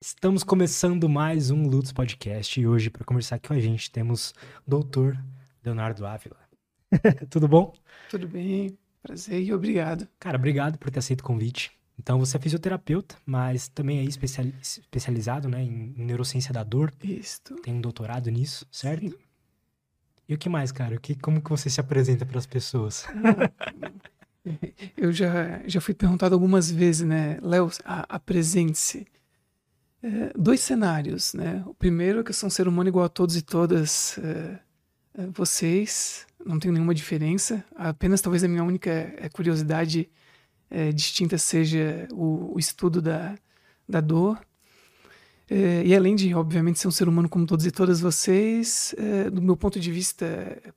Estamos começando mais um Lutz Podcast e hoje, para conversar aqui com a gente, temos o doutor Leonardo Ávila. Tudo bom? Tudo bem, prazer e obrigado. Cara, obrigado por ter aceito o convite. Então, você é fisioterapeuta, mas também é especiali especializado né, em neurociência da dor. Isso. Tem um doutorado nisso, certo? Sim. E o que mais, cara? O que, como que você se apresenta para as pessoas? Eu já, já fui perguntado algumas vezes, né? Léo, apresente-se. É, dois cenários, né? O primeiro é que eu sou um ser humano igual a todos e todas é, é, vocês, não tenho nenhuma diferença, apenas talvez a minha única é, curiosidade é, distinta seja o, o, estudo da, da dor. E além de, obviamente, ser um ser humano como todos e todas vocês, do meu ponto de vista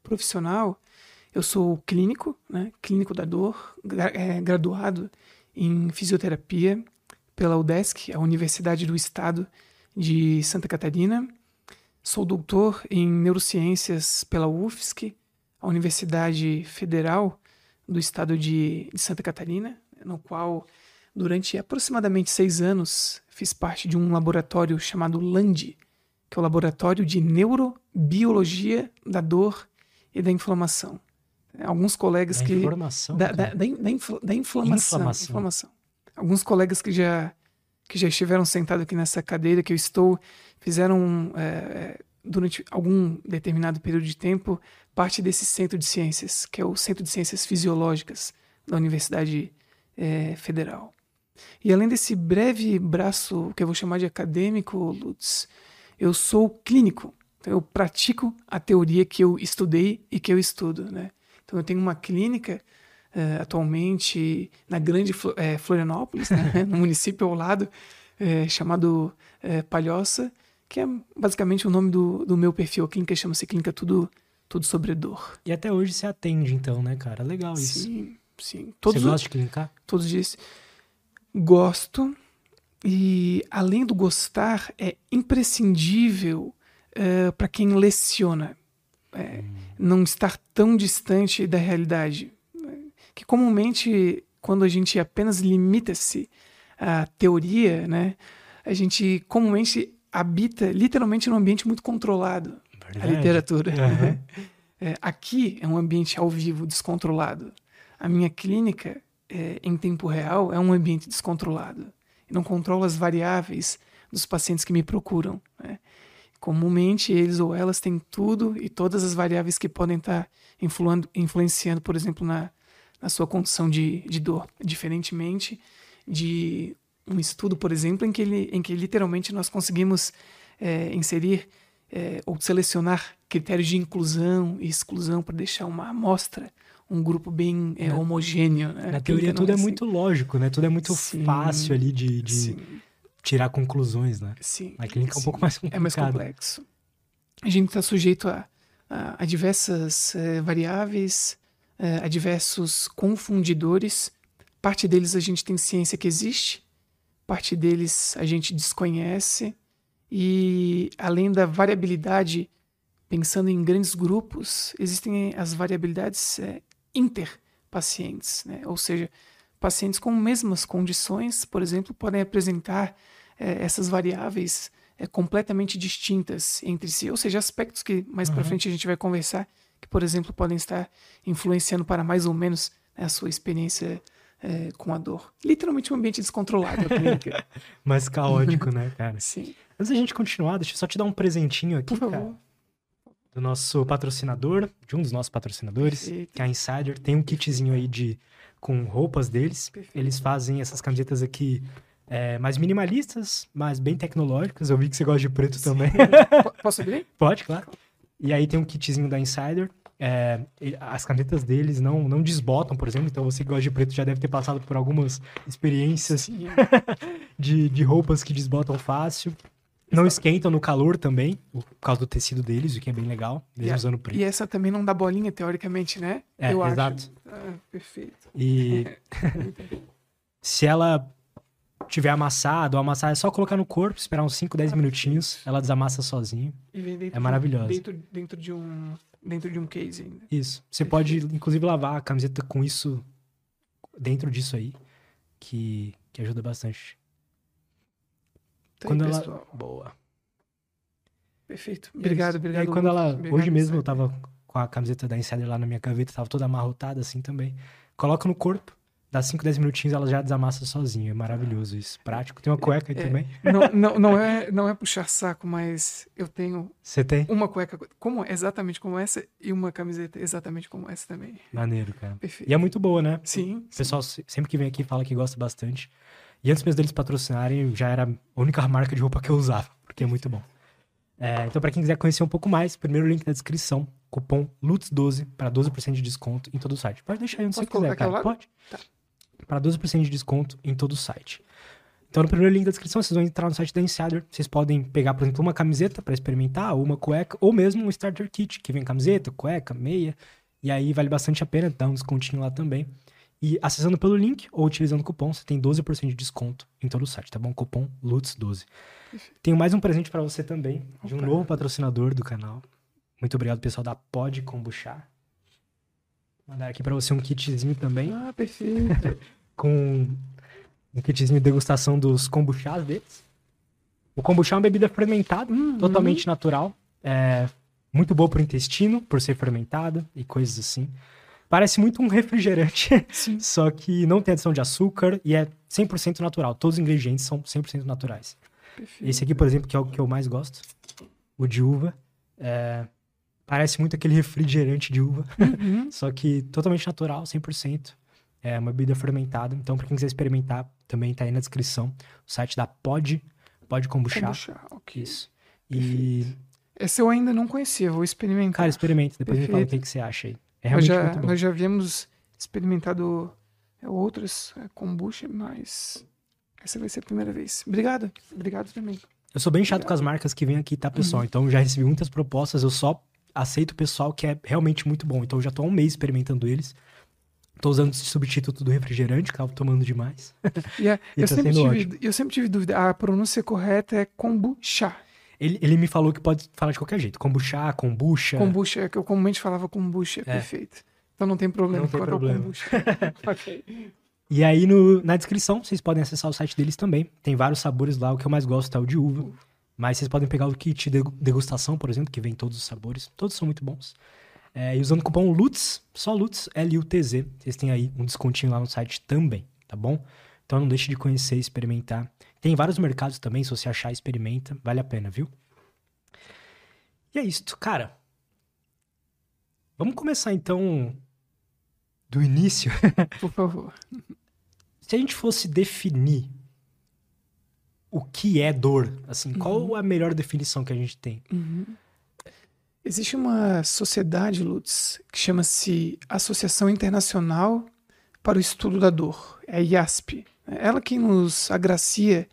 profissional, eu sou clínico, né? clínico da dor, graduado em fisioterapia pela UDESC, a Universidade do Estado de Santa Catarina. Sou doutor em neurociências pela UFSC, a Universidade Federal do Estado de, de Santa Catarina, no qual, durante aproximadamente seis anos, fiz parte de um laboratório chamado LAND, que é o Laboratório de Neurobiologia da Dor e da Inflamação. Alguns colegas da que. Da, da, da, da, infl, da inflamação, inflamação. inflamação alguns colegas que já que já estiveram sentados aqui nessa cadeira que eu estou fizeram é, é, durante algum determinado período de tempo parte desse centro de ciências que é o Centro de Ciências Fisiológicas da Universidade é, Federal. E além desse breve braço que eu vou chamar de acadêmico, Lutz, eu sou clínico. Então eu pratico a teoria que eu estudei e que eu estudo, né? Então eu tenho uma clínica uh, atualmente na grande uh, Florianópolis, né, no município ao lado, uh, chamado Palhoça, que é basicamente o nome do, do meu perfil. A clínica chama-se Clínica Tudo, Tudo Sobre Dor. E até hoje você atende, então, né, cara? Legal isso. Sim, sim. Todos você gosta de clinicar? Todos os dias. Gosto. E, além do gostar, é imprescindível uh, para quem leciona. É, hum. Não estar tão distante da realidade que comumente, quando a gente apenas limita-se à teoria, né, a gente comumente habita literalmente num ambiente muito controlado. Verdade. A literatura. Uhum. É, aqui é um ambiente ao vivo, descontrolado. A minha clínica, é, em tempo real, é um ambiente descontrolado. Eu não controlo as variáveis dos pacientes que me procuram. Né? Comumente, eles ou elas têm tudo e todas as variáveis que podem estar influenciando, por exemplo, na, na sua condição de, de dor, diferentemente de um estudo, por exemplo, em que, ele, em que literalmente nós conseguimos é, inserir é, ou selecionar critérios de inclusão e exclusão para deixar uma amostra, um grupo bem é, homogêneo. Né? Na teoria tudo é, assim. muito lógico, né? Tudo é muito sim, fácil ali de, de tirar conclusões, né? Sim. Na clínica é um pouco mais complicado. É mais complexo. A gente está sujeito a, a, a diversas variáveis, a diversos confundidores. Parte deles a gente tem ciência que existe, parte deles a gente desconhece, e além da variabilidade, pensando em grandes grupos, existem as variabilidades é, interpacientes, né? ou seja, pacientes com mesmas condições, por exemplo, podem apresentar é, essas variáveis é, completamente distintas entre si, ou seja, aspectos que mais uhum. para frente a gente vai conversar que, por exemplo, podem estar influenciando para mais ou menos né, a sua experiência é, com a dor. Literalmente um ambiente descontrolado. Mais caótico, né, cara? Sim. Antes da gente continuar, deixa eu só te dar um presentinho aqui, Por favor. Cara, do nosso patrocinador, de um dos nossos patrocinadores, Perfeito. que é a Insider. Tem um kitzinho aí de com roupas deles. Perfeito. Eles fazem essas camisetas aqui é, mais minimalistas, mas bem tecnológicas. Eu vi que você gosta de preto Sim. também. Posso abrir? Pode, claro. E aí tem um kitzinho da Insider. É, as canetas deles não, não desbotam, por exemplo. Então você que gosta de preto já deve ter passado por algumas experiências de, de roupas que desbotam fácil. Não esquentam no calor também, por causa do tecido deles, o que é bem legal, mesmo e, usando preto. E essa também não dá bolinha, teoricamente, né? É, Eu exato. Acho. Ah, perfeito. E se ela tiver amassado, amassar é só colocar no corpo, esperar uns 5, 10 minutinhos, ela desamassa sozinho. é maravilhosa. Dentro, dentro, de um, dentro de um case ainda. Isso. Você pode, inclusive, lavar a camiseta com isso, dentro disso aí, que, que ajuda bastante. Tá quando aí, ela. pessoal. Boa. Perfeito. Obrigado, obrigado. E aí, quando ela. Obrigado, hoje mesmo eu tava com a camiseta da Insider lá na minha gaveta, tava toda amarrotada assim também. Coloca no corpo, dá 5, 10 minutinhos, ela já desamassa sozinha. É maravilhoso isso. Prático. Tem uma cueca aí É. também. Não, não, não, é, não é puxar saco, mas eu tenho Você tem? uma cueca como exatamente como essa e uma camiseta exatamente como essa também. Maneiro, cara. Perfeito. E é muito boa, né? Sim, O pessoal se- sempre que vem aqui fala que gosta bastante. E antes mesmo deles patrocinarem, já era a única marca de roupa que eu usava, porque é muito bom. É, então, pra quem quiser conhecer um pouco mais, primeiro link na descrição, cupom LUTS12 para 12% de desconto em todo o site. Pode deixar aí onde Posso você quiser, cara. Pode. Tá. Para 12% de desconto em todo o site. Então, no primeiro link da descrição, vocês vão entrar no site da Insider. Vocês podem pegar, por exemplo, uma camiseta para experimentar, ou uma cueca, ou mesmo um starter kit, que vem camiseta, cueca, meia. E aí vale bastante a pena, dá um descontinho lá também. E acessando pelo link ou utilizando o cupom, você tem 12% de desconto em todo o site, tá bom? Cupom LUTS12. Tenho mais um presente pra você também, de um Opa. novo patrocinador do canal. Muito obrigado, pessoal da Pod Kombucha. Mandar aqui pra você um kitzinho também, Ah, perfeito. com um kitzinho de degustação dos kombuchás deles. O kombucha é uma bebida fermentada, Uhum. totalmente natural. É muito boa pro intestino, por ser fermentada e coisas assim. Parece muito um refrigerante, só que não tem adição de açúcar e é 100% natural. Todos os ingredientes são 100% naturais. perfeito. Esse aqui, por exemplo, que é o que eu mais gosto, o de uva, é, parece muito aquele refrigerante de uva, Uhum. só que totalmente natural, 100%. É uma bebida fermentada. Então, pra quem quiser experimentar, também tá aí na descrição o site da Pod, Pod Kombucha. Kombucha, ok. Isso. E, Esse eu ainda não conhecia, vou experimentar. cara, experimenta. Depois me fala o Perfeito. que, você acha aí. É nós, realmente já, muito bom. nós já havíamos experimentado é, outras é, kombucha, mas essa vai ser a primeira vez. Obrigado. Obrigado também. Eu sou bem chato com as marcas que vêm aqui, tá, Uhum. pessoal? Então, eu já recebi muitas propostas, eu só aceito o pessoal que é realmente muito bom. Então, eu já tô há um mês experimentando eles. Tô usando esse substituto do refrigerante, que tava tomando demais. E, é, eu, tá sempre tive, eu sempre tive dúvida. A pronúncia correta é kombucha. Ele, ele me falou que pode falar de qualquer jeito. Kombucha, kombucha. Kombucha, é que eu comumente falava kombucha, perfeito. Então não tem problema Não tem problema. ok. E aí, no- na descrição, vocês podem acessar o site deles também. Tem vários sabores lá. O que eu mais gosto é o de uva. Mas vocês podem pegar o kit de degustação, por exemplo, que vem todos os sabores. Todos são muito bons. É, e usando o cupom LUTZ, só LUTZ, L-U-T-Z, vocês têm aí um descontinho lá no site também, tá bom? Então não deixe de conhecer e experimentar. Tem vários mercados também, se você achar, experimenta. Vale a pena, viu? E é isso, cara. Vamos começar então do início. Por favor. Se a gente fosse definir o que é dor, assim, qual a melhor definição que a gente tem? Existe uma sociedade, Lutz, que chama-se Associação Internacional para o Estudo da Dor, é a IASP. Ela que nos agracia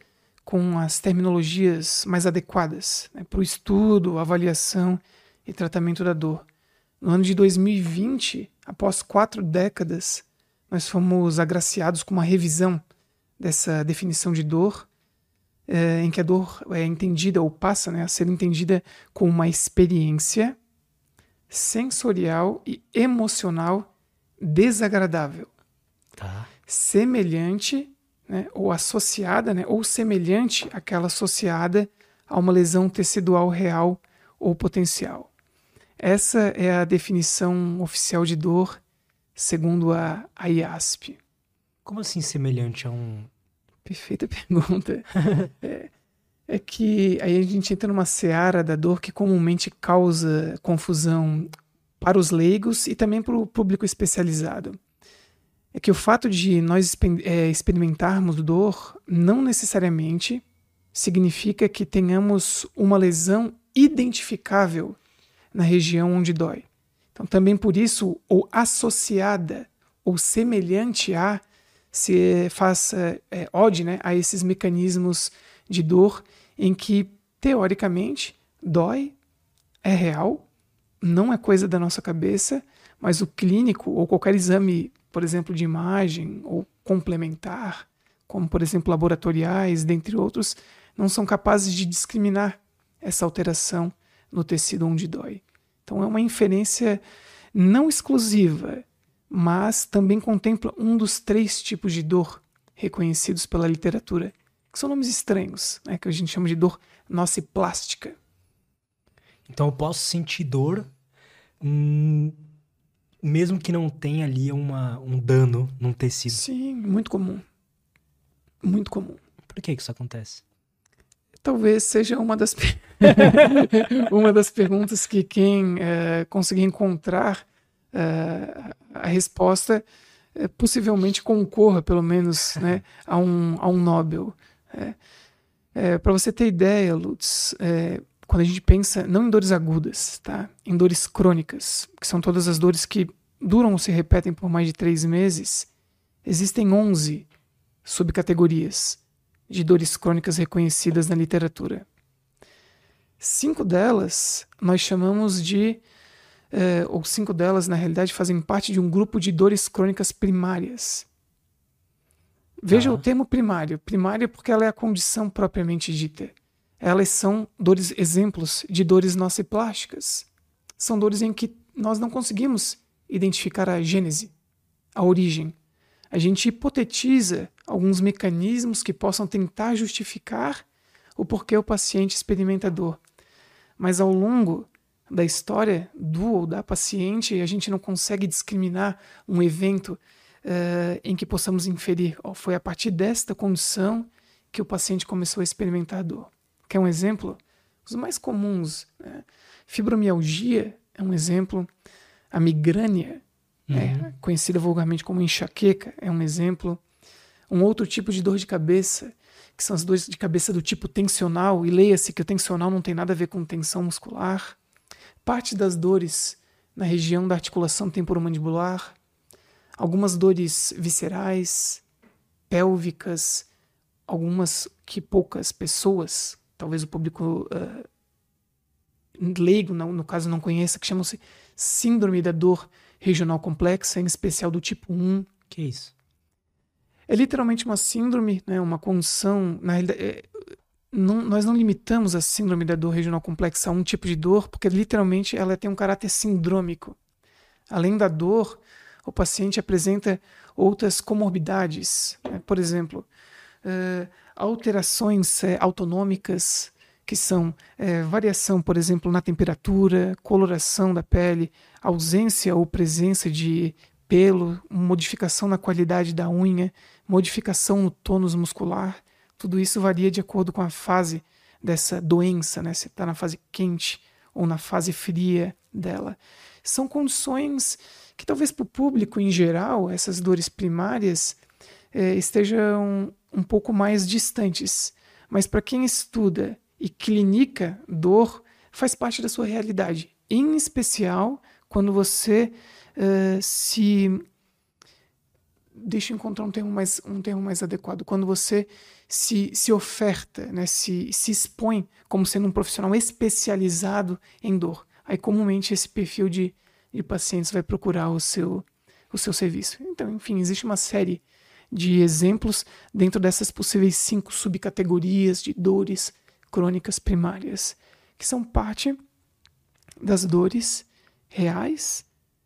com as terminologias mais adequadas né, para o estudo, avaliação e tratamento da dor. No ano de 2020, após quatro décadas, nós fomos agraciados com uma revisão dessa definição de dor, eh, em que a dor é entendida ou passa né, a ser entendida como uma experiência sensorial e emocional desagradável, Tá. semelhante né, ou associada, né, ou semelhante àquela associada a uma lesão tecidual real ou potencial. Essa é a definição oficial de dor, segundo a, a IASP. Como assim semelhante a um. Perfeita pergunta. é, é que aí a gente entra numa seara da dor que comumente causa confusão para os leigos e também para o público especializado. É que o fato de nós é, experimentarmos dor não necessariamente significa que tenhamos uma lesão identificável na região onde dói. Então, também por isso, ou associada ou semelhante a, se faz é, é, ode né, a esses mecanismos de dor em que, teoricamente, dói, é real, não é coisa da nossa cabeça, mas o clínico ou qualquer exame, por exemplo, de imagem ou complementar, como por exemplo laboratoriais, dentre outros, não são capazes de discriminar essa alteração no tecido onde dói. Então é uma inferência não exclusiva, mas também contempla um dos três tipos de dor reconhecidos pela literatura, que que são nomes estranhos, né, que a gente chama de dor nociplástica. Então eu posso sentir dor hum, mesmo que não tenha ali uma, um dano num tecido. Sim, muito comum. Muito comum. Por que isso acontece? Talvez seja uma das, uma das perguntas que quem é, conseguir encontrar é, a resposta é, possivelmente concorra, pelo menos, né, a, um, a um Nobel. Para você ter ideia, Lutz, quando a gente pensa não em dores agudas, tá? em dores crônicas, que são todas as dores que duram ou se repetem por mais de três meses, existem 11 subcategorias de dores crônicas reconhecidas na literatura. Cinco delas nós chamamos de, eh, ou cinco delas na realidade fazem parte de um grupo de dores crônicas primárias. Veja ah. o termo primário. Primária porque ela é a condição propriamente dita. Elas são dores, exemplos de dores nociplásticas. São dores em que nós não conseguimos identificar a gênese, a origem. A gente hipotetiza alguns mecanismos que possam tentar justificar o porquê o paciente experimenta dor. Mas ao longo da história do ou da paciente, a gente não consegue discriminar um evento uh, em que possamos inferir, foi a partir desta condição que o paciente começou a experimentar dor. Quer um exemplo? Os mais comuns, né? fibromialgia é um exemplo, a migrânia, uhum. é, conhecida vulgarmente como enxaqueca, é um exemplo. Um outro tipo de dor de cabeça, que são as dores de cabeça do tipo tensional, e leia-se que o tensional não tem nada a ver com tensão muscular. Parte das dores na região da articulação temporomandibular, algumas dores viscerais, pélvicas, algumas que poucas pessoas talvez o público uh, leigo, no, no caso, não conheça, que chamam-se Síndrome da Dor Regional Complexa, em especial do tipo 1. Que é isso? É literalmente uma síndrome, né, uma condição. Na realidade, é, não, nós não limitamos a síndrome da dor regional complexa a um tipo de dor, porque literalmente ela tem um caráter sindrômico. Além da dor, o paciente apresenta outras comorbidades. Né? Por exemplo, uh, alterações é, autonômicas, que são é, variação, por exemplo, na temperatura, coloração da pele, ausência ou presença de pelo, modificação na qualidade da unha, modificação no tônus muscular. Tudo isso varia de acordo com a fase dessa doença, né? Se está na fase quente ou na fase fria dela. São condições que talvez para o público em geral, essas dores primárias, é, estejam um pouco mais distantes. Mas para quem estuda e clinica dor, faz parte da sua realidade. Em especial quando você se. Deixa eu encontrar um termo mais, um termo mais adequado. Quando você se, se oferta, né, se, se expõe como sendo um profissional especializado em dor. Aí, comumente, esse perfil de, de pacientes vai procurar o seu, o seu serviço. Então, enfim, existe uma série de exemplos dentro dessas possíveis cinco subcategorias de dores crônicas primárias, que são parte das dores reais,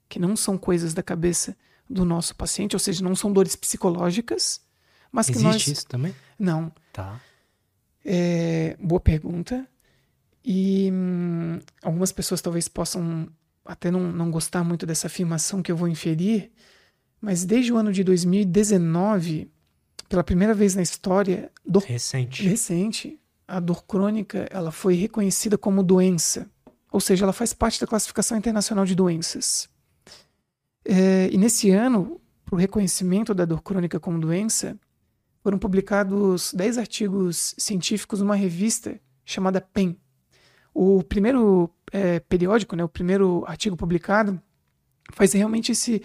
que não são coisas da cabeça do nosso paciente, ou seja, não são dores psicológicas, mas Existe que nós... isso também? Não. Tá. É, boa pergunta. E hum, algumas pessoas talvez possam até não, não gostar muito dessa afirmação que eu vou inferir, mas desde o ano de 2019, pela primeira vez na história, dor recente, recente a dor crônica ela foi reconhecida como doença, ou seja, ela faz parte da classificação internacional de doenças. É, e nesse ano, para o reconhecimento da dor crônica como doença, foram publicados 10 artigos científicos numa revista chamada PEN. O primeiro é, periódico, né, o primeiro artigo publicado, faz realmente esse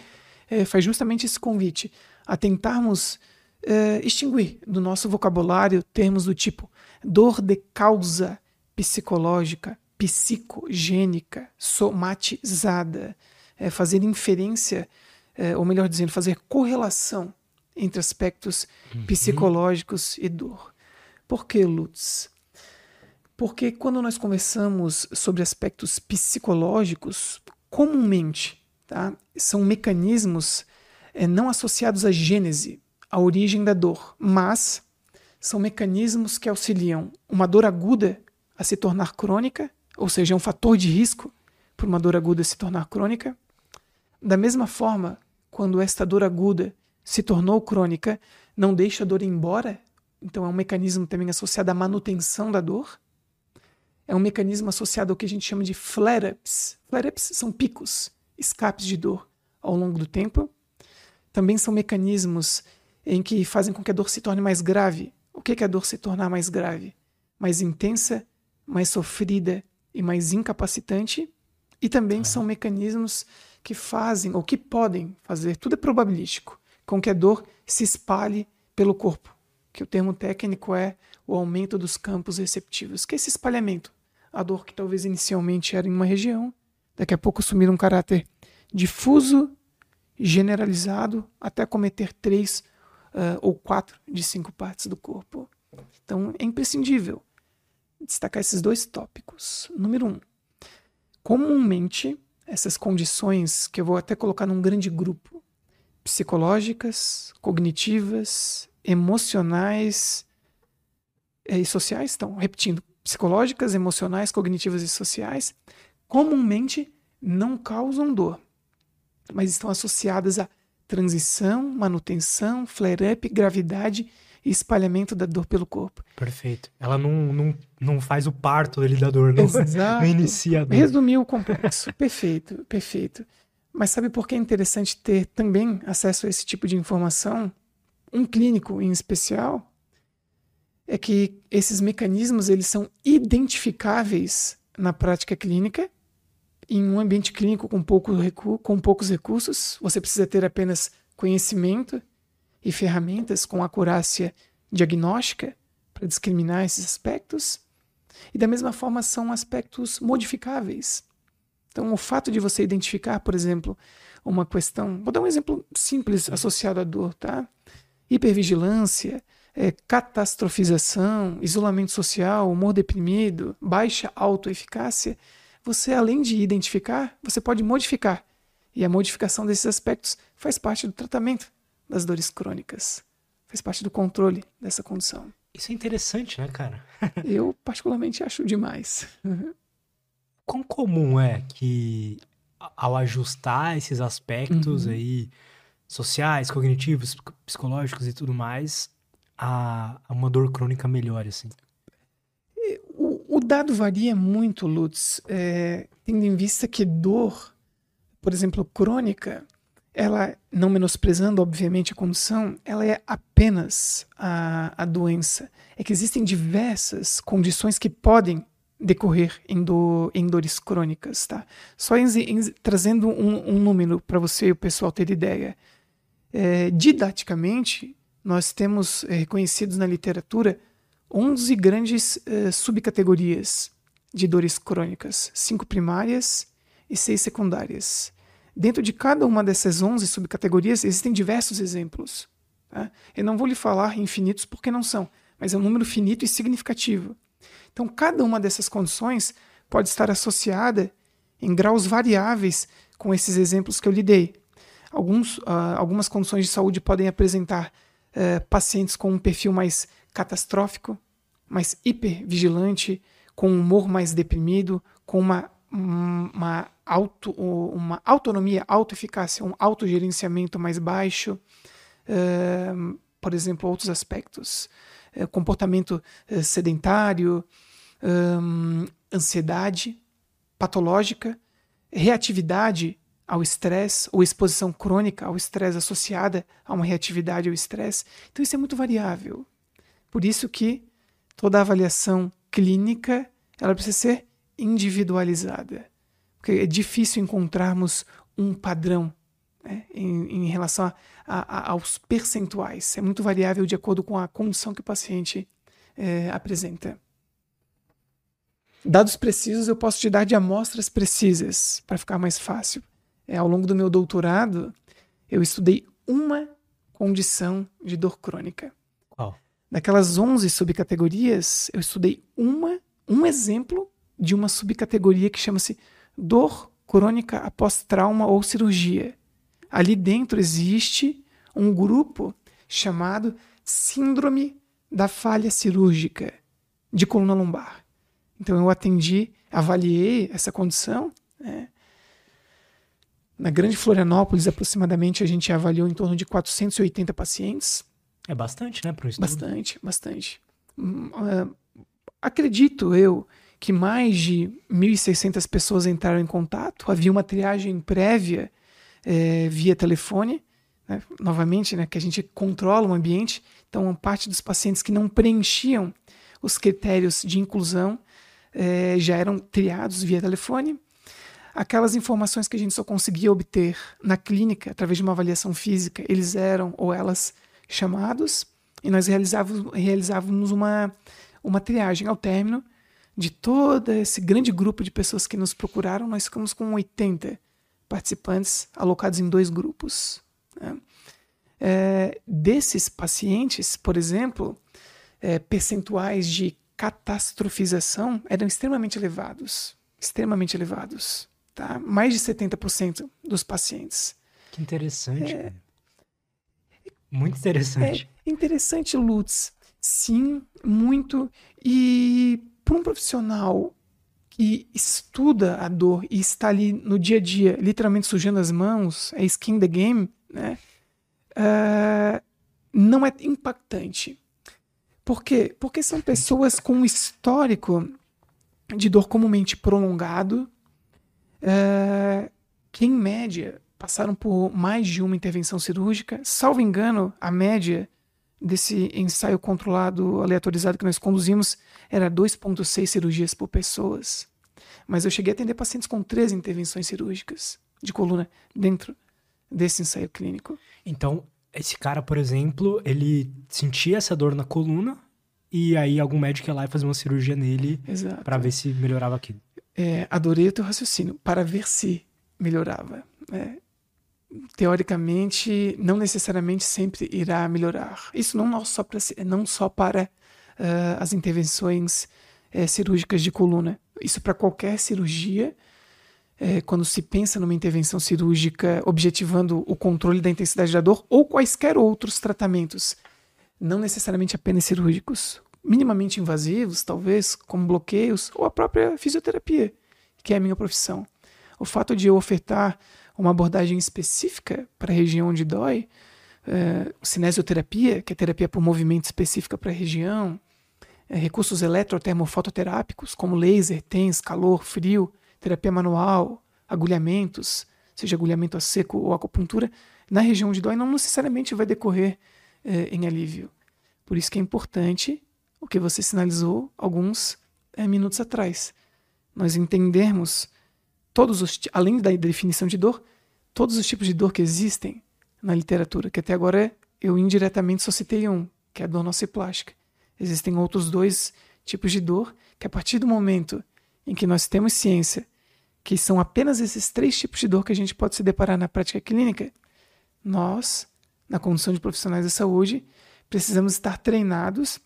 é, faz justamente esse convite a tentarmos é, extinguir do nosso vocabulário termos do tipo dor de causa psicológica, psicogênica, somatizada, é, fazer inferência, é, ou melhor dizendo, fazer correlação entre aspectos uhum. psicológicos e dor. Por que, Lutz? Porque quando nós conversamos sobre aspectos psicológicos, comumente tá? são mecanismos é, não associados à gênese, à origem da dor, mas são mecanismos que auxiliam uma dor aguda a se tornar crônica, ou seja, é um fator de risco para uma dor aguda se tornar crônica. Da mesma forma, quando esta dor aguda se tornou crônica, não deixa a dor ir embora, então é um mecanismo também associado à manutenção da dor. É um mecanismo associado ao que a gente chama de flare-ups. Flare-ups são picos, escapes de dor ao longo do tempo. Também são mecanismos em que fazem com que a dor se torne mais grave. O que é a dor se tornar mais grave? Mais intensa, mais sofrida e mais incapacitante. E também são mecanismos que fazem ou que podem fazer, tudo é probabilístico, com que a dor se espalhe pelo corpo, que o termo técnico é o aumento dos campos receptivos, que é esse espalhamento. A dor que talvez inicialmente era em uma região, daqui a pouco assumir um caráter difuso, generalizado, até cometer três uh, ou quatro de cinco partes do corpo. Então é imprescindível destacar esses dois tópicos. Número um, comumente essas condições que eu vou até colocar num grande grupo, psicológicas, cognitivas, emocionais e sociais, então, repetindo, psicológicas, emocionais, cognitivas e sociais, comumente não causam dor, mas estão associadas a transição, manutenção, flare-up, gravidade e espalhamento da dor pelo corpo. Perfeito. Ela não, não, não faz o parto dele da dor, não, Exato. não inicia a dor. Resumiu o complexo. perfeito, perfeito. Mas sabe por que é interessante ter também acesso a esse tipo de informação? Um clínico em especial é que esses mecanismos eles são identificáveis na prática clínica em um ambiente clínico com, pouco com poucos recursos. Você precisa ter apenas conhecimento e ferramentas com acurácia diagnóstica para discriminar esses aspectos. E da mesma forma são aspectos modificáveis. Então, o fato de você identificar, por exemplo, uma questão, vou dar um exemplo simples associado à dor, tá? Hipervigilância, é, catastrofização, isolamento social, humor deprimido, baixa autoeficácia, você além de identificar, você pode modificar. E a modificação desses aspectos faz parte do tratamento das dores crônicas. Faz parte do controle dessa condição. Isso é interessante, né, cara? Eu, particularmente, acho demais. Quão comum é que, ao ajustar esses aspectos uhum. aí, sociais, cognitivos, psicológicos e tudo mais, a, a uma dor crônica melhore, assim? O, o dado varia muito, Lutz, é, tendo em vista que dor, por exemplo, crônica, ela, não menosprezando, obviamente, a condição, ela é apenas a, a doença. É que existem diversas condições que podem decorrer em, do, em dores crônicas, tá? Só em, em, trazendo um, um número para você e o pessoal ter ideia. É, didaticamente, nós temos é, reconhecidos na literatura 11 grandes é, subcategorias de dores crônicas, cinco primárias e seis secundárias. Dentro de cada uma dessas 11 subcategorias existem diversos exemplos. Tá? Eu não vou lhe falar infinitos porque não são, mas é um número finito e significativo. Então, cada uma dessas condições pode estar associada em graus variáveis com esses exemplos que eu lhe dei. Alguns, uh, algumas condições de saúde podem apresentar uh, pacientes com um perfil mais catastrófico, mais hipervigilante, com um humor mais deprimido, com uma uma, auto, uma autonomia, autoeficácia, um autogerenciamento mais baixo, uh, por exemplo, outros aspectos, uh, comportamento uh, sedentário, um, ansiedade patológica, reatividade ao estresse ou exposição crônica ao estresse associada a uma reatividade ao estresse. Então isso é muito variável. Por isso que toda avaliação clínica ela precisa ser individualizada. Porque é difícil encontrarmos um padrão né, em, em, relação a, a, aos percentuais. É muito variável de acordo com a condição que o paciente é, apresenta. Dados precisos eu posso te dar de amostras precisas, para ficar mais fácil. É, ao longo do meu doutorado, eu estudei uma condição de dor crônica. Qual? Daquelas 11 subcategorias, eu estudei uma, um exemplo de uma subcategoria que chama-se dor crônica após trauma ou cirurgia. Ali dentro existe um grupo chamado Síndrome da falha cirúrgica de coluna lombar. Então eu atendi, avaliei essa condição. Né? Na Grande Florianópolis, aproximadamente, a gente avaliou em torno de 480 pacientes. É bastante, né, para o estudo? Bastante, bastante. Uh, acredito eu que mais de 1.600 pessoas entraram em contato. Havia uma triagem prévia é, via telefone, né? novamente, né, que a gente controla o ambiente. Então, parte dos pacientes que não preenchiam os critérios de inclusão é, já eram triados via telefone. Aquelas informações que a gente só conseguia obter na clínica através de uma avaliação física, eles eram ou elas chamados e nós realizávamos, realizávamos uma, uma triagem ao término de todo esse grande grupo de pessoas que nos procuraram, nós ficamos com 80 participantes alocados em dois grupos. Né? É, desses pacientes, por exemplo, é, percentuais de catastrofização eram extremamente elevados. Extremamente elevados. Tá? Mais de 70% dos pacientes. Que interessante. É, muito interessante. É interessante, Lutz. Sim, muito. E para um profissional que estuda a dor e está ali no dia a dia, literalmente sujando as mãos, é skin the game, né? Uh, não é impactante. Por quê? Porque são pessoas com um histórico de dor comumente prolongado, uh, que em média passaram por mais de uma intervenção cirúrgica. Salvo engano, a média desse ensaio controlado aleatorizado que nós conduzimos era 2,6 cirurgias por pessoas. Mas eu cheguei a atender pacientes com três intervenções cirúrgicas de coluna dentro desse ensaio clínico. Então, esse cara, por exemplo, ele sentia essa dor na coluna e aí algum médico ia lá e fazia uma cirurgia nele para ver se melhorava aquilo. É, adorei o teu raciocínio, para ver se melhorava. É, teoricamente, não necessariamente sempre irá melhorar. Isso não só para, não só para uh, as intervenções uh, cirúrgicas de coluna. Isso para qualquer cirurgia. Uh, quando se pensa numa intervenção cirúrgica objetivando o controle da intensidade da dor ou quaisquer outros tratamentos, não necessariamente apenas cirúrgicos, minimamente invasivos, talvez, como bloqueios, ou a própria fisioterapia, que é a minha profissão. O fato de eu ofertar uma abordagem específica para a região onde dói, é, cinesioterapia, que é terapia por movimento específica para a região, recursos eletrotermofototerápicos, como laser, TENS, calor, frio, terapia manual, agulhamentos, seja agulhamento a seco ou acupuntura, na região onde dói não necessariamente vai decorrer é, em alívio. Por isso que é importante o que você sinalizou alguns é, minutos atrás. Nós entendermos todos os, além da definição de dor, todos os tipos de dor que existem na literatura, que até agora eu indiretamente só citei um, que é a dor nociplástica. Existem outros dois tipos de dor que a partir do momento em que nós temos ciência que são apenas esses três tipos de dor que a gente pode se deparar na prática clínica, nós, na condição de profissionais da saúde, precisamos estar treinados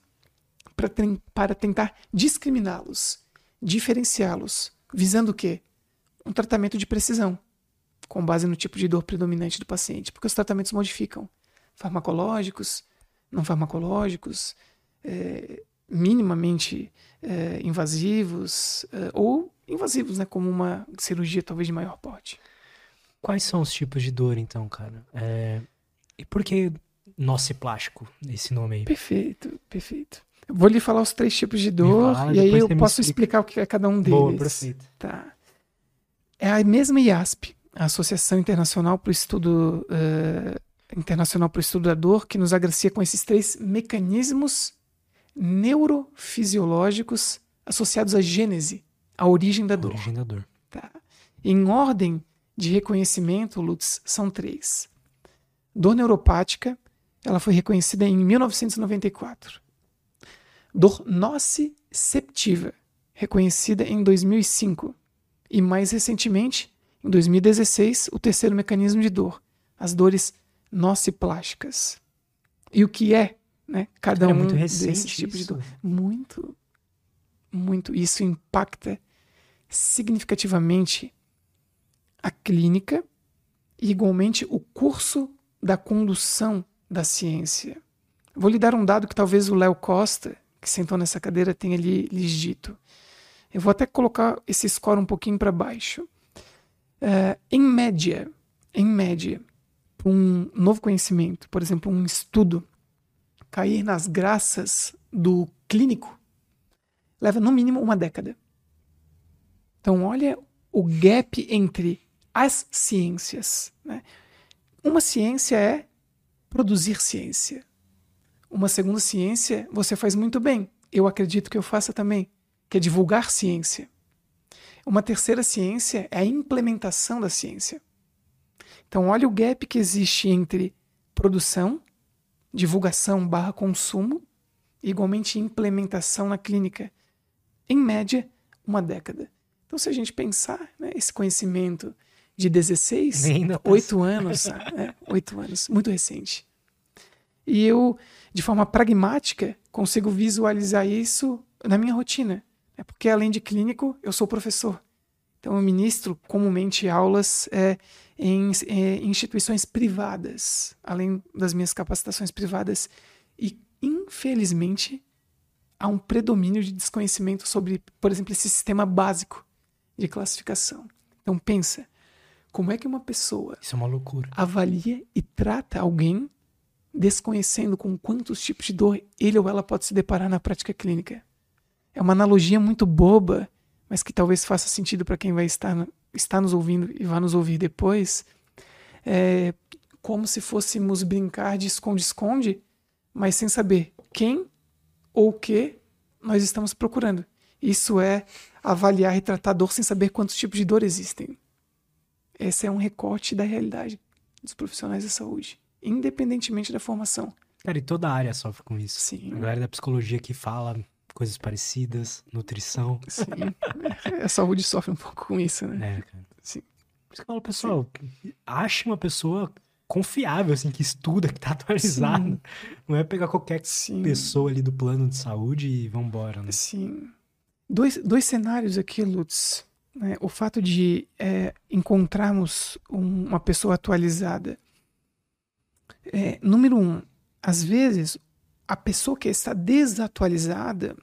para tentar discriminá-los, diferenciá-los, visando o quê? um tratamento de precisão, com base no tipo de dor predominante do paciente, porque os tratamentos modificam farmacológicos, não farmacológicos, é, minimamente é, invasivos é, ou invasivos, né, como uma cirurgia talvez de maior porte. Quais são os tipos de dor, então, cara? É, e por que nociplástico, esse nome aí? Perfeito, perfeito. vou lhe falar os três tipos de dor fala, e aí eu posso explicar o que é cada um deles. Boa, perfeito. Tá. É a mesma IASP, a Associação Internacional para o Estudo uh, Internacional para o Estudo da Dor, que nos agracia com esses três mecanismos neurofisiológicos associados à gênese, à origem da dor. Origem da dor. Tá. Em ordem de reconhecimento, Lutz, são três. Dor neuropática, ela foi reconhecida em 1994. Dor nociceptiva, reconhecida em 2005. E mais recentemente, em 2016, o terceiro mecanismo de dor, as dores nociplásticas. E o que é, né, cada um desses tipos de dor? Muito, muito. Isso impacta significativamente a clínica e igualmente o curso da condução da ciência. Vou lhe dar um dado que talvez o Léo Costa, que sentou nessa cadeira, tenha lhe, lhes dito. Eu vou até colocar esse score um pouquinho para baixo. Uh, em média, em média, um novo conhecimento, por exemplo, um estudo, cair nas graças do clínico, leva no mínimo uma década. Então, olha o gap entre as ciências. Né? Uma ciência é produzir ciência. Uma segunda ciência você faz muito bem. Eu acredito que eu faça também, que é divulgar ciência. Uma terceira ciência é a implementação da ciência. Então, olha o gap que existe entre produção, divulgação barra consumo, igualmente implementação na clínica. Em média, uma década. Então, se a gente pensar, né, esse conhecimento de 16, tá 8 anos, né, 8 anos, muito recente. E eu, de forma pragmática, consigo visualizar isso na minha rotina. É porque, além de clínico, eu sou professor. Então, eu ministro comumente aulas é, em, é, instituições privadas, além das minhas capacitações privadas. E, infelizmente, há um predomínio de desconhecimento sobre, por exemplo, esse sistema básico de classificação. Então, pensa, como é que uma pessoa Isso é uma loucura. avalia e trata alguém desconhecendo com quantos tipos de dor ele ou ela pode se deparar na prática clínica? É uma analogia muito boba, mas que talvez faça sentido para quem vai estar, estar nos ouvindo e vai nos ouvir depois. É como se fôssemos brincar de esconde-esconde, mas sem saber quem ou o que nós estamos procurando. Isso é avaliar e tratar dor sem saber quantos tipos de dor existem. Esse é um recorte da realidade dos profissionais da saúde, independentemente da formação. Cara, e toda a área sofre com isso. Sim. A galera da psicologia que fala coisas parecidas, nutrição. Sim. a saúde sofre um pouco com isso, né? É, cara. Sim. Por isso que eu falo, pessoal, Sim. ache uma pessoa confiável, assim, que estuda, que tá atualizado. Sim. Não é pegar qualquer Sim. pessoa ali do plano de saúde e vambora, né? Sim. Dois, dois cenários aqui, Lutz. Né? O fato de é, encontrarmos um, uma pessoa atualizada. É, número um, às vezes a pessoa que está desatualizada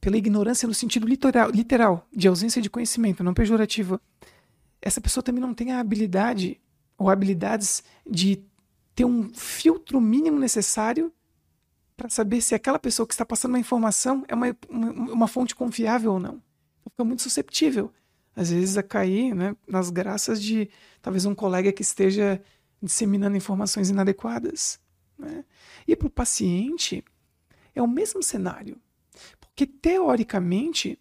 pela ignorância no sentido literal, literal de ausência de conhecimento, não pejorativa, essa pessoa também não tem a habilidade ou habilidades de ter um filtro mínimo necessário para saber se aquela pessoa que está passando uma informação é uma, uma, uma fonte confiável ou não. Fica muito susceptível, às vezes, a cair né, nas graças de talvez um colega que esteja disseminando informações inadequadas. Né? E para o paciente, é o mesmo cenário. Porque, teoricamente,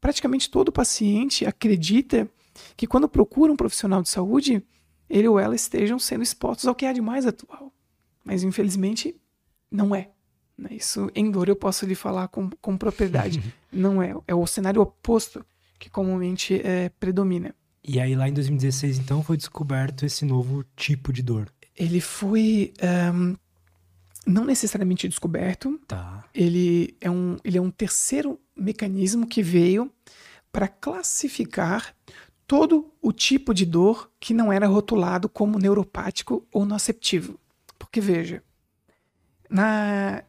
praticamente todo paciente acredita que quando procura um profissional de saúde, ele ou ela estejam sendo expostos ao que há de mais atual. Mas, infelizmente, não é. Né? Isso, em dor, eu posso lhe falar com, com propriedade. não é. É o cenário oposto que comumente é, predomina. E aí, lá em 2016, então, foi descoberto esse novo tipo de dor. Ele foi. Um, não necessariamente descoberto. Tá. Ele é um, ele é um terceiro mecanismo que veio para classificar todo o tipo de dor que não era rotulado como neuropático ou noceptivo. Porque veja, na...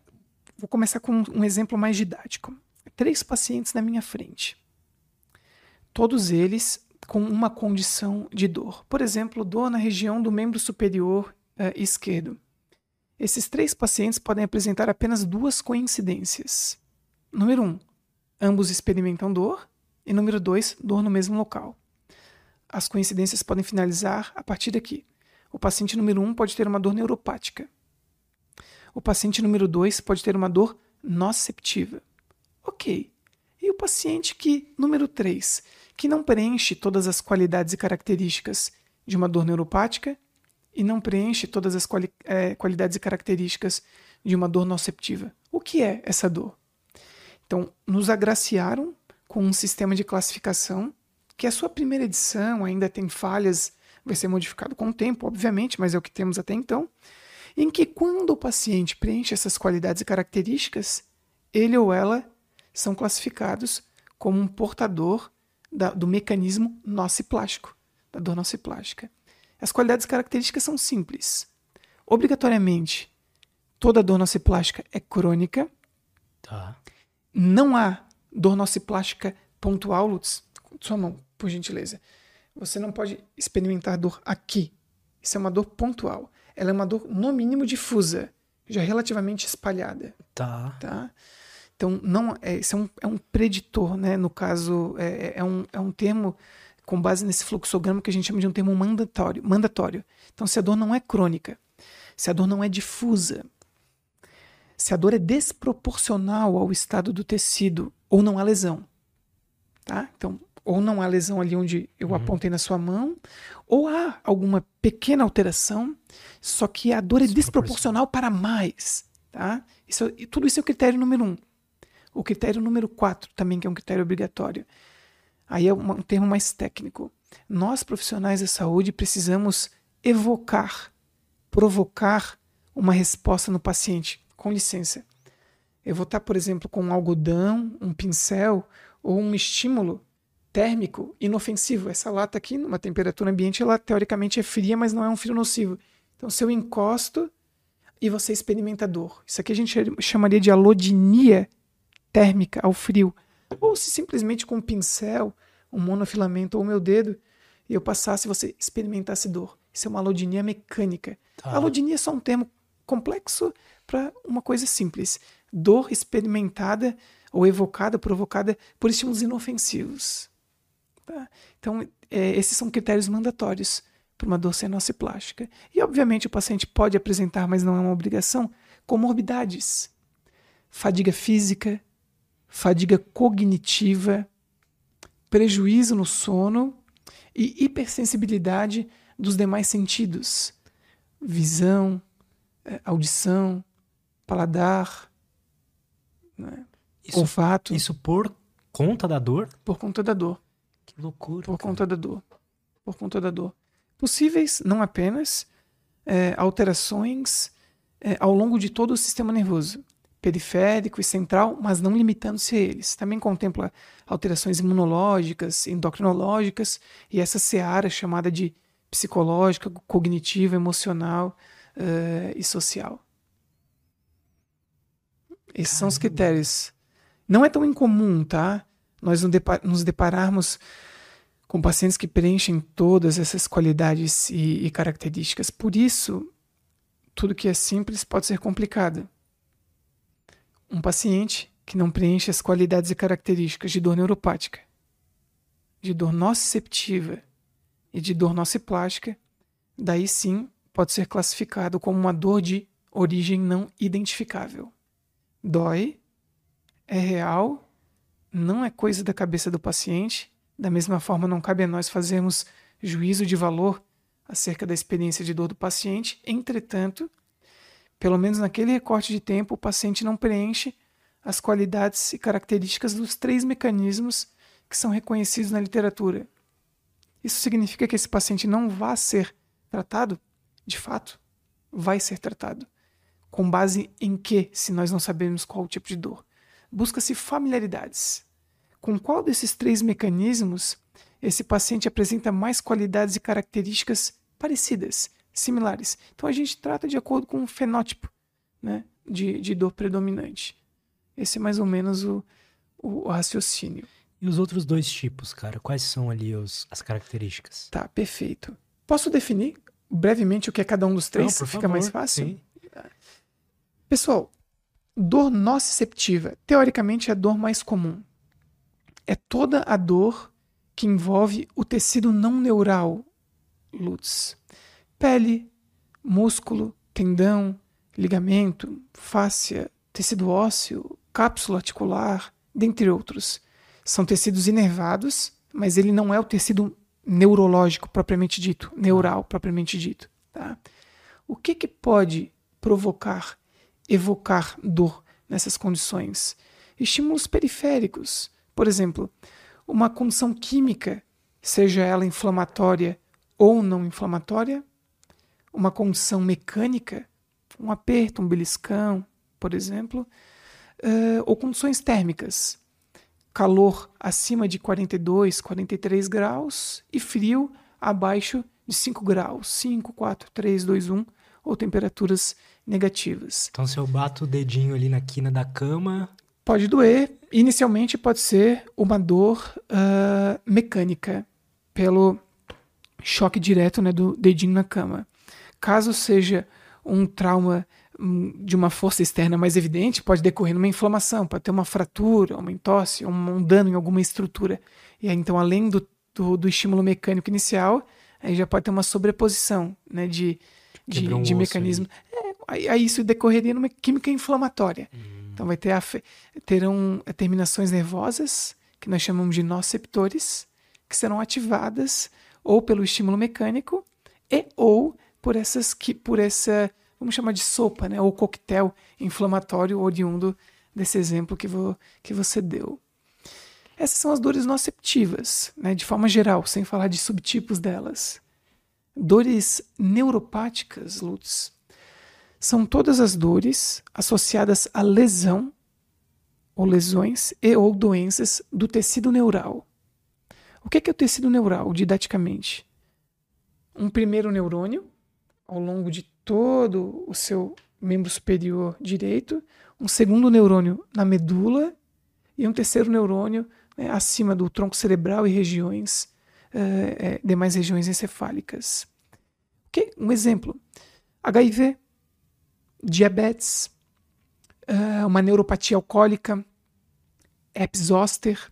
vou começar com um exemplo mais didático. Três pacientes na minha frente. Todos eles com uma condição de dor. Por exemplo, dor na região do membro superior uh, esquerdo. Esses três pacientes podem apresentar apenas duas coincidências. Número um, ambos experimentam dor. E número dois, dor no mesmo local. As coincidências podem finalizar a partir daqui. O paciente número um pode ter uma dor neuropática. O paciente número dois pode ter uma dor noceptiva. Ok. E o paciente que, número 3, que não preenche todas as qualidades e características de uma dor neuropática e não preenche todas as quali é, qualidades e características de uma dor noceptiva. O que é essa dor? Então, nos agraciaram com um sistema de classificação que a sua primeira edição ainda tem falhas, vai ser modificado com o tempo, obviamente, mas é o que temos até então, em que quando o paciente preenche essas qualidades e características, ele ou ela são classificados como um portador da, do mecanismo nociplástico, da dor nociplástica. As qualidades características são simples. Obrigatoriamente, toda dor nociplástica é crônica. Tá. Não há dor nociplástica pontual, Lutz. Sua mão, por gentileza. Você não pode experimentar dor aqui. Isso é uma dor pontual. Ela é uma dor, no mínimo, difusa, já relativamente espalhada. Tá. Tá? Então, não, é, isso é um, é um preditor, né? No caso, é, é, um, é um termo com base nesse fluxograma que a gente chama de um termo mandatório. mandatório. Então, se a dor não é crônica, se a dor não é difusa, se a dor é desproporcional ao estado do tecido ou não há lesão, tá? Então, ou não há lesão ali onde eu uhum. apontei na sua mão, ou há alguma pequena alteração, só que a dor é desproporcional para mais, tá? Isso, tudo isso é o critério número um. O critério número quatro também, que é um critério obrigatório. Aí é um termo mais técnico. Nós, profissionais da saúde, precisamos evocar, provocar uma resposta no paciente. Com licença. Eu vou estar, por exemplo, com um algodão, um pincel ou um estímulo térmico inofensivo. Essa lata aqui, numa temperatura ambiente, ela teoricamente é fria, mas não é um frio nocivo. Então, se eu encosto e você experimenta dor. Isso aqui a gente chamaria de alodinia térmica ao frio. Ou se simplesmente com um pincel, um monofilamento ou meu dedo, eu passasse e você experimentasse dor. Isso é uma alodinia mecânica. Tá. Alodinia é só um termo complexo para uma coisa simples. Dor experimentada ou evocada, provocada por estímulos inofensivos. Tá? Então, é, esses são critérios mandatórios para uma dor plástica. E, obviamente, o paciente pode apresentar, mas não é uma obrigação, comorbidades. Fadiga física, fadiga cognitiva, prejuízo no sono e hipersensibilidade dos demais sentidos. Visão, é, audição, paladar, né? isso, olfato. Isso por conta da dor? Por conta da dor. Que loucura. Por cara. conta da dor. Por conta da dor. Possíveis, não apenas, é, alterações é, ao longo de todo o sistema nervoso, periférico e central, mas não limitando-se a eles. Também contempla alterações imunológicas, endocrinológicas e essa seara chamada de psicológica, cognitiva, emocional uh, e social. Esses Caramba. são os critérios. Não é tão incomum, tá? Nós nos depararmos com pacientes que preenchem todas essas qualidades e, e características. Por isso, tudo que é simples pode ser complicado. Um paciente que não preenche as qualidades e características de dor neuropática, de dor nociceptiva e de dor nociplástica, daí sim pode ser classificado como uma dor de origem não identificável. Dói, é real não é coisa da cabeça do paciente. Da mesma forma, não cabe a nós fazermos juízo de valor acerca da experiência de dor do paciente. Entretanto, pelo menos naquele recorte de tempo, o paciente não preenche as qualidades e características dos três mecanismos que são reconhecidos na literatura. Isso significa que esse paciente não vai ser tratado? De fato, vai ser tratado. Com base em que, se nós não sabemos qual o tipo de dor? busca-se familiaridades. Com qual desses três mecanismos esse paciente apresenta mais qualidades e características parecidas, similares? Então a gente trata de acordo com o fenótipo né, de, de dor predominante. Esse é mais ou menos o, o, o raciocínio. E os outros dois tipos, cara? Quais são ali os, as características? Tá, perfeito. Posso definir brevemente o que é cada um dos três? Não, Fica favor, mais fácil? Sim. Pessoal, Dor nociceptiva, teoricamente é a dor mais comum. É toda a dor que envolve o tecido não neural, Lutz. Pele, músculo, tendão, ligamento, fáscia, tecido ósseo, cápsula articular, dentre outros. São tecidos inervados, mas ele não é o tecido neurológico propriamente dito, neural propriamente dito. Tá? O que, que pode provocar evocar dor nessas condições. Estímulos periféricos, por exemplo, uma condição química, seja ela inflamatória ou não inflamatória, uma condição mecânica, um aperto, um beliscão, por exemplo, uh, ou condições térmicas, calor acima de 42, 43 graus e frio abaixo de 5 graus, 5, 4, 3, 2, 1, ou temperaturas negativas. Então, se eu bato o dedinho ali na quina da cama. Pode doer. Inicialmente, pode ser uma dor uh, mecânica, pelo choque direto né, do dedinho na cama. Caso seja um trauma hum, de uma força externa mais evidente, pode decorrer numa inflamação, pode ter uma fratura, uma entorse, um, um dano em alguma estrutura. E aí, então, além do, do, do, estímulo mecânico inicial, aí já pode ter uma sobreposição né, de, de, um de mecanismo. É, aí, aí, isso decorreria numa química inflamatória. Hum. Então vai ter terão terminações nervosas, que nós chamamos de noceptores, que serão ativadas ou pelo estímulo mecânico e ou por essas que por essa vamos chamar de sopa, né, ou coquetel inflamatório oriundo desse exemplo que, vo, que você deu. Essas são as dores noceptivas, né, de forma geral, sem falar de subtipos delas. Dores neuropáticas, Lutz, são todas as dores associadas à lesão ou lesões e ou doenças do tecido neural. O que é, que é o tecido neural, didaticamente? Um primeiro neurônio, ao longo de todo o seu membro superior direito, um segundo neurônio na medula e um terceiro neurônio né, acima do tronco cerebral e regiões, uh, demais regiões encefálicas. Okay? Um exemplo: HIV, diabetes, uh, uma neuropatia alcoólica, herpes zoster,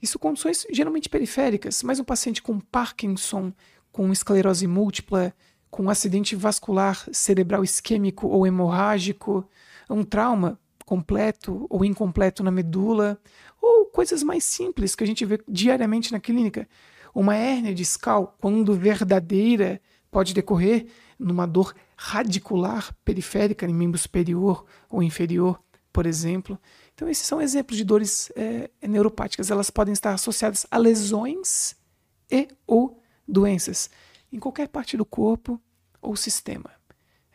isso condições geralmente periféricas, mas um paciente com Parkinson, com esclerose múltipla, com um acidente vascular cerebral isquêmico ou hemorrágico, um trauma completo ou incompleto na medula, ou coisas mais simples que a gente vê diariamente na clínica. Uma hérnia discal, quando verdadeira, pode decorrer numa dor radicular periférica em membro superior ou inferior, por exemplo. Então, esses são exemplos de dores é, neuropáticas. Elas podem estar associadas a lesões e ou doenças em qualquer parte do corpo ou sistema.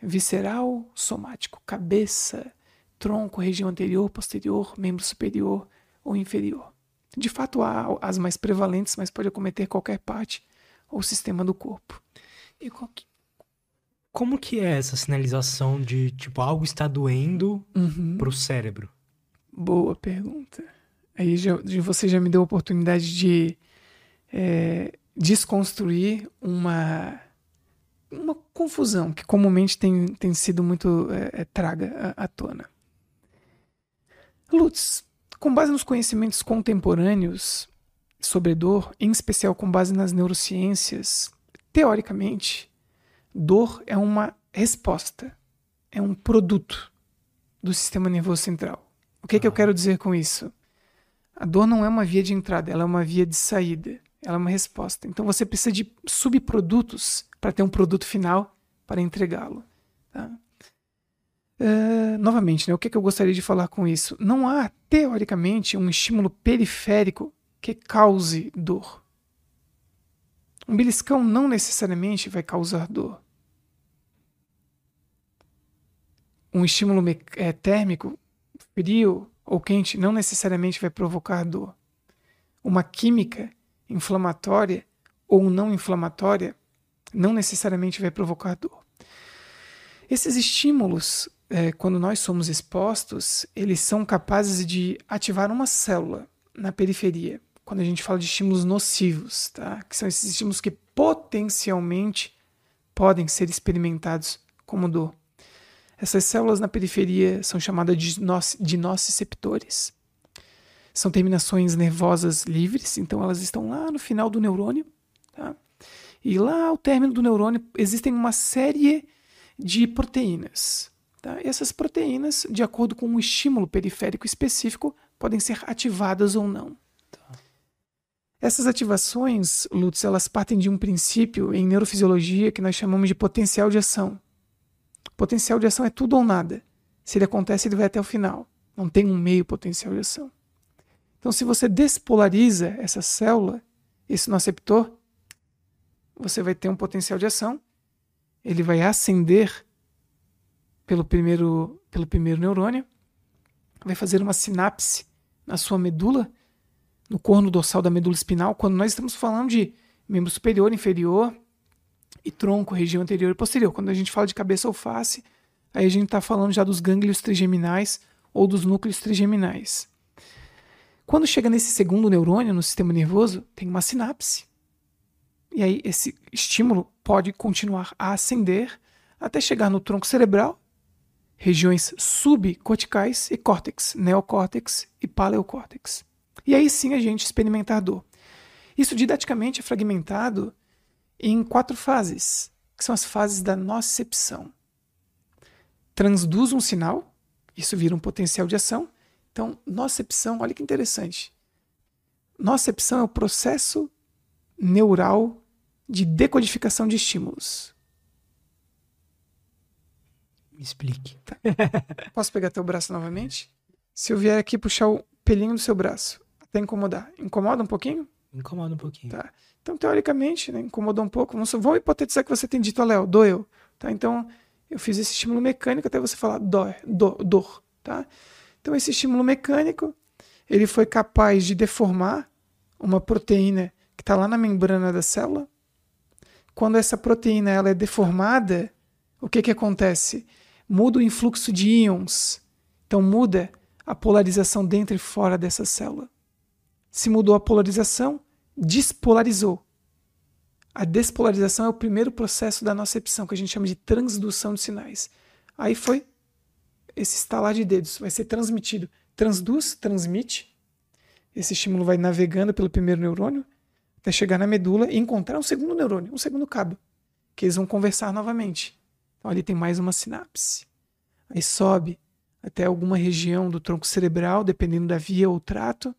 Visceral, somático, cabeça, tronco, região anterior, posterior, membro superior ou inferior. De fato, há as mais prevalentes, mas pode acometer qualquer parte ou sistema do corpo. E que, como que é essa sinalização de, tipo, algo está doendo uhum. para o cérebro? Boa pergunta. Aí já, você já me deu a oportunidade de é, desconstruir uma, uma confusão que comumente tem, tem sido muito é, é traga à, à tona. Lutz, com base nos conhecimentos contemporâneos sobre dor, em especial com base nas neurociências, teoricamente, dor é uma resposta, é um produto do sistema nervoso central. O que, que eu quero dizer com isso? A dor não é uma via de entrada, ela é uma via de saída. Ela é uma resposta. Então você precisa de subprodutos para ter um produto final para entregá-lo. Tá? Uh, novamente, né, o que, que eu gostaria de falar com isso? Não há, teoricamente, um estímulo periférico que cause dor. Um beliscão não necessariamente vai causar dor. Um estímulo é, térmico frio ou quente não necessariamente vai provocar dor. Uma química inflamatória ou não inflamatória não necessariamente vai provocar dor. Esses estímulos, é, quando nós somos expostos, eles são capazes de ativar uma célula na periferia. Quando a gente fala de estímulos nocivos, tá? que são esses estímulos que potencialmente podem ser experimentados como dor. Essas células na periferia são chamadas de nociceptores. São terminações nervosas livres, então elas estão lá no final do neurônio. Tá? E lá ao término do neurônio existem uma série de proteínas. Tá? Essas proteínas, de acordo com um estímulo periférico específico, podem ser ativadas ou não. Tá. Essas ativações, Lutz, elas partem de um princípio em neurofisiologia que nós chamamos de potencial de ação. Potencial de ação é tudo ou nada. Se ele acontece, ele vai até o final. Não tem um meio potencial de ação. Então, se você despolariza essa célula, esse noceptor, você vai ter um potencial de ação. Ele vai acender pelo primeiro, pelo primeiro neurônio, vai fazer uma sinapse na sua medula, no corno dorsal da medula espinal. Quando nós estamos falando de membro superior, inferior, e tronco, região anterior e posterior. Quando a gente fala de cabeça ou face, aí a gente está falando já dos gânglios trigeminais ou dos núcleos trigeminais. Quando chega nesse segundo neurônio no sistema nervoso, tem uma sinapse. E aí esse estímulo pode continuar a ascender até chegar no tronco cerebral, regiões subcorticais e córtex, neocórtex e paleocórtex. E aí sim a gente experimenta a dor. Isso didaticamente é fragmentado em quatro fases, que são as fases da nocepção. Transduz um sinal, isso vira um potencial de ação. Então, nocepção, olha que interessante. Nocepção é o processo neural de decodificação de estímulos. Me explique. Tá. Posso pegar teu braço novamente? Se eu vier aqui puxar o pelinho do seu braço, até incomodar. Incomoda um pouquinho? Incomoda um pouquinho. Tá. Então, teoricamente, né, incomodou um pouco. Vamos, vamos hipotetizar que você tem dito, Léo, doeu. Tá? Então, eu fiz esse estímulo mecânico até você falar dor, dor, dor. Tá? Então, esse estímulo mecânico, ele foi capaz de deformar uma proteína que está lá na membrana da célula. Quando essa proteína ela é deformada, o que, que acontece? Muda o influxo de íons. Então, muda a polarização dentro e fora dessa célula. Se mudou a polarização, despolarizou. A despolarização é o primeiro processo da nocepção, que a gente chama de transdução de sinais. Aí foi esse estalar de dedos, vai ser transmitido. Transduz, transmite. Esse estímulo vai navegando pelo primeiro neurônio até chegar na medula e encontrar um segundo neurônio, um segundo cabo, que eles vão conversar novamente. Então ali tem mais uma sinapse. Aí sobe até alguma região do tronco cerebral, dependendo da via ou trato,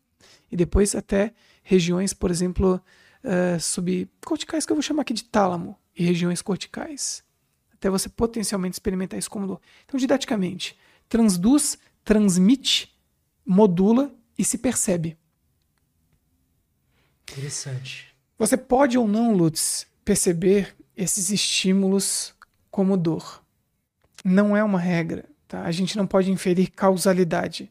e depois até regiões, por exemplo, uh, subcorticais, que eu vou chamar aqui de tálamo, e regiões corticais. Até você potencialmente experimentar isso como dor. Então, didaticamente, transduz, transmite, modula e se percebe. Interessante. Você pode ou não, Lutz, perceber esses estímulos como dor. Não é uma regra. Tá? A gente não pode inferir causalidade.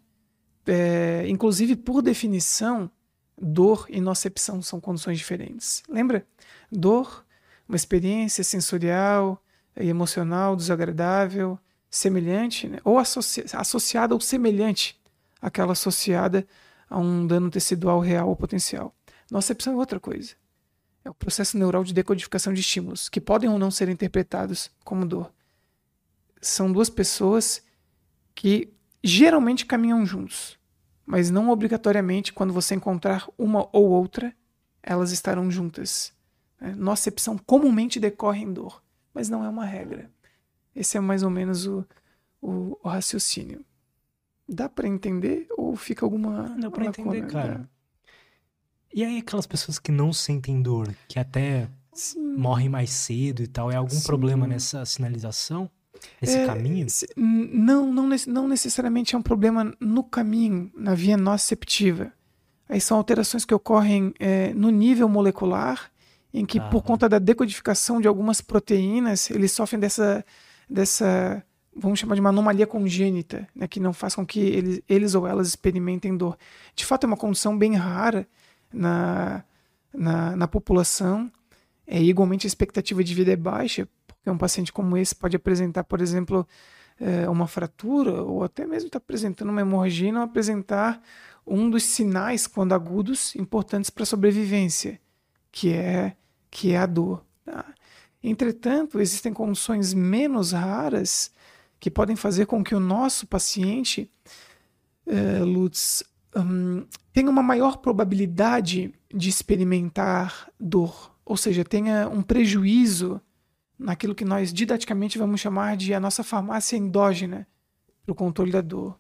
É, inclusive, por definição, dor e nocepção são condições diferentes. Lembra? Dor, uma experiência sensorial e emocional desagradável, semelhante, né? ou associ associada ou semelhante àquela associada a um dano tecidual real ou potencial. Nocepção é outra coisa. É o processo neural de decodificação de estímulos, que podem ou não ser interpretados como dor. São duas pessoas que geralmente caminham juntos, mas não obrigatoriamente quando você encontrar uma ou outra, elas estarão juntas. Né? Nocepção comumente decorre em dor, mas não é uma regra. Esse é mais ou menos o, o, o raciocínio. Dá para entender ou fica alguma. Dá para entender, cara. E aí aquelas pessoas que não sentem dor, que até Sim. morrem mais cedo e tal, é algum Sim. problema nessa sinalização? Esse é, caminho? Não, não, não necessariamente é um problema no caminho, na via noceptiva. Aí são alterações que ocorrem é, no nível molecular, em que, ah. por conta da decodificação de algumas proteínas, eles sofrem dessa, dessa vamos chamar de uma anomalia congênita, né, que não faz com que eles, eles ou elas experimentem dor. De fato, é uma condição bem rara na, na, na população. É, igualmente, a expectativa de vida é baixa, porque um paciente como esse pode apresentar, por exemplo, é, uma fratura, ou até mesmo está apresentando uma hemorragia não apresentar um dos sinais, quando agudos, importantes para a sobrevivência, que é, que é a dor. Tá? Entretanto, existem condições menos raras que podem fazer com que o nosso paciente, é, Lutz, um, tenha uma maior probabilidade de experimentar dor, ou seja, tenha um prejuízo naquilo que nós didaticamente vamos chamar de a nossa farmácia endógena para o controle da dor.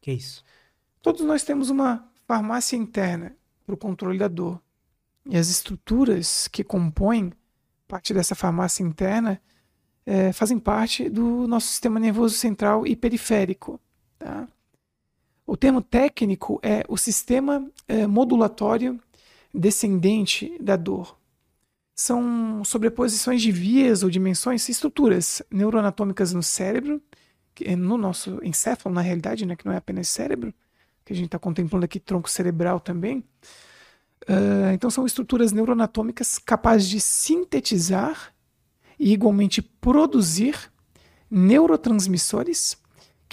Que é isso? Todos nós temos uma farmácia interna para o controle da dor. E as estruturas que compõem parte dessa farmácia interna é, fazem parte do nosso sistema nervoso central e periférico. Tá? O termo técnico é o sistema é, modulatório descendente da dor são sobreposições de vias ou dimensões, estruturas neuroanatômicas no cérebro, é no nosso encéfalo, na realidade, né, que não é apenas cérebro, que a gente está contemplando aqui tronco cerebral também. Uh, então, são estruturas neuroanatômicas capazes de sintetizar e igualmente produzir neurotransmissores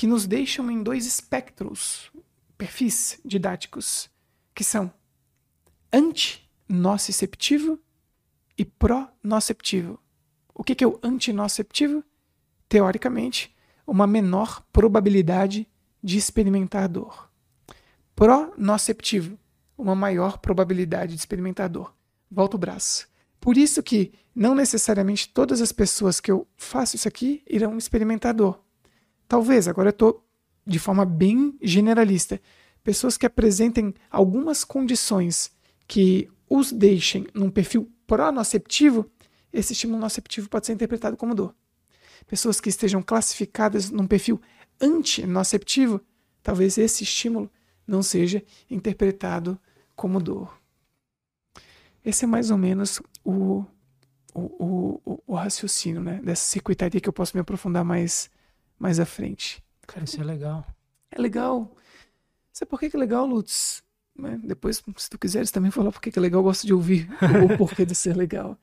que nos deixam em dois espectros, perfis didáticos, que são antinociceptivo e pró-noceptivo. O que é o antinociceptivo? Teoricamente, uma menor probabilidade de experimentar dor. Pró-noceptivo, uma maior probabilidade de experimentar dor. Volta o braço. Por isso que não necessariamente todas as pessoas que eu faço isso aqui irão experimentar dor. Talvez, agora eu estou de forma bem generalista, pessoas que apresentem algumas condições que os deixem num perfil pronoceptivo, esse estímulo noceptivo pode ser interpretado como dor. Pessoas que estejam classificadas num perfil antinoceptivo, talvez esse estímulo não seja interpretado como dor. Esse é mais ou menos o, o, o, o raciocínio né, dessa circuitaria que eu posso me aprofundar mais, mais à frente. Cara, isso é legal. É legal. Sabe por que é legal, Lutz? Né? Depois, se tu quiseres também falar por que é legal, eu gosto de ouvir o porquê de ser legal.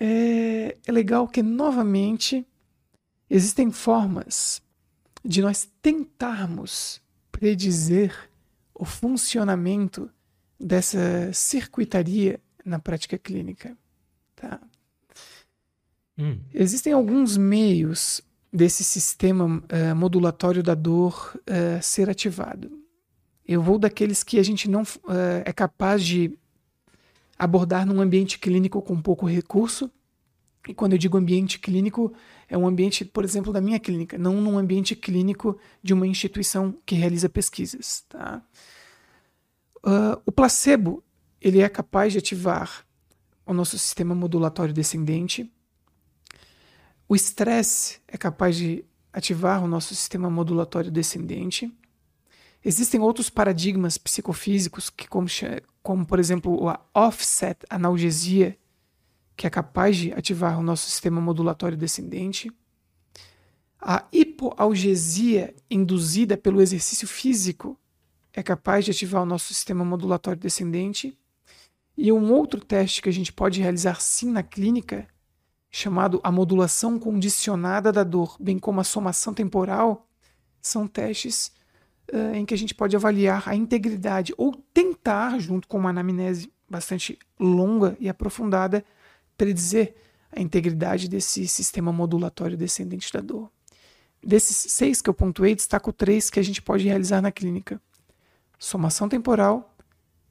É, é legal que, novamente, existem formas de nós tentarmos predizer o funcionamento dessa circuitaria na prática clínica. Tá? Hum. Existem alguns meios desse sistema uh, modulatório da dor uh, ser ativado. Eu vou daqueles que a gente não uh, é capaz de abordar num ambiente clínico com pouco recurso. E quando eu digo ambiente clínico, é um ambiente, por exemplo, da minha clínica, não num ambiente clínico de uma instituição que realiza pesquisas. Tá? o placebo ele é capaz de ativar o nosso sistema modulatório descendente. O estresse é capaz de ativar o nosso sistema modulatório descendente. Existem outros paradigmas psicofísicos, que como, como por exemplo a offset analgesia, que é capaz de ativar o nosso sistema modulatório descendente. A hipoalgesia induzida pelo exercício físico é capaz de ativar o nosso sistema modulatório descendente. E um outro teste que a gente pode realizar sim na clínica, chamado a modulação condicionada da dor, bem como a somação temporal, são testes uh, em que a gente pode avaliar a integridade ou tentar, junto com uma anamnese bastante longa e aprofundada, predizer a integridade desse sistema modulatório descendente da dor. Desses seis que eu pontuei, destaco três que a gente pode realizar na clínica: somação temporal,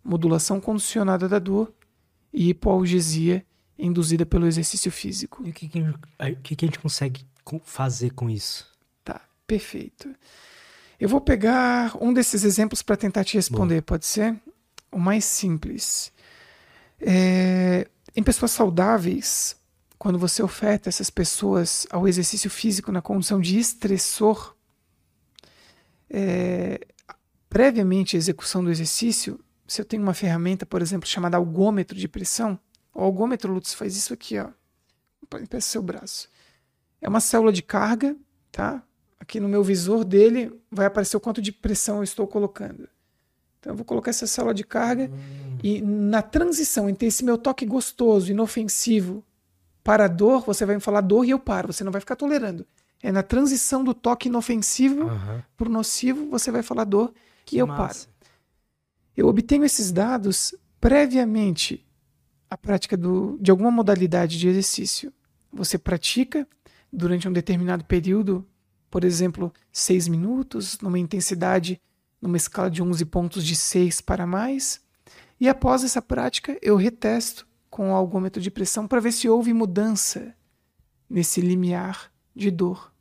modulação condicionada da dor e hipoalgesia induzida pelo exercício físico. E o que, que, que, que a gente consegue fazer com isso? Tá, perfeito. Eu vou pegar um desses exemplos para tentar te responder, Bom. pode ser? O mais simples. É, em pessoas saudáveis, quando você oferta essas pessoas ao exercício físico na condição de estressor, é, previamente à execução do exercício, se eu tenho uma ferramenta, por exemplo, chamada algômetro de pressão, o algômetro Lutz faz isso aqui, ó. Peça seu braço. É uma célula de carga, tá? Aqui no meu visor dele vai aparecer o quanto de pressão eu estou colocando. Então eu vou colocar essa célula de carga hum. e na transição entre esse meu toque gostoso, inofensivo, para a dor, você vai me falar dor e eu paro, você não vai ficar tolerando. É na transição do toque inofensivo uhum. para o nocivo, você vai falar dor que e eu massa. paro. Eu obtenho esses dados previamente à prática do, de alguma modalidade de exercício. Você pratica durante um determinado período, por exemplo, seis minutos, numa intensidade, numa escala de 11 pontos de 6 para mais, e após essa prática eu retesto com o algômetro de pressão para ver se houve mudança nesse limiar de dor.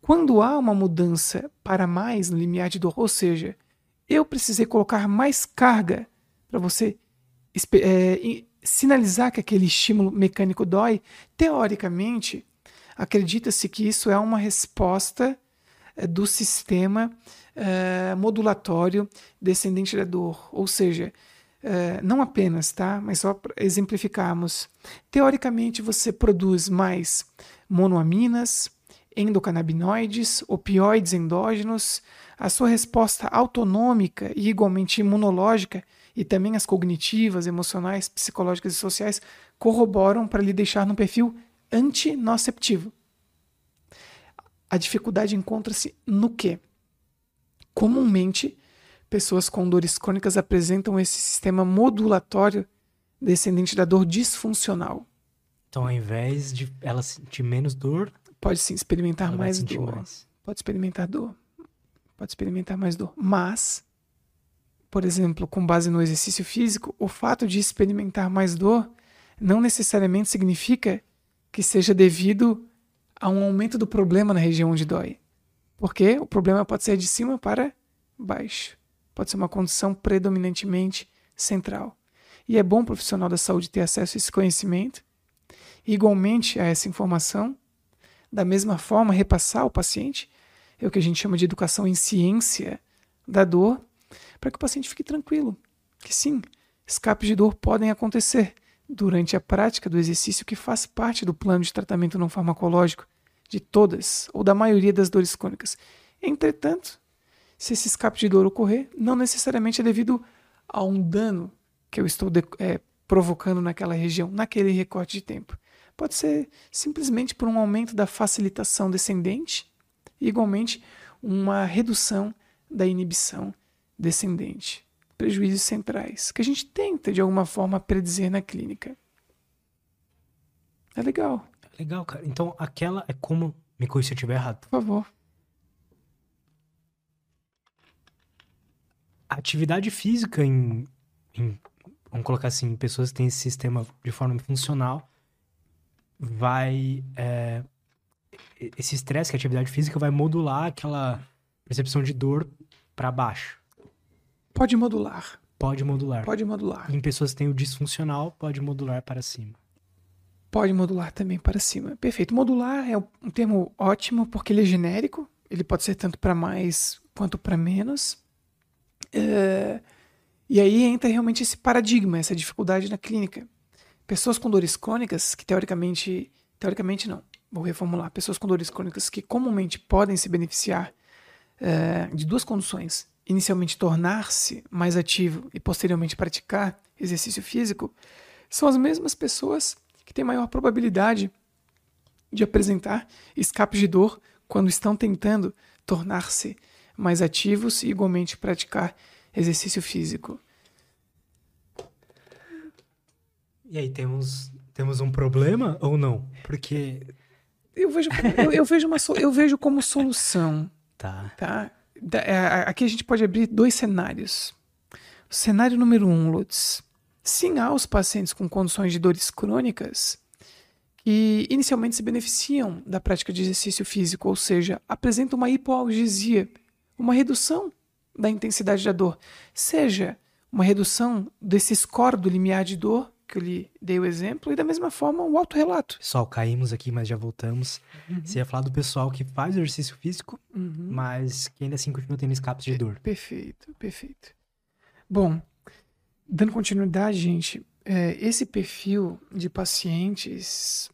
Quando há uma mudança para mais no limiar de dor, ou seja, eu precisei colocar mais carga para você é, sinalizar que aquele estímulo mecânico dói. Teoricamente, acredita-se que isso é uma resposta é, do sistema é, modulatório descendente da dor, ou seja, é, não apenas, tá? Mas só para exemplificarmos. Teoricamente, você produz mais monoaminas, endocannabinoides, opioides endógenos, a sua resposta autonômica e igualmente imunológica e também as cognitivas, emocionais, psicológicas e sociais corroboram para lhe deixar num perfil antinociceptivo. A dificuldade encontra-se no quê? Comumente, pessoas com dores crônicas apresentam esse sistema modulatório descendente da dor disfuncional. Então, ao invés de ela sentir menos dor, pode sim experimentar mais dor. Mais. Pode experimentar dor. Pode experimentar mais dor. Mas, por exemplo, com base no exercício físico, o fato de experimentar mais dor não necessariamente significa que seja devido a um aumento do problema na região onde dói. Porque o problema pode ser de cima para baixo. Pode ser uma condição predominantemente central. E é bom o profissional da saúde ter acesso a esse conhecimento, igualmente a essa informação, da mesma forma repassar ao paciente, é o que a gente chama de educação em ciência da dor, para que o paciente fique tranquilo, que sim, escapes de dor podem acontecer durante a prática do exercício que faz parte do plano de tratamento não farmacológico de todas ou da maioria das dores crônicas. Entretanto, se esse escape de dor ocorrer, não necessariamente é devido a um dano que eu estou de, é, provocando naquela região, naquele recorte de tempo. Pode ser simplesmente por um aumento da facilitação descendente e, igualmente, uma redução da inibição descendente. Prejuízos centrais, que a gente tenta, de alguma forma, predizer na clínica. É legal. É legal, cara. Então, aquela é como. Me corrija se eu estiver errado. Por favor. A atividade física em, em vamos colocar assim, pessoas que têm esse sistema de forma funcional, vai. É, esse estresse que a atividade física vai modular aquela percepção de dor para baixo. Pode modular. Pode modular. Pode modular. Em pessoas que têm o disfuncional, pode modular para cima. Pode modular também para cima. Perfeito. Modular é um termo ótimo porque ele é genérico. Ele pode ser tanto para mais quanto para menos. É e aí entra realmente esse paradigma, essa dificuldade na clínica. Pessoas com dores crônicas, que teoricamente, teoricamente não, vou reformular, pessoas com dores crônicas que comumente podem se beneficiar é, de duas condições. Inicialmente tornar-se mais ativo e posteriormente praticar exercício físico, são as mesmas pessoas que têm maior probabilidade de apresentar escapes de dor quando estão tentando tornar-se mais ativos e igualmente praticar exercício físico. E aí temos temos um problema ou não? Porque eu vejo eu, eu vejo uma eu vejo como solução. Tá. Tá. É, aqui a gente pode abrir dois cenários. Cenário número um, Lutz. Sim, há os pacientes com condições de dores crônicas que inicialmente se beneficiam da prática de exercício físico, ou seja, apresentam uma hipoalgesia, uma redução da intensidade da dor, seja uma redução desse score do limiar de dor, que eu lhe dei o exemplo, e da mesma forma o autorrelato. Pessoal, caímos aqui, mas já voltamos. Uhum. Você ia falar do pessoal que faz exercício físico, uhum. mas que ainda assim continua tendo escapes de dor. Perfeito, perfeito. Bom, dando continuidade, gente, é, esse perfil de pacientes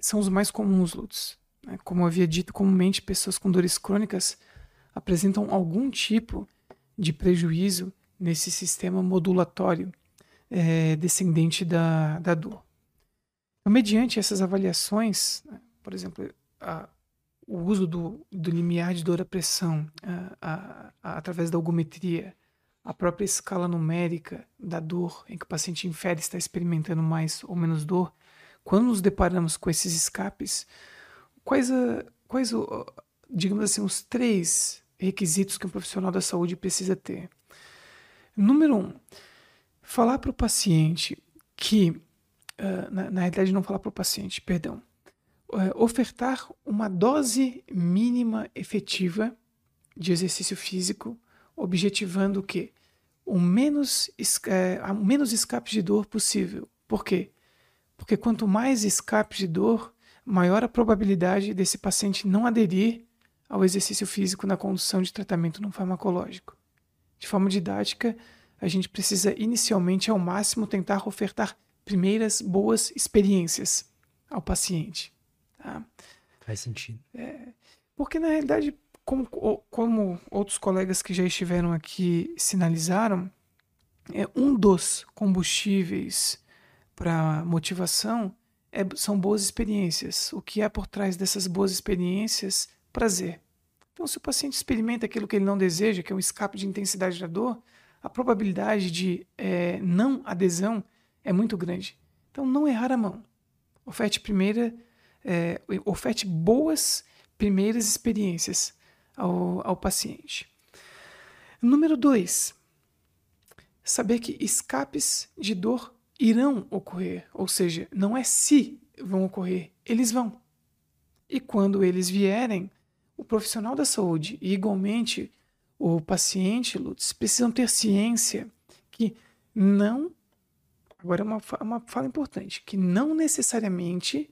são os mais comuns, Lutz. Né? Como eu havia dito, comumente pessoas com dores crônicas apresentam algum tipo de prejuízo nesse sistema modulatório é, descendente da, da dor. Então, mediante essas avaliações, né, por exemplo, a, o uso do, do limiar de dor à pressão a, a, através da algometria, a própria escala numérica da dor, em que o paciente infere está experimentando mais ou menos dor, quando nos deparamos com esses escapes, quais, a, quais digamos assim, os três requisitos que um profissional da saúde precisa ter. Número um, falar para o paciente que, uh, na, na realidade, não falar para o paciente, perdão, uh, ofertar uma dose mínima efetiva de exercício físico, objetivando o quê? O menos, uh, o menos escape de dor possível. Por quê? Porque quanto mais escape de dor, maior a probabilidade desse paciente não aderir ao exercício físico na condução de tratamento não farmacológico. De forma didática, a gente precisa inicialmente, ao máximo, tentar ofertar primeiras boas experiências ao paciente. Tá? Faz sentido. É, porque, na realidade, como, como outros colegas que já estiveram aqui sinalizaram, é um dos combustíveis para motivação é, são boas experiências. O que há por trás dessas boas experiências? Prazer. Então, se o paciente experimenta aquilo que ele não deseja, que é um escape de intensidade da dor, a probabilidade de é, não adesão é muito grande. Então, não errar a mão. Oferte primeira, é, oferte boas primeiras experiências ao, ao paciente. Número dois, saber que escapes de dor irão ocorrer, ou seja, não é se vão ocorrer, eles vão. E quando eles vierem, o profissional da saúde e igualmente o paciente, Lutz, precisam ter ciência que não. Agora é uma, uma fala importante: que não necessariamente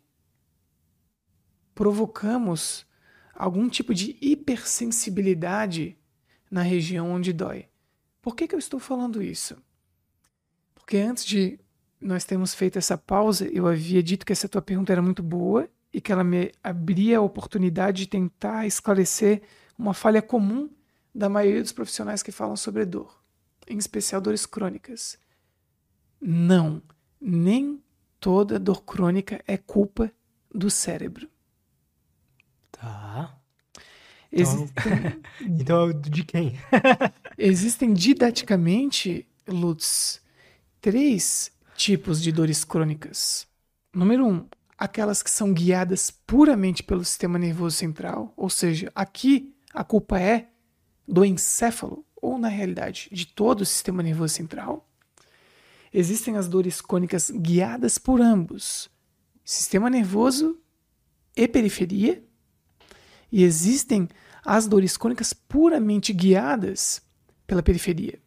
provocamos algum tipo de hipersensibilidade na região onde dói. Por que, que eu estou falando isso? Porque antes de nós termos feito essa pausa, eu havia dito que essa tua pergunta era muito boa e que ela me abria a oportunidade de tentar esclarecer uma falha comum da maioria dos profissionais que falam sobre dor, em especial dores crônicas. Não, nem toda dor crônica é culpa do cérebro. Tá. Existem... então, de quem? Existem didaticamente, Lutz, três tipos de dores crônicas. Número um, aquelas que são guiadas puramente pelo sistema nervoso central, ou seja, aqui a culpa é do encéfalo, ou na realidade, de todo o sistema nervoso central. Existem as dores crônicas guiadas por ambos, sistema nervoso e periferia, e existem as dores crônicas puramente guiadas pela periferia.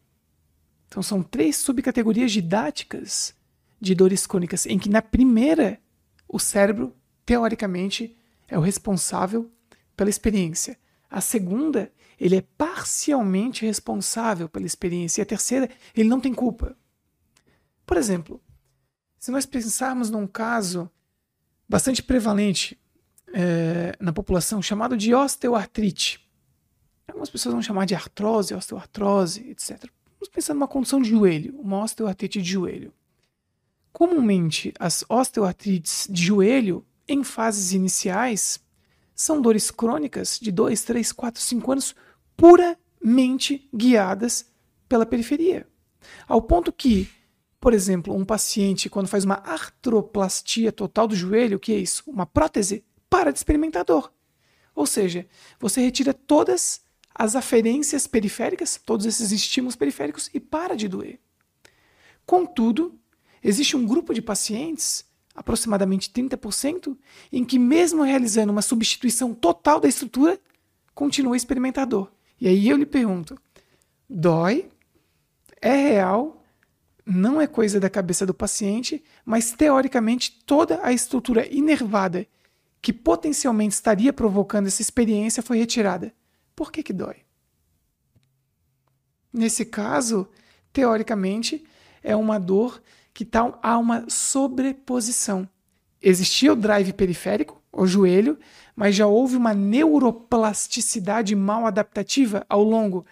Então são três subcategorias didáticas de dores crônicas, em que na primeira o cérebro, teoricamente, é o responsável pela experiência. A segunda, ele é parcialmente responsável pela experiência. E a terceira, ele não tem culpa. Por exemplo, se nós pensarmos num caso bastante prevalente é, na população chamado de osteoartrite, algumas pessoas vão chamar de artrose, osteoartrose, etc. Vamos pensar numa condição de joelho, uma osteoartrite de joelho. Comumente, as osteoartrites de joelho, em fases iniciais, são dores crônicas de 2, 3, 4, 5 anos, puramente guiadas pela periferia. Ao ponto que, por exemplo, um paciente, quando faz uma artroplastia total do joelho, o que é isso? Uma prótese, para de experimentar dor. Ou seja, você retira todas as aferências periféricas, todos esses estímulos periféricos e para de doer. Contudo, Existe um grupo de pacientes, aproximadamente 30%, em que, mesmo realizando uma substituição total da estrutura, continua experimentador. E aí eu lhe pergunto: dói? É real? Não é coisa da cabeça do paciente, mas teoricamente toda a estrutura inervada que potencialmente estaria provocando essa experiência foi retirada. Por que, que dói? Nesse caso, teoricamente, é uma dor que tal há uma sobreposição. Existia o drive periférico, o joelho, mas já houve uma neuroplasticidade mal adaptativa ao longo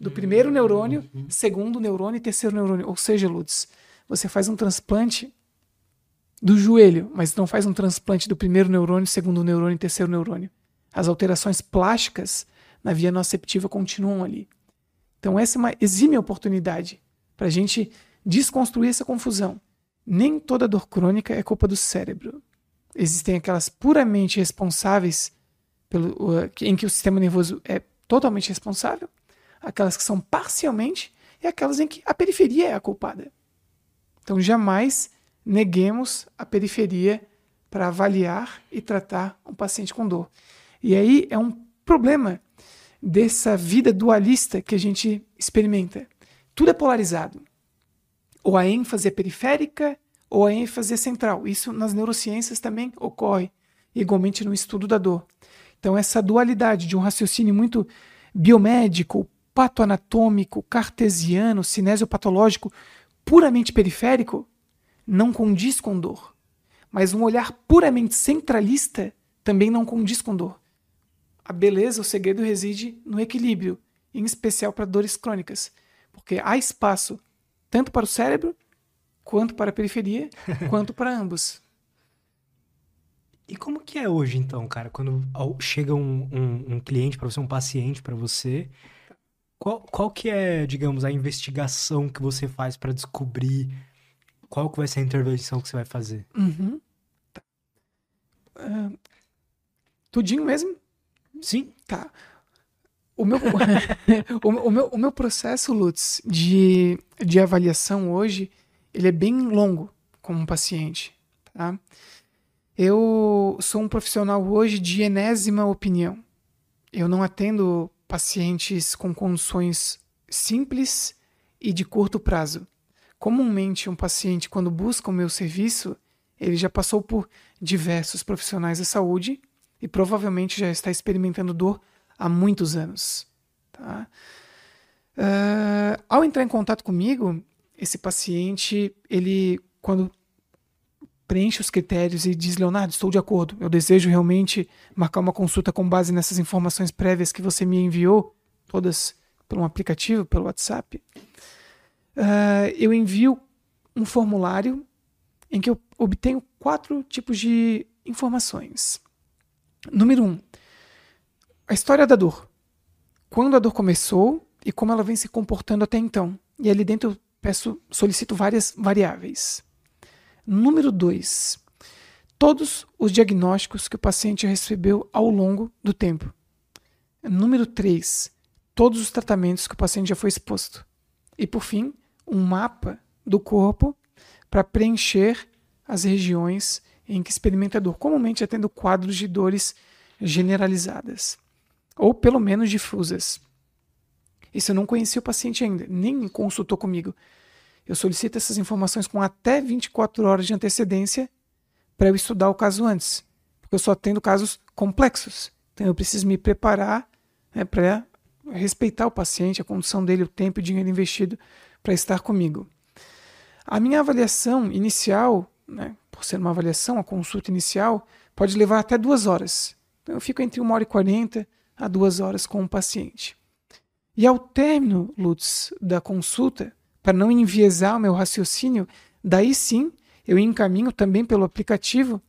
do primeiro neurônio, segundo neurônio e terceiro neurônio. Ou seja, Lutz, você faz um transplante do joelho, mas não faz um transplante do primeiro neurônio, segundo neurônio e terceiro neurônio. As alterações plásticas na via noceptiva continuam ali. Então, essa é uma exímia oportunidade para a gente desconstruir essa confusão. Nem toda dor crônica é culpa do cérebro. Existem aquelas puramente responsáveis, pelo, em que o sistema nervoso é totalmente responsável, aquelas que são parcialmente e aquelas em que a periferia é a culpada. Então jamais neguemos a periferia para avaliar e tratar um paciente com dor. E aí é um problema dessa vida dualista que a gente experimenta. Tudo é polarizado ou a ênfase é periférica ou a ênfase é central. Isso nas neurociências também ocorre, igualmente no estudo da dor. Então, essa dualidade de um raciocínio muito biomédico, patoanatômico, cartesiano, cinesiopatológico, puramente periférico, não condiz com dor. Mas um olhar puramente centralista também não condiz com dor. A beleza, o segredo reside no equilíbrio, em especial para dores crônicas, porque há espaço tanto para o cérebro, quanto para a periferia, quanto para ambos. E como que é hoje, então, cara, quando chega um, um, um cliente para você, um paciente para você, qual, qual que é, digamos, a investigação que você faz para descobrir qual que vai ser a intervenção que você vai fazer? Uhum. Tá. Uh, tudinho mesmo? Sim. Tá. O meu, o, meu, o meu processo, Lutz, de, de avaliação hoje, ele é bem longo como paciente, tá? Eu sou um profissional hoje de enésima opinião. Eu não atendo pacientes com condições simples e de curto prazo. Comumente, um paciente, quando busca o meu serviço, ele já passou por diversos profissionais da saúde e provavelmente já está experimentando dor há muitos anos. Tá? Uh, ao entrar em contato comigo, esse paciente, ele, quando preenche os critérios e diz, Leonardo, estou de acordo, eu desejo realmente marcar uma consulta com base nessas informações prévias que você me enviou, todas pelo aplicativo, pelo WhatsApp, uh, eu envio um formulário em que eu obtenho quatro tipos de informações. Número um, a história da dor. Quando a dor começou e como ela vem se comportando até então. E ali dentro eu peço, solicito várias variáveis. Número dois, todos os diagnósticos que o paciente recebeu ao longo do tempo. Número três, todos os tratamentos que o paciente já foi exposto. E por fim, um mapa do corpo para preencher as regiões em que experimenta dor, comumente tendo quadros de dores generalizadas, ou pelo menos difusas. Isso eu não conhecia o paciente ainda, nem consultou comigo. Eu solicito essas informações com até 24 horas de antecedência para eu estudar o caso antes, porque eu só atendo casos complexos. Então eu preciso me preparar né, para respeitar o paciente, a condição dele, o tempo e o dinheiro investido para estar comigo. A minha avaliação inicial né, por ser uma avaliação, a consulta inicial, pode levar até duas horas. Então, eu fico entre uma hora e quarenta a duas horas com o paciente. E ao término, Lutz, da consulta, para não enviesar o meu raciocínio, daí sim eu encaminho também pelo aplicativo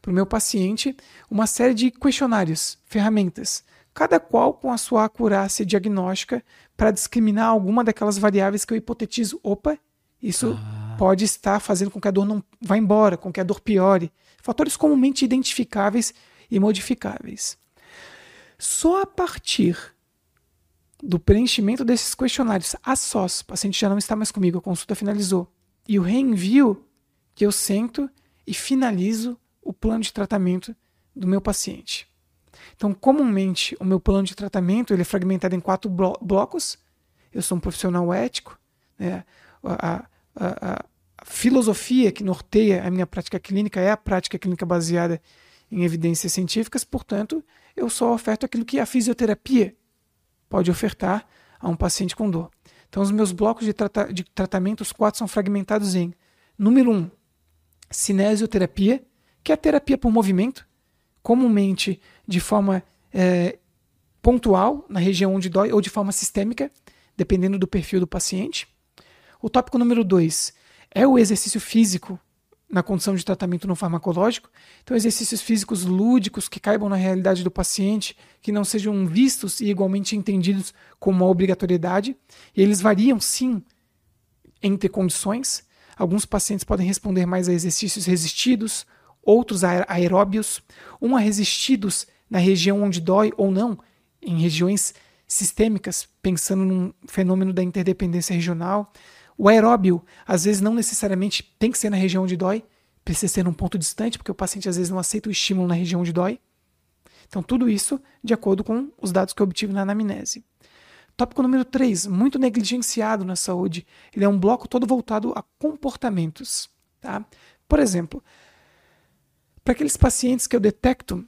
para o meu paciente uma série de questionários, ferramentas, cada qual com a sua acurácia diagnóstica para discriminar alguma daquelas variáveis que eu hipotetizo. Opa, isso ah pode estar fazendo com que a dor não vá embora, com que a dor piore. Fatores comumente identificáveis e modificáveis. Só a partir do preenchimento desses questionários a sós, o paciente já não está mais comigo, a consulta finalizou, e o reenvio que eu sento e finalizo o plano de tratamento do meu paciente. Então, comumente, o meu plano de tratamento ele é fragmentado em quatro blo blocos. Eu sou um profissional ético. Né? A, a, a filosofia que norteia a minha prática clínica é a prática clínica baseada em evidências científicas, portanto, eu só oferto aquilo que a fisioterapia pode ofertar a um paciente com dor. Então, os meus blocos de, trata de tratamento, os quatro, são fragmentados em: número um, cinesioterapia, que é a terapia por movimento, comumente de forma é, pontual, na região onde dói, ou de forma sistêmica, dependendo do perfil do paciente. O tópico número 2 é o exercício físico na condição de tratamento não farmacológico. Então, exercícios físicos lúdicos que caibam na realidade do paciente, que não sejam vistos e igualmente entendidos como uma obrigatoriedade. E eles variam, sim, entre condições. Alguns pacientes podem responder mais a exercícios resistidos, outros a aeróbios, um a resistidos na região onde dói ou não, em regiões sistêmicas, pensando num fenômeno da interdependência regional. O aeróbio, às vezes, não necessariamente tem que ser na região onde dói, precisa ser num ponto distante, porque o paciente às vezes não aceita o estímulo na região onde dói. Então, tudo isso de acordo com os dados que eu obtive na anamnese. Tópico número 3, muito negligenciado na saúde. Ele é um bloco todo voltado a comportamentos. Tá? Por exemplo, para aqueles pacientes que eu detecto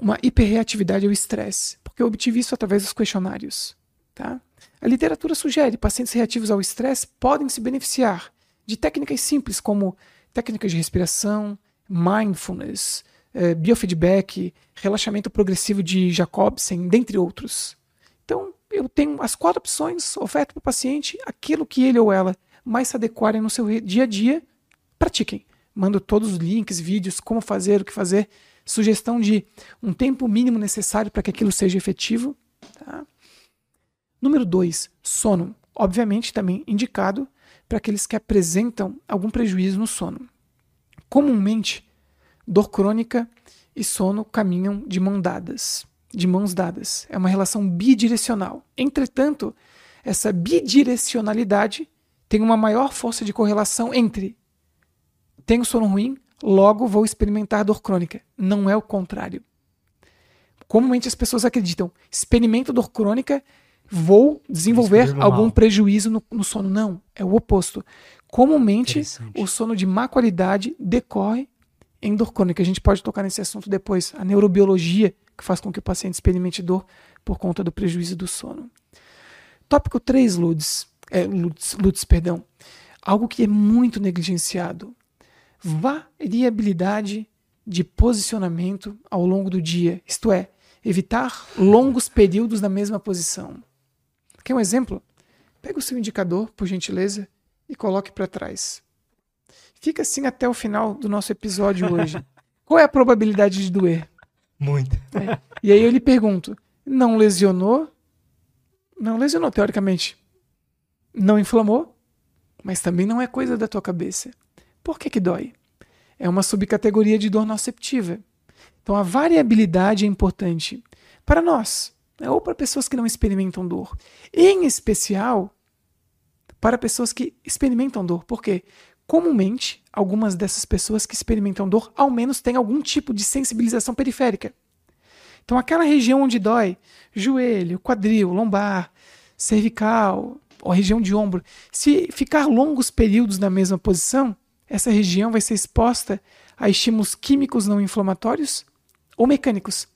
uma hiperreatividade ao estresse, porque eu obtive isso através dos questionários. Tá? A literatura sugere que pacientes reativos ao estresse podem se beneficiar de técnicas simples como técnicas de respiração, mindfulness, eh, biofeedback, relaxamento progressivo de Jacobsen, dentre outros. Então, eu tenho as quatro opções, oferto para o paciente aquilo que ele ou ela mais se adequarem no seu dia a dia, pratiquem. Mando todos os links, vídeos, como fazer, o que fazer, sugestão de um tempo mínimo necessário para que aquilo seja efetivo. Tá? Número 2, sono. Obviamente também indicado para aqueles que apresentam algum prejuízo no sono. Comumente, dor crônica e sono caminham de mão dadas, de mãos dadas. É uma relação bidirecional. Entretanto, essa bidirecionalidade tem uma maior força de correlação entre tenho sono ruim, logo vou experimentar dor crônica. Não é o contrário. Comumente as pessoas acreditam, experimento dor crônica, vou desenvolver algum mal. prejuízo no, no, sono. Não, é o oposto. Comumente, o sono de má qualidade decorre em dor crônica. A gente pode tocar nesse assunto depois. A neurobiologia que faz com que o paciente experimente dor por conta do prejuízo do sono. Tópico 3, Ludes, é, Ludes, Ludes, perdão. Algo que é muito negligenciado variabilidade de posicionamento ao longo do dia, isto é, evitar longos períodos na mesma posição. Quer um exemplo? Pega o seu indicador, por gentileza, e coloque para trás. Fica assim até o final do nosso episódio hoje. Qual é a probabilidade de doer? Muita. É. E aí eu lhe pergunto: não lesionou? Não lesionou, teoricamente. Não inflamou? Mas também não é coisa da tua cabeça. Por que, que dói? É uma subcategoria de dor noceptiva. Então a variabilidade é importante para nós? Ou para pessoas que não experimentam dor. Em especial para pessoas que experimentam dor. Por quê? Comumente, algumas dessas pessoas que experimentam dor, ao menos têm algum tipo de sensibilização periférica. Então, aquela região onde dói, joelho, quadril, lombar, cervical, ou região de ombro, se ficar longos períodos na mesma posição, essa região vai ser exposta a estímulos químicos não inflamatórios ou mecânicos.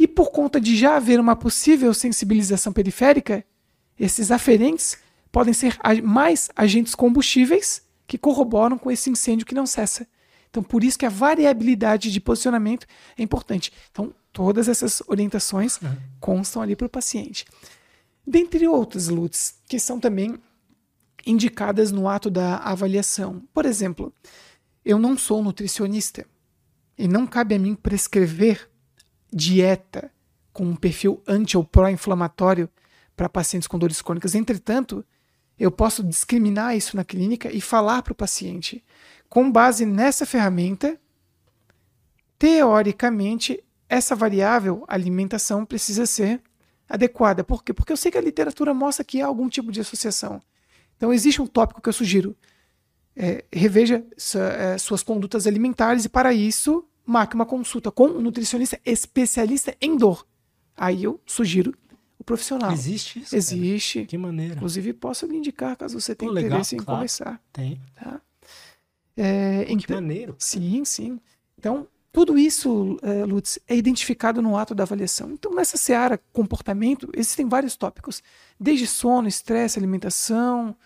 E por conta de já haver uma possível sensibilização periférica, esses aferentes podem ser mais agentes combustíveis que corroboram com esse incêndio que não cessa. Então, por isso que a variabilidade de posicionamento é importante. Então, todas essas orientações uhum. constam ali para o paciente. Dentre outras lutas, que são também indicadas no ato da avaliação. Por exemplo, eu não sou nutricionista e não cabe a mim prescrever dieta com um perfil anti ou pró-inflamatório para pacientes com dores crônicas. Entretanto, eu posso discriminar isso na clínica e falar para o paciente, com base nessa ferramenta, teoricamente, essa variável alimentação precisa ser adequada. Por quê? Porque eu sei que a literatura mostra que há algum tipo de associação. Então, existe um tópico que eu sugiro. É, reveja é, suas condutas alimentares e, para isso, marque uma consulta com um nutricionista especialista em dor. Aí eu sugiro o profissional. Existe isso? Existe. Cara? Que maneira. Inclusive, posso lhe indicar caso você tenha Pô, interesse legal, em claro. conversar. Tem. Tá? É, Pô, que maneiro. Sim, sim. Então, tudo isso, é, Lutz, é identificado no ato da avaliação. Então, nessa seara comportamento, existem vários tópicos, desde sono, estresse, alimentação,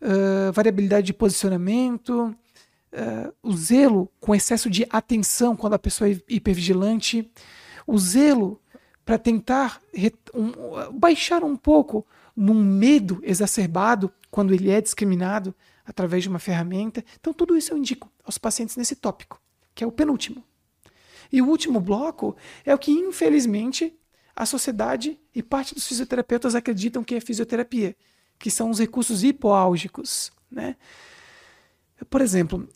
uh, variabilidade de posicionamento, uh, o zelo com excesso de atenção quando a pessoa é hipervigilante, o zelo para tentar um, baixar um pouco num medo exacerbado quando ele é discriminado através de uma ferramenta. Então, tudo isso eu indico aos pacientes nesse tópico, que é o penúltimo. E o último bloco é o que, infelizmente, a sociedade e parte dos fisioterapeutas acreditam que é fisioterapia, que são os recursos hipoálgicos. Né? Por exemplo,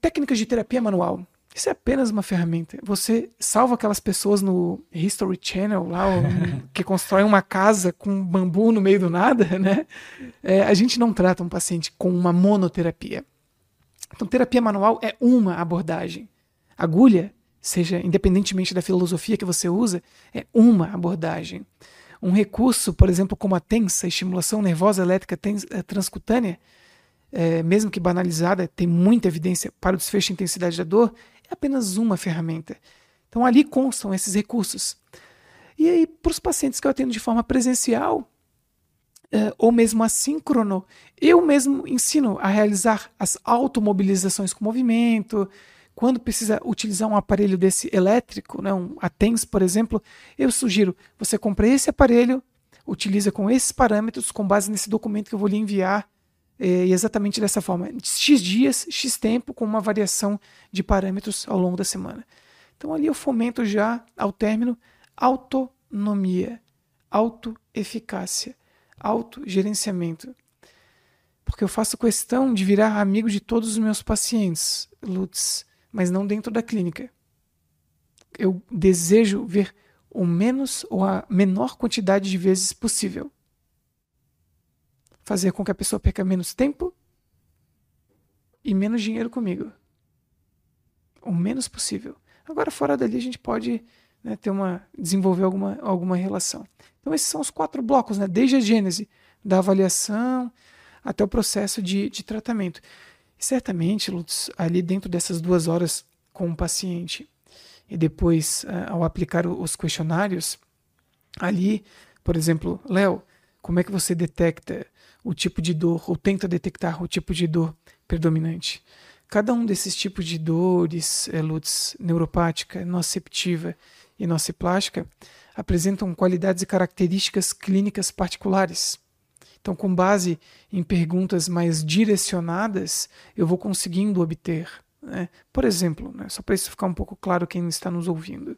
técnicas de terapia manual. Isso é apenas uma ferramenta. Você salva aquelas pessoas no History Channel, lá, que constroem uma casa com bambu no meio do nada, né? É, a gente não trata um paciente com uma monoterapia. Então, terapia manual é uma abordagem. Agulha seja independentemente da filosofia que você usa, é uma abordagem. Um recurso, por exemplo, como a tensa, estimulação nervosa elétrica eh, transcutânea, é, mesmo que banalizada, tem muita evidência para o desfecho de intensidade da dor, é apenas uma ferramenta. Então ali constam esses recursos. E aí, para os pacientes que eu atendo de forma presencial, é, ou mesmo assíncrono, eu mesmo ensino a realizar as automobilizações com movimento, quando precisa utilizar um aparelho desse elétrico, né, um ATENS, por exemplo, eu sugiro você compre esse aparelho, utiliza com esses parâmetros, com base nesse documento que eu vou lhe enviar, é, exatamente dessa forma, X dias, X tempo, com uma variação de parâmetros ao longo da semana. Então ali eu fomento já, ao término, autonomia, autoeficácia, autogerenciamento. Porque eu faço questão de virar amigo de todos os meus pacientes, Lutz, mas não dentro da clínica. Eu desejo ver o menos ou a menor quantidade de vezes possível. Fazer com que a pessoa perca menos tempo e menos dinheiro comigo. O menos possível. Agora, fora dali, a gente pode né, ter uma, desenvolver alguma, alguma relação. Então, esses são os quatro blocos, né, desde a gênese da avaliação até o processo de, de tratamento. E certamente, Lutz, ali dentro dessas duas horas com o paciente, e depois, uh, ao aplicar os questionários, ali, por exemplo, Léo, como é que você detecta o tipo de dor, ou tenta detectar o tipo de dor predominante? Cada um desses tipos de dores, é, Lutz, neuropática, nociceptiva e nociplástica, apresentam qualidades e características clínicas particulares. Então, com base em perguntas mais direcionadas, eu vou conseguindo obter né? Por exemplo, né, só para isso ficar um pouco claro quem está nos ouvindo.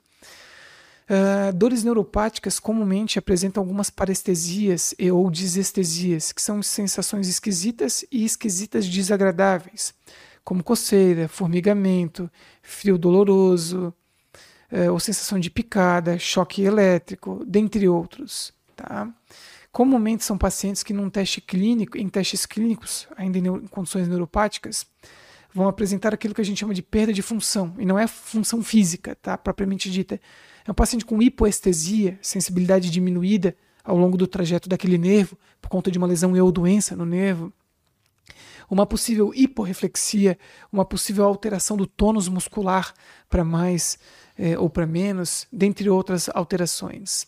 Uh, dores neuropáticas comumente apresentam algumas parestesias e ou disestesias, que são sensações esquisitas e esquisitas desagradáveis, como coceira, formigamento, frio doloroso, uh, ou sensação de picada, choque elétrico, dentre outros. Tá? Comumente são pacientes que num teste clínico, em testes clínicos, ainda em, em condições neuropáticas, vão apresentar aquilo que a gente chama de perda de função, e não é função física, tá? propriamente dita. É um paciente com hipoestesia, sensibilidade diminuída ao longo do trajeto daquele nervo, por conta de uma lesão ou doença no nervo. Uma possível hiporreflexia, uma possível alteração do tônus muscular para mais eh, ou para menos, dentre outras alterações.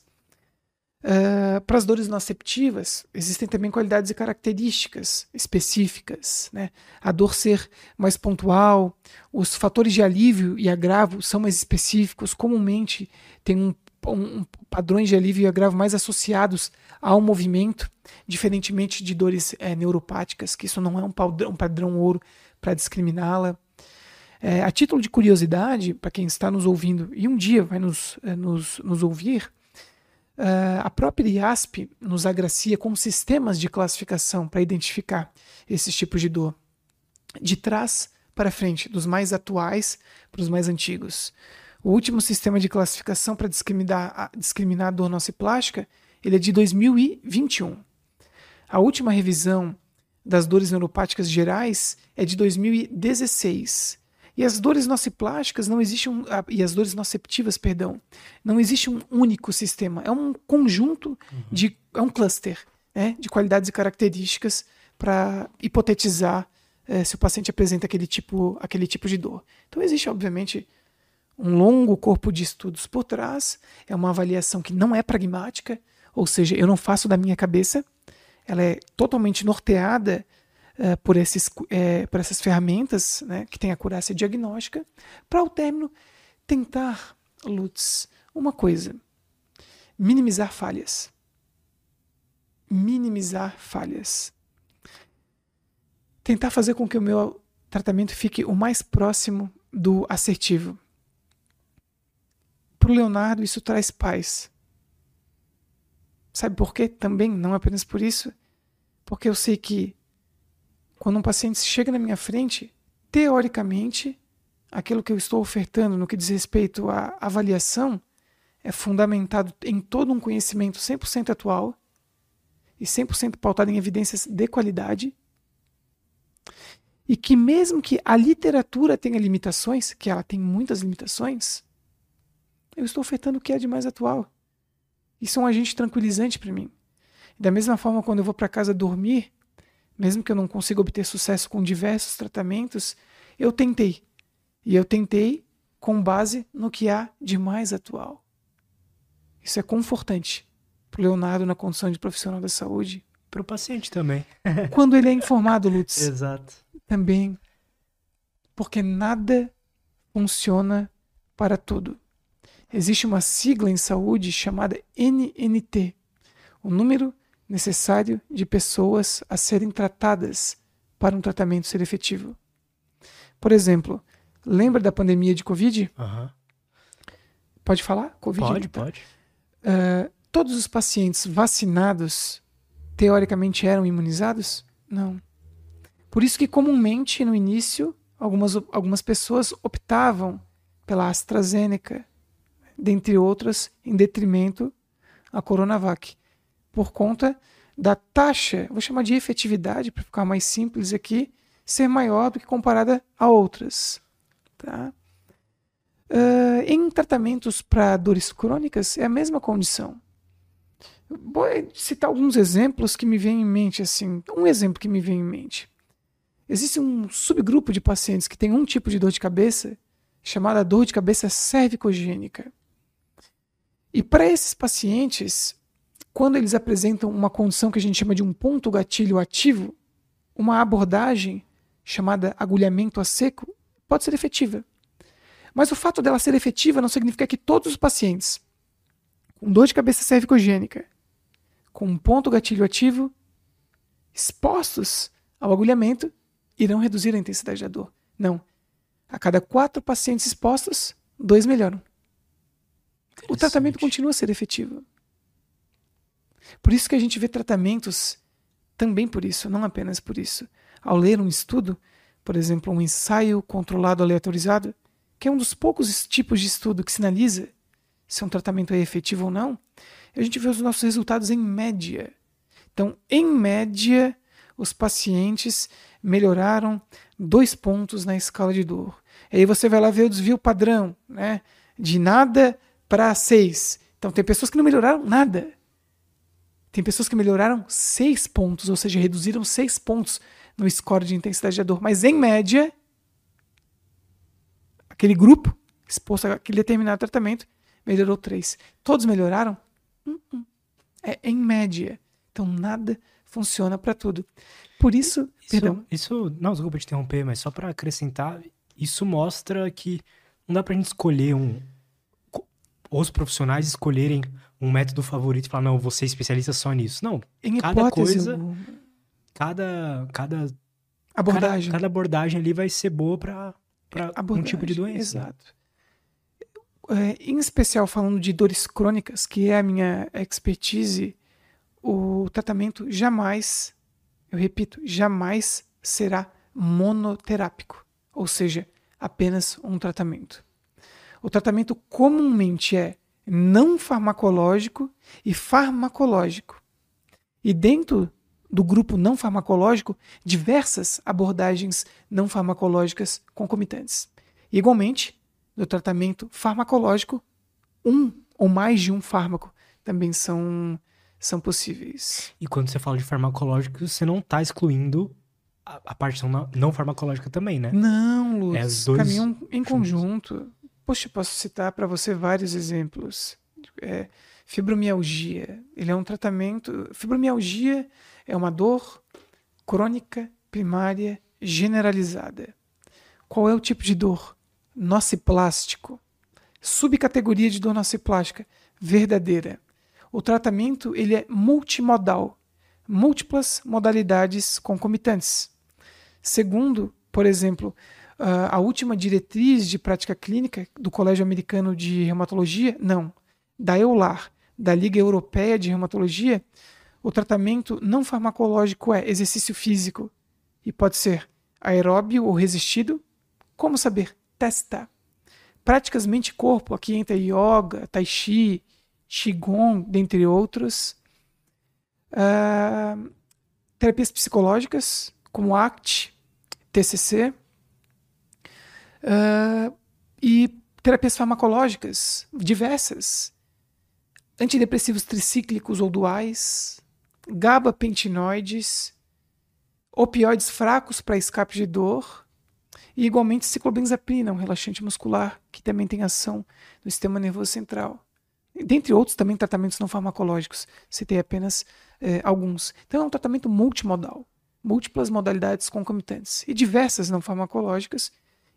Uh, para as dores noceptivas, existem também qualidades e características específicas. Né? A dor ser mais pontual, os fatores de alívio e agravo são mais específicos, comumente tem um, um, padrões de alívio e agravo mais associados ao movimento, diferentemente de dores é, neuropáticas, que isso não é um padrão, um padrão ouro para discriminá-la. É, a título de curiosidade, para quem está nos ouvindo e um dia vai nos, é, nos, nos ouvir, Uh, a própria IASP nos agracia com sistemas de classificação para identificar esses tipos de dor, de trás para frente, dos mais atuais para os mais antigos. O último sistema de classificação para discriminar, discriminar a dor nociplástica ele é de 2021. A última revisão das dores neuropáticas gerais é de 2016 e as dores nociplásticas não existe um, e as dores noceptivas, perdão, não existe um único sistema, é um conjunto uhum. de é um cluster, né, de qualidades e características para hipotetizar é, se o paciente apresenta aquele tipo aquele tipo de dor. Então existe obviamente um longo corpo de estudos por trás, é uma avaliação que não é pragmática, ou seja, eu não faço da minha cabeça, ela é totalmente norteada uh, por, esses, uh, por essas ferramentas né, que tem a acurácia diagnóstica, para ao término tentar, Lutz, uma coisa: minimizar falhas. Minimizar falhas. Tentar fazer com que o meu tratamento fique o mais próximo do assertivo. Para o Leonardo, isso traz paz. Sabe por quê? Também, não apenas por isso, porque eu sei que quando um paciente chega na minha frente, teoricamente, aquilo que eu estou ofertando no que diz respeito à avaliação é fundamentado em todo um conhecimento 100% atual e 100% pautado em evidências de qualidade. E que, mesmo que a literatura tenha limitações, que ela tem muitas limitações, eu estou ofertando o que é de mais atual. Isso é um agente tranquilizante para mim. Da mesma forma, quando eu vou para casa dormir, mesmo que eu não consiga obter sucesso com diversos tratamentos, eu tentei. E eu tentei com base no que há de mais atual. Isso é confortante para o Leonardo na condição de profissional da saúde. Para o paciente também. Quando ele é informado, Lutz. Exato. Também. Porque nada funciona para tudo. Existe uma sigla em saúde chamada NNT, o número necessário de pessoas a serem tratadas para um tratamento ser efetivo. Por exemplo, lembra da pandemia de Covid? Uhum. Pode falar? Covid? Pode, pode. Uh, todos os pacientes vacinados, teoricamente, eram imunizados? Não. Por isso que comumente, no início, algumas, algumas pessoas optavam pela AstraZeneca, dentre outras, em detrimento à Coronavac, por conta da taxa, vou chamar de efetividade para ficar mais simples aqui, ser maior do que comparada a outras. Tá? Uh, em tratamentos para dores crônicas é a mesma condição. Vou citar alguns exemplos que me vêm em mente assim. Um exemplo que me vem em mente. Existe um subgrupo de pacientes que tem um tipo de dor de cabeça chamada dor de cabeça cervicogênica. E para esses pacientes, quando eles apresentam uma condição que a gente chama de um ponto gatilho ativo, uma abordagem chamada agulhamento a seco pode ser efetiva. Mas o fato dela ser efetiva não significa que todos os pacientes com dor de cabeça cervicogênica, com um ponto gatilho ativo, expostos ao agulhamento, irão reduzir a intensidade da dor. Não. A cada quatro pacientes expostos, dois melhoram. O tratamento continua a ser efetivo. Por isso que a gente vê tratamentos também por isso, não apenas por isso. Ao ler um estudo, por exemplo, um ensaio controlado aleatorizado, que é um dos poucos tipos de estudo que sinaliza se um tratamento é efetivo ou não, a gente vê os nossos resultados em média. Então, em média, os pacientes melhoraram dois pontos na escala de dor. Aí você vai lá ver o desvio padrão, né? De nada para seis. Então, tem pessoas que não melhoraram nada. Tem pessoas que melhoraram seis pontos, ou seja, reduziram seis pontos no score de intensidade da dor. Mas, em média, aquele grupo exposto àquele determinado tratamento melhorou três. Todos melhoraram? Uh -uh. É em média. Então nada funciona para tudo. Por isso, isso, perdão. Isso, não, desculpa te interromper, mas só para acrescentar, isso mostra que não dá pra gente escolher um os profissionais escolherem um método favorito e falar, não, você é especialista só nisso. Não, em cada coisa, cada, cada abordagem. Cada, cada abordagem ali vai ser boa para para um tipo de doença. Exato. É, em especial falando de dores crônicas, que é a minha expertise, o tratamento jamais, eu repito, jamais será monoterápico, ou seja, apenas um tratamento. O tratamento comumente é não farmacológico e farmacológico. E dentro do grupo não farmacológico diversas abordagens não farmacológicas concomitantes. Igualmente, no tratamento farmacológico, um ou mais de um fármaco também são, são possíveis. E quando você fala de farmacológico, você não está excluindo a, a, parte não, não farmacológica também, né? Não, Lutz. É dois caminham em conjunto. Poxa, posso citar para você vários exemplos. É, fibromialgia. Ele é um tratamento. Fibromialgia é uma dor crônica primária generalizada. Qual é o tipo de dor? Nociplástico. Subcategoria de dor nociplástica verdadeira. O tratamento ele é multimodal, múltiplas modalidades concomitantes. Segundo, por exemplo, a última diretriz de prática clínica do Colégio Americano de Reumatologia, não, da EULAR, da Liga Europeia de Reumatologia, o tratamento não farmacológico é exercício físico e pode ser aeróbio ou resistido. Como saber? Testa. Práticas mente-corpo, aqui entra yoga, tai chi, qigong, dentre outros. Uh, terapias psicológicas, como ACT, TCC. Uh, e terapias farmacológicas diversas. Antidepressivos tricíclicos ou duais, gabapentinoides, opioides fracos para escape de dor e igualmente ciclobenzaprina, um relaxante muscular que também tem ação no sistema nervoso central. Dentre outros também tratamentos não farmacológicos, citei apenas eh, alguns. Então é um tratamento multimodal, múltiplas modalidades concomitantes e diversas não farmacológicas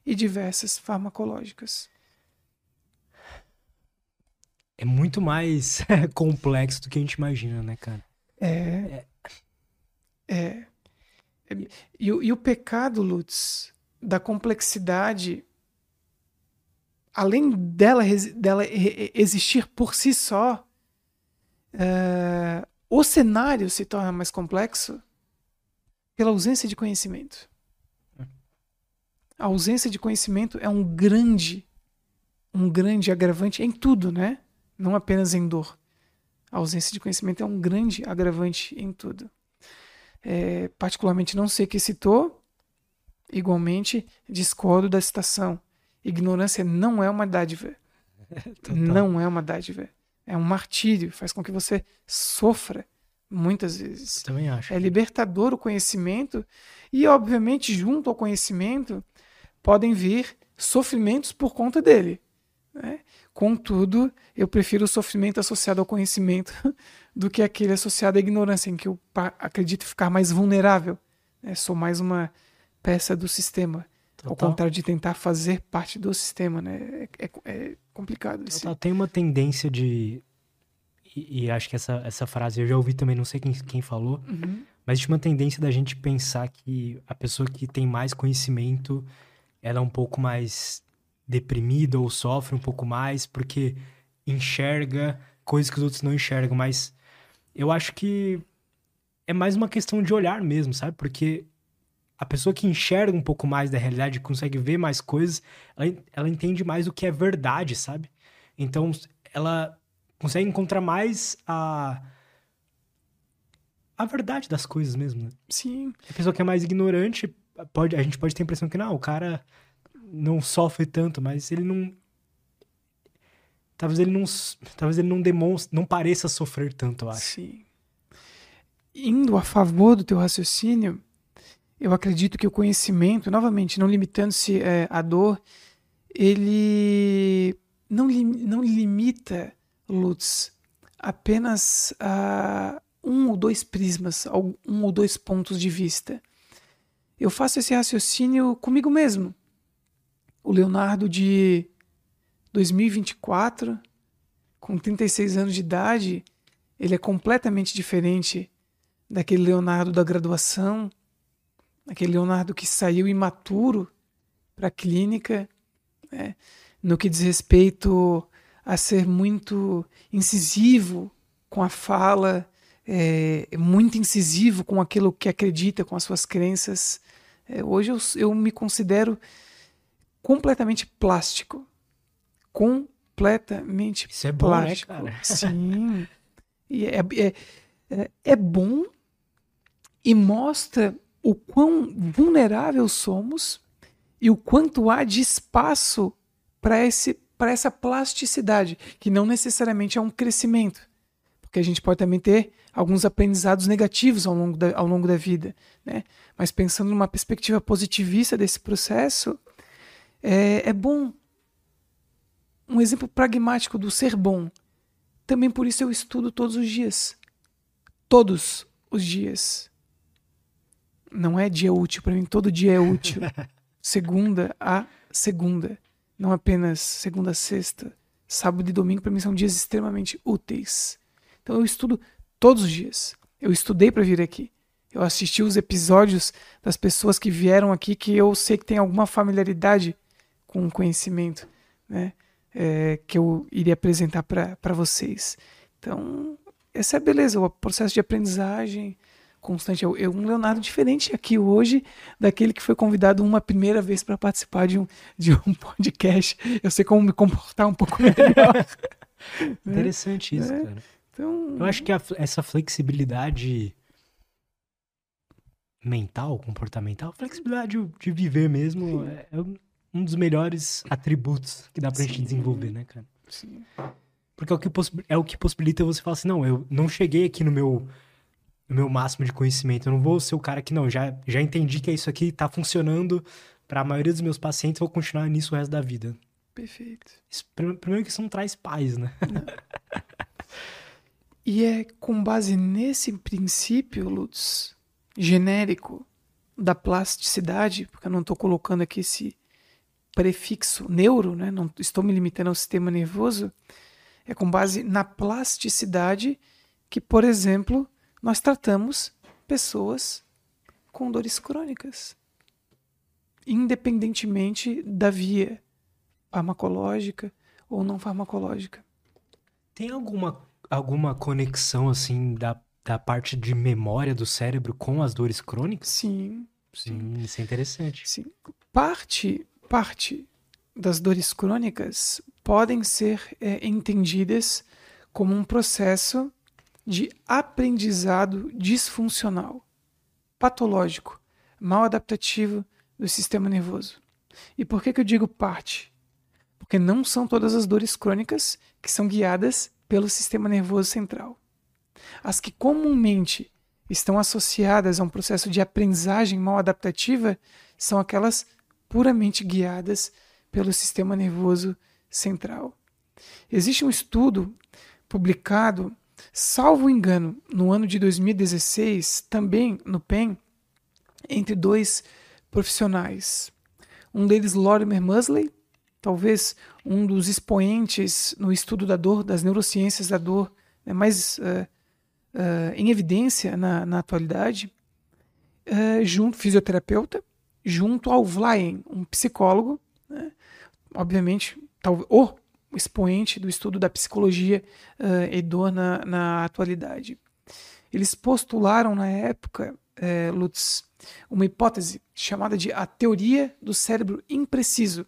e diversas farmacológicas. É muito mais complexo do que a gente imagina, né, cara? É. É. é. E, e o pecado, Lutz, da complexidade além dela, dela existir por si só, uh, o cenário se torna mais complexo pela ausência de conhecimento. A ausência de conhecimento é um grande, um grande agravante em tudo, né? Não apenas em dor. A ausência de conhecimento é um grande agravante em tudo. É, particularmente não sei que citou, igualmente discordo da citação. Ignorância não é uma dádiva. não é uma dádiva. É um martírio, faz com que você sofra muitas vezes. Eu também acho. É libertador o conhecimento e, obviamente, junto ao conhecimento podem vir sofrimentos por conta dele. Né? Contudo, eu prefiro o sofrimento associado ao conhecimento do que aquele associado à ignorância, em que eu acredito ficar mais vulnerável. Né? Sou mais uma peça do sistema. Total. Ao contrário de tentar fazer parte do sistema, né? É, é, é complicado. Total. Tem uma tendência de e, e, acho que essa, essa frase eu já ouvi também, não sei quem, quem falou, uhum. mas tinha uma tendência da gente pensar que a pessoa que tem mais conhecimento ela é um pouco mais deprimida ou sofre um pouco mais porque enxerga coisas que os outros não enxergam, mas eu acho que é mais uma questão de olhar mesmo, sabe? Porque a pessoa que enxerga um pouco mais da realidade, consegue ver mais coisas, ela, ela entende mais o que é verdade, sabe? Então, ela consegue encontrar mais a a verdade das coisas mesmo, né? Sim. A pessoa que é mais ignorante, pode, a gente pode ter a impressão que não, o cara não sofre tanto, mas ele não talvez ele não talvez ele não demonstre, não pareça sofrer tanto, eu acho. Sim. Indo a favor do teu raciocínio, eu acredito que o conhecimento, novamente, não limitando-se é, à dor, ele não, lim, não limita Lutz apenas a um ou dois prismas, um ou dois pontos de vista. Eu faço esse raciocínio comigo mesmo. O Leonardo de 2024, com 36 anos de idade, ele é completamente diferente daquele Leonardo da graduação, aquele Leonardo que saiu imaturo para a clínica, né? no que diz respeito a ser muito incisivo com a fala, é, muito incisivo com aquilo que acredita, com as suas crenças. É, hoje eu, eu me considero completamente plástico. Completamente Isso é bom, né, plástico. Cara? Sim. E é, é, é, é bom e mostra o quão vulnerável somos e o quanto há de espaço para esse para essa plasticidade, que não necessariamente é um crescimento, porque a gente pode também ter alguns aprendizados negativos ao longo da, ao longo da vida, né? Mas pensando numa perspectiva positivista desse processo, é, é bom. Um exemplo pragmático do ser bom. Também por isso eu estudo todos os dias. Todos os dias. Não é dia útil, para mim todo dia é útil. segunda a segunda não apenas segunda a sexta, sábado e domingo para mim são dias extremamente úteis. Então eu estudo todos os dias. Eu estudei para vir aqui. Eu assisti os episódios das pessoas que vieram aqui que eu sei que tem alguma familiaridade com o conhecimento, né? É, que eu iria apresentar para vocês. Então, essa é a beleza, o processo de aprendizagem, constante. Eu, eu, um Leonardo diferente aqui hoje daquele que foi convidado uma primeira vez para participar de um, de um podcast. Eu sei como me comportar um pouco melhor. Interessante isso, é. cara. Então... Eu acho que a, essa flexibilidade mental, comportamental, flexibilidade de viver mesmo é, é um dos melhores atributos que dá pra Sim. gente desenvolver, né, cara? Sim. Porque é o, que é o que possibilita você falar assim, não, eu não cheguei aqui no meu o meu máximo de conhecimento. Eu não vou ser o cara que, não, já, já entendi que é isso aqui, tá funcionando para a maioria dos meus pacientes, vou continuar nisso o resto da vida. Perfeito. Isso, primeiro que isso não traz paz, né? E é com base nesse princípio, Lutz, genérico da plasticidade, porque eu não estou colocando aqui esse prefixo neuro, né? não estou me limitando ao sistema nervoso, é com base na plasticidade que, por exemplo, nós tratamos pessoas com dores crônicas, independentemente da via farmacológica ou não farmacológica. Tem alguma, alguma conexão, assim, da, da parte de memória do cérebro com as dores crônicas? Sim, sim. Hum, isso é interessante. Sim. Parte, parte das dores crônicas podem ser é, entendidas como um processo de aprendizado disfuncional, patológico, mal adaptativo do sistema nervoso. E por que, que eu digo parte? Porque não são todas as dores crônicas que são guiadas pelo sistema nervoso central. As que comumente estão associadas a um processo de aprendizagem mal adaptativa são aquelas puramente guiadas pelo sistema nervoso central. Existe um estudo publicado, salvo engano, no ano de 2016, também no PEN, entre dois profissionais. Um deles, Lorimer Musley, talvez um dos expoentes no estudo da dor, das neurociências da dor, né, mais uh, uh, em evidência na, na atualidade, uh, junto, fisioterapeuta, junto ao Vlaien, um psicólogo, né, obviamente, talvez, o expoente do estudo da psicologia e dor na, na atualidade. Eles postularam na época, Lutz, uma hipótese chamada de a teoria do cérebro impreciso,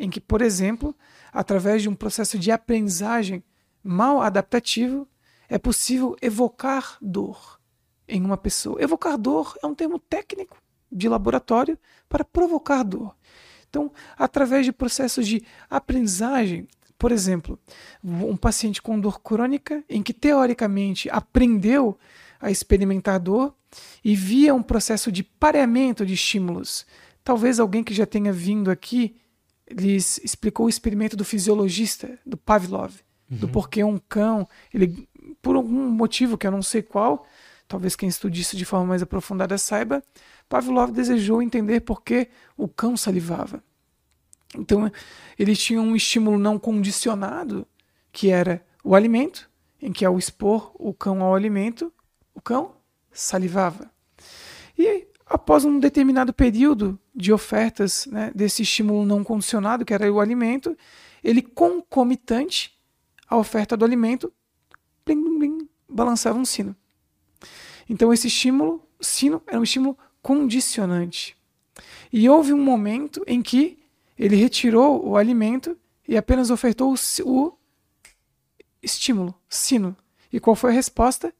em que, por exemplo, através de um processo de aprendizagem mal adaptativo, é possível evocar dor em uma pessoa. Evocar dor é um termo técnico de laboratório para provocar dor. Então, através de processos de aprendizagem, por exemplo, um paciente com dor crônica, em que teoricamente aprendeu a experimentar dor e via um processo de pareamento de estímulos. Talvez alguém que já tenha vindo aqui lhes explicou o experimento do fisiologista, do Pavlov, uhum. do porquê um cão, ele, por algum motivo que eu não sei qual, talvez quem estude isso de forma mais aprofundada saiba, Pavlov desejou entender por que o cão salivava. Então, ele tinha um estímulo não condicionado, que era o alimento, em que ao expor o cão ao alimento, o cão salivava. E após um determinado período de ofertas né, desse estímulo não condicionado, que era o alimento, ele concomitante à oferta do alimento, blim, blim, balançava um sino. Então esse estímulo, sino, era um estímulo condicionante. E houve um momento em que ele retirou o alimento e apenas ofertou o, estímulo, sino. E qual foi a resposta?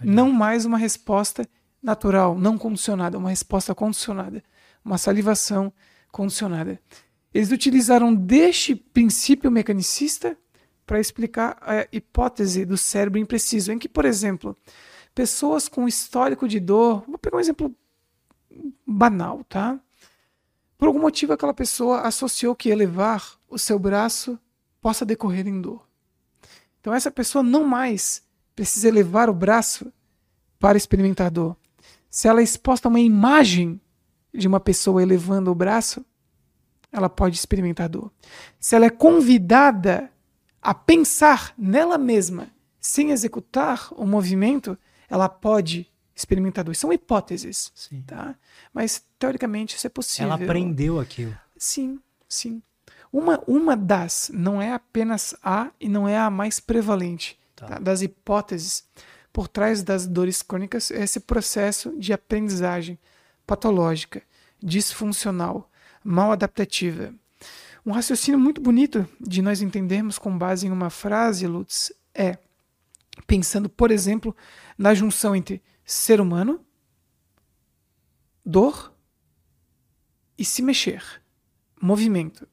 Não mais uma resposta natural, não condicionada, uma resposta condicionada, uma salivação condicionada. Eles utilizaram deste princípio mecanicista para explicar a hipótese do cérebro impreciso, em que, por exemplo, pessoas com histórico de dor, vou pegar um exemplo banal, tá? Por algum motivo, aquela pessoa associou que elevar o seu braço possa decorrer em dor. Então, essa pessoa não mais precisa elevar o braço para experimentar dor. Se ela é exposta a uma imagem de uma pessoa elevando o braço, ela pode experimentar dor. Se ela é convidada a pensar nela mesma sem executar o movimento, ela pode experimentadores. São hipóteses, sim. tá? Mas teoricamente isso é possível. Ela aprendeu aquilo. Sim, sim. Uma, uma das, não é apenas a e não é a mais prevalente tá. Tá? das hipóteses por trás das dores crônicas é esse processo de aprendizagem patológica, disfuncional, mal adaptativa. Um raciocínio muito bonito de nós entendermos com base em uma frase, Lutz, é pensando, por exemplo, na junção entre ser humano, dor e se mexer, movimento.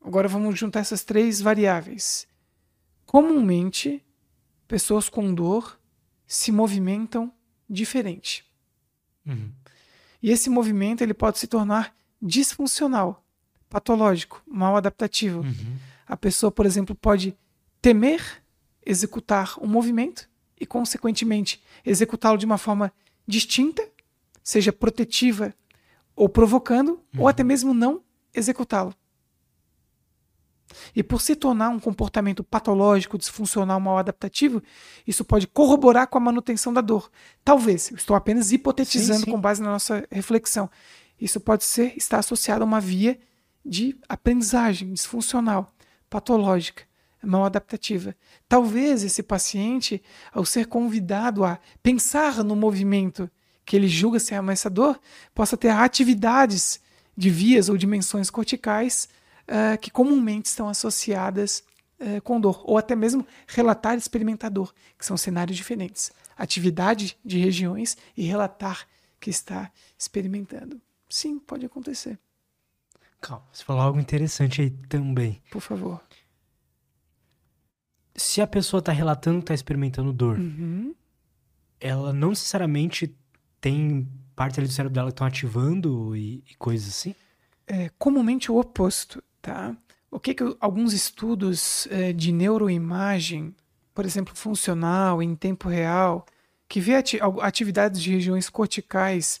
Agora vamos juntar essas três variáveis. Comumente, pessoas com dor se movimentam diferente. Uhum. E esse movimento ele pode se tornar disfuncional, patológico, mal adaptativo. Uhum. A pessoa, por exemplo, pode temer executar um movimento e, consequentemente, executá-lo de uma forma distinta, seja protetiva ou provocando, uhum. ou até mesmo não executá-lo. E por se tornar um comportamento patológico, disfuncional, mal adaptativo, isso pode corroborar com a manutenção da dor. Talvez, estou apenas hipotetizando sim, sim. com base na nossa reflexão. Isso pode ser estar associado a uma via de aprendizagem disfuncional, patológica, mal adaptativa. Talvez esse paciente, ao ser convidado a pensar no movimento que ele julga ser ameaçador, possa ter atividades de vias ou dimensões corticais uh, que comumente estão associadas uh, com dor, ou até mesmo relatar experimentador, que são cenários diferentes. Atividade de regiões e relatar que está experimentando. Sim, pode acontecer. Calma, você falou algo interessante aí também. Por favor. Se a pessoa está relatando que está experimentando dor, uhum. ela não necessariamente tem parte ali do cérebro dela que estão ativando e, e, coisas assim? É comumente o oposto, tá? O que, que alguns estudos é, de neuroimagem, por exemplo, funcional, em tempo real, que vê ati atividades de regiões corticais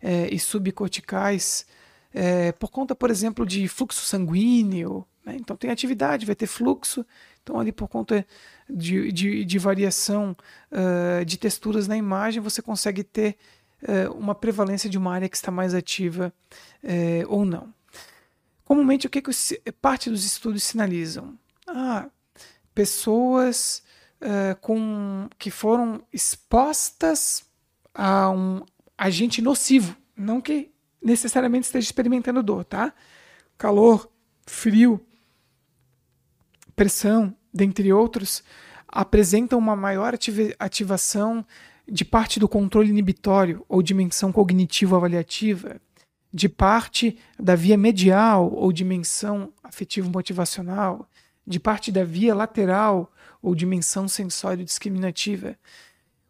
é, e subcorticais é, por conta, por exemplo, de fluxo sanguíneo. Né? Então, tem atividade, vai ter fluxo. Então, ali por conta de, de, de variação uh, de texturas na imagem, você consegue ter uh, uma prevalência de uma área que está mais ativa uh, ou não. Comumente, o que, que parte dos estudos sinalizam? Ah, pessoas com, que foram expostas a um agente nocivo, não que necessariamente esteja experimentando dor, tá? Calor, frio, pressão, dentre outros, apresentam uma maior ativação de parte do controle inibitório ou dimensão cognitivo-avaliativa, de parte da via medial ou dimensão afetivo-motivacional, de parte da via lateral ou dimensão sensório-discriminativa.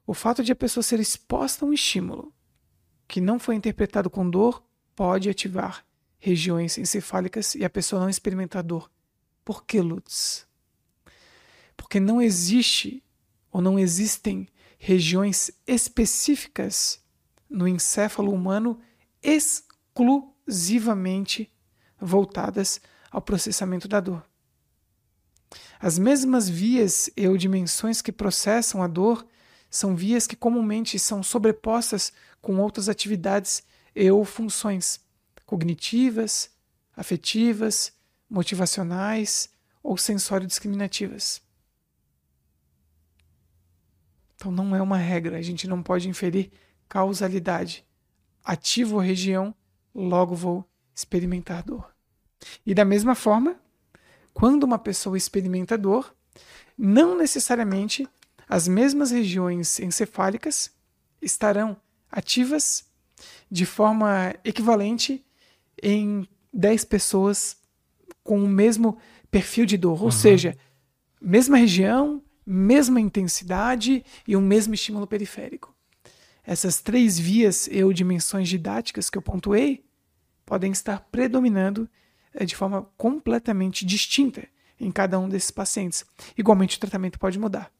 O fato de a pessoa ser exposta a um estímulo que não foi interpretado com dor pode ativar regiões encefálicas e a pessoa não experimentar dor. Por que, Lutz? Porque não existe ou não existem regiões específicas no encéfalo humano exclusivamente voltadas ao processamento da dor. As mesmas vias ou dimensões que processam a dor são vias que comumente são sobrepostas com outras atividades e ou funções cognitivas, afetivas, motivacionais ou sensório-discriminativas. Então não é uma regra, a gente não pode inferir causalidade. Ativo a região, logo vou experimentar dor. E da mesma forma, quando uma pessoa experimenta dor, não necessariamente as mesmas regiões encefálicas estarão ativas de forma equivalente em 10 pessoas com o mesmo perfil de dor, ou uhum. seja, mesma região, mesma intensidade e o mesmo estímulo periférico. Essas três vias ou dimensões didáticas que eu pontuei podem estar predominando eh, de forma completamente distinta em cada um desses pacientes. Igualmente, o tratamento pode mudar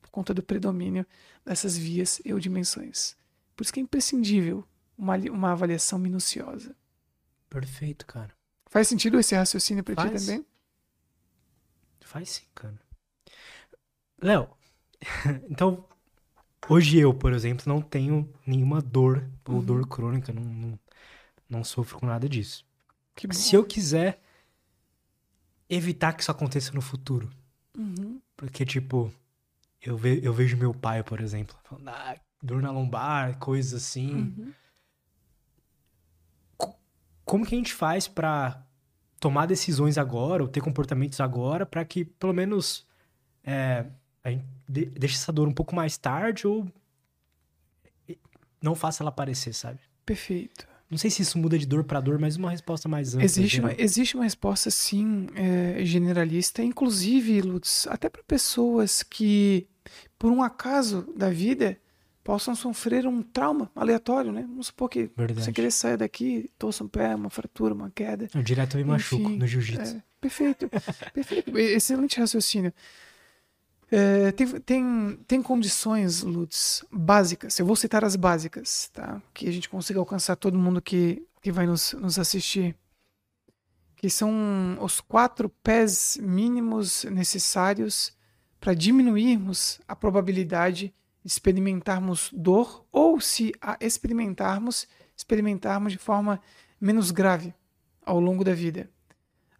por conta do predomínio dessas vias ou dimensões. Por isso que é imprescindível uma, uma avaliação minuciosa. Perfeito, cara. Faz sentido esse raciocínio para ti também? Faz sim, cara. Léo, então, hoje eu, por exemplo, não tenho nenhuma dor ou uhum. dor crônica, não, não, não, sofro com nada disso. Se eu quiser evitar que isso aconteça no futuro, uhum. porque, tipo, eu, ve, eu vejo meu pai, por exemplo, falando, ah, dor na lombar, coisas assim. Uhum. Como que a gente faz para tomar decisões agora, ou ter comportamentos agora, para que pelo menos é, a gente deixe essa dor um pouco mais tarde ou não faça ela aparecer, sabe? Perfeito. Não sei se isso muda de dor para dor, mas uma resposta mais ampla. Existe, uma, existe uma resposta, sim, é, generalista, inclusive, Lutz, até para pessoas que, por um acaso da vida, possam sofrer um trauma aleatório, né? Vamos supor que Verdade. você querer sair daqui, torça um pé, uma fratura, uma queda. Eu direto me machuco no jiu-jitsu. É, perfeito, perfeito. Excelente raciocínio. É, tem, tem, tem condições, Lutz, básicas. Eu vou citar as básicas, tá? Que a gente consiga alcançar todo mundo que, que vai nos, nos assistir. Que são os quatro pés mínimos necessários para diminuirmos a probabilidade de experimentarmos dor ou, se a experimentarmos, experimentarmos de forma menos grave ao longo da vida.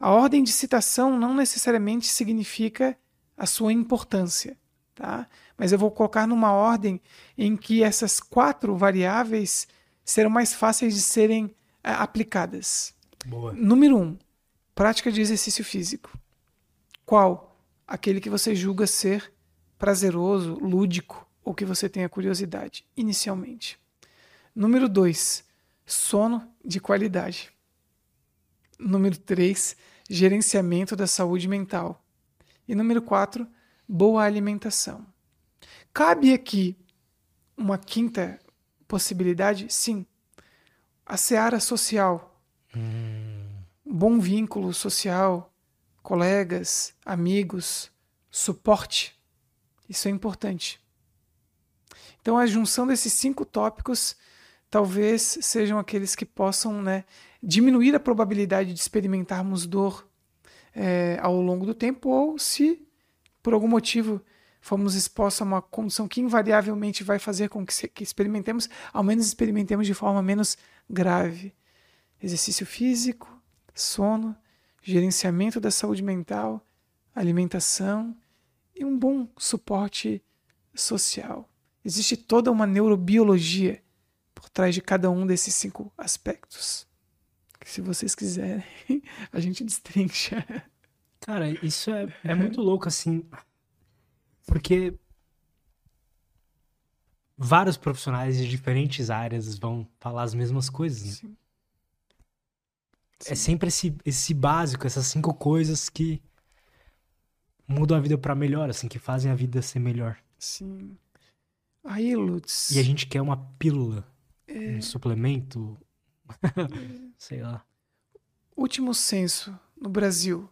A ordem de citação não necessariamente significa a sua importância, tá? Mas eu vou colocar numa ordem em que essas quatro variáveis serão mais fáceis de serem é, aplicadas. Boa. Número um, prática de exercício físico. Qual? Aquele que você julga ser prazeroso, lúdico ou que você tenha curiosidade, inicialmente. Número dois, sono de qualidade. Número três, gerenciamento da saúde mental. E número quatro, boa alimentação. Cabe aqui uma quinta possibilidade? Sim. A seara social. Hum. Bom vínculo social, colegas, amigos, suporte. Isso é importante. Então, a junção desses cinco tópicos talvez sejam aqueles que possam né, diminuir a probabilidade de experimentarmos dor é, ao longo do tempo, ou se por algum motivo fomos expostos a uma condição que invariavelmente vai fazer com que, que experimentemos, ao menos experimentemos de forma menos grave. Exercício físico, sono, gerenciamento da saúde mental, alimentação e um bom suporte social. Existe toda uma neurobiologia por trás de cada um desses cinco aspectos. Se vocês quiserem, a gente destrincha. Cara, isso é, é muito louco, assim. Porque vários profissionais de diferentes áreas vão falar as mesmas coisas. Né? Sim. É sempre esse, esse básico, essas cinco coisas que mudam a vida para melhor, assim, que fazem a vida ser melhor. Sim. Aí, Lutz. E a gente quer uma pílula, um suplemento, sei lá. Último censo no Brasil.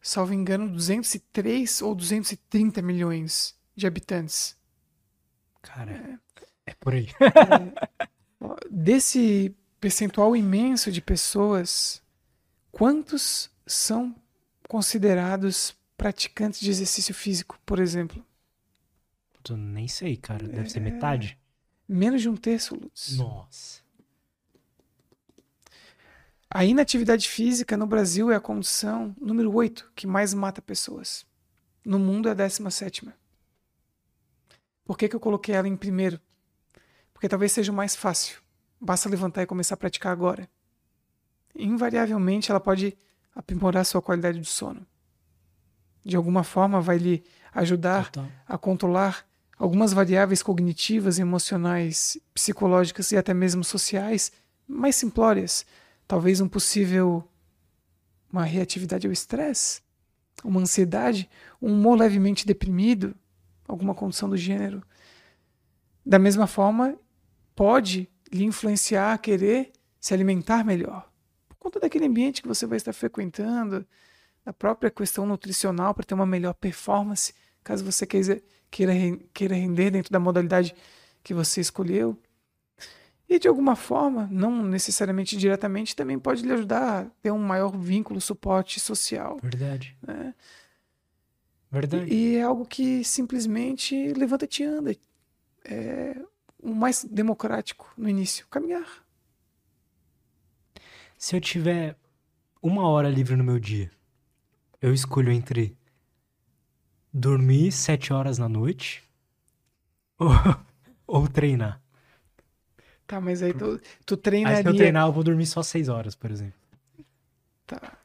Salvo engano, 203 ou 230 milhões de habitantes. Cara, é por aí. Ó, Desse percentual imenso de pessoas, quantos são considerados praticantes de exercício físico, por exemplo? Eu nem sei, cara. Deve ser metade. Menos de um terço, Lutz. Nossa. A inatividade física no Brasil é a condição número 8 que mais mata pessoas. No mundo é a 17. Por que, que eu coloquei ela em primeiro? Porque talvez seja o mais fácil. Basta levantar e começar a praticar agora. Invariavelmente ela pode aprimorar sua qualidade de sono. De alguma forma vai lhe ajudar Total. a controlar algumas variáveis cognitivas, emocionais, psicológicas e até mesmo sociais mais simplórias. Talvez um possível uma reatividade ao estresse, uma ansiedade, um humor levemente deprimido, alguma condição do gênero. Da mesma forma, pode lhe influenciar a querer se alimentar melhor. Por conta daquele ambiente que você vai estar frequentando, da própria questão nutricional para ter uma melhor performance, caso você queira, queira, ren- queira render dentro da modalidade que você escolheu. E de alguma forma, não necessariamente diretamente, também pode lhe ajudar a ter um maior vínculo, suporte social. Verdade. né? Verdade. E é algo que simplesmente levanta-te e anda. É o mais democrático no início, caminhar. Se eu tiver uma hora livre no meu dia, eu escolho entre dormir sete horas na noite ou, ou treinar. Tá, mas aí tu, tu Aí se eu treinaria... treinar, eu vou dormir só seis horas, por exemplo. Tá,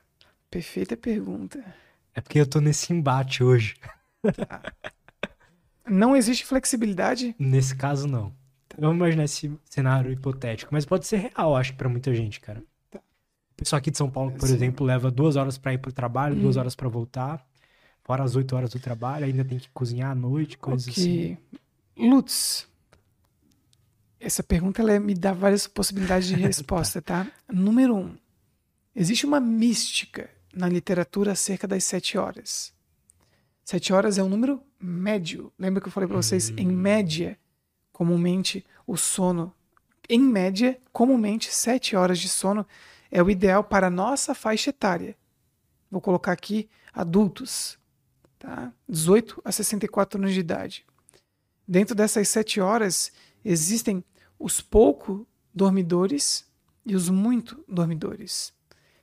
perfeita pergunta. É porque eu tô nesse embate hoje. Não existe flexibilidade? Nesse caso, não. Vamos imaginar esse cenário hipotético, mas pode ser real, acho, pra muita gente, cara. Tá. O pessoal aqui de São Paulo, por Sim. exemplo, leva duas horas pra ir pro trabalho, duas Hum. horas pra voltar, fora as oito horas do trabalho, ainda tem que cozinhar à noite, coisas assim. Ok. Lutz, essa pergunta ela me dá várias possibilidades de resposta, tá? Número um, existe uma mística na literatura acerca das sete horas. Sete horas é um número médio. Lembra que eu falei para vocês? Em média, comumente, o sono, em média, comumente, sete horas de sono é o ideal para a nossa faixa etária. Vou colocar aqui adultos, tá? 18 a 64 anos de idade. Dentro dessas sete horas, existem os pouco dormidores e os muito dormidores.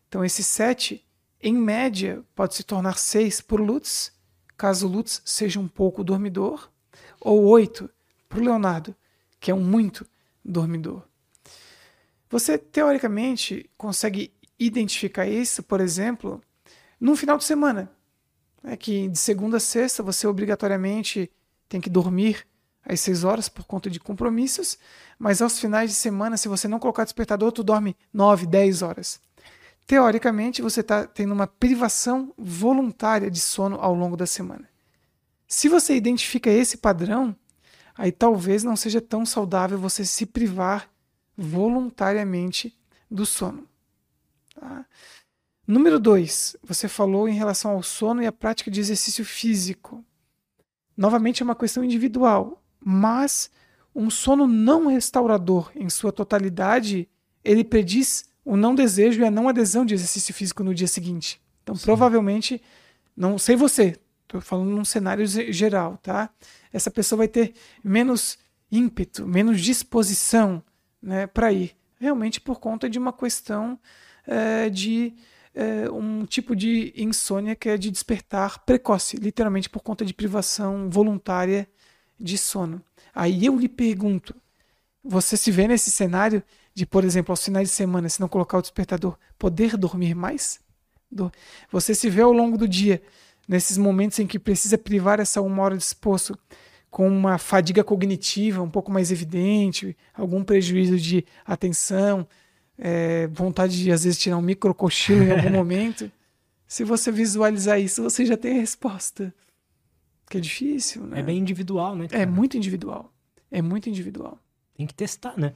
Então, esse 7, em média, pode se tornar 6 por Lutz, caso Lutz seja um pouco dormidor, ou 8 para o Leonardo, que é um muito dormidor. Você, teoricamente, consegue identificar isso, por exemplo, num final de semana. É que de segunda a sexta você obrigatoriamente tem que dormir às 6 horas por conta de compromissos, mas aos finais de semana, se você não colocar despertador, tu dorme 9, 10 horas. Teoricamente, você está tendo uma privação voluntária de sono ao longo da semana. Se você identifica esse padrão, aí talvez não seja tão saudável você se privar voluntariamente do sono. Tá? Número 2, você falou em relação ao sono e a prática de exercício físico. Novamente é uma questão individual, mas um sono não restaurador em sua totalidade, ele prediz o não desejo e a não adesão de exercício físico no dia seguinte. Então, Sim. provavelmente, não sei você, estou falando num cenário geral, tá? Essa pessoa vai ter menos ímpeto, menos disposição né, para ir, realmente por conta de uma questão é, de é, um tipo de insônia que é de despertar precoce, literalmente por conta de privação voluntária de sono. Aí eu lhe pergunto: você se vê nesse cenário de, por exemplo, aos finais de semana, se não colocar o despertador, poder dormir mais? Você se vê ao longo do dia, nesses momentos em que precisa privar essa uma hora de esposo com uma fadiga cognitiva um pouco mais evidente, algum prejuízo de atenção, é, vontade de às vezes tirar um micro cochilo em algum momento. Se você visualizar isso, você já tem a resposta. Que é difícil, né? É bem individual, né? Cara? É muito individual. É muito individual. Tem que testar, né?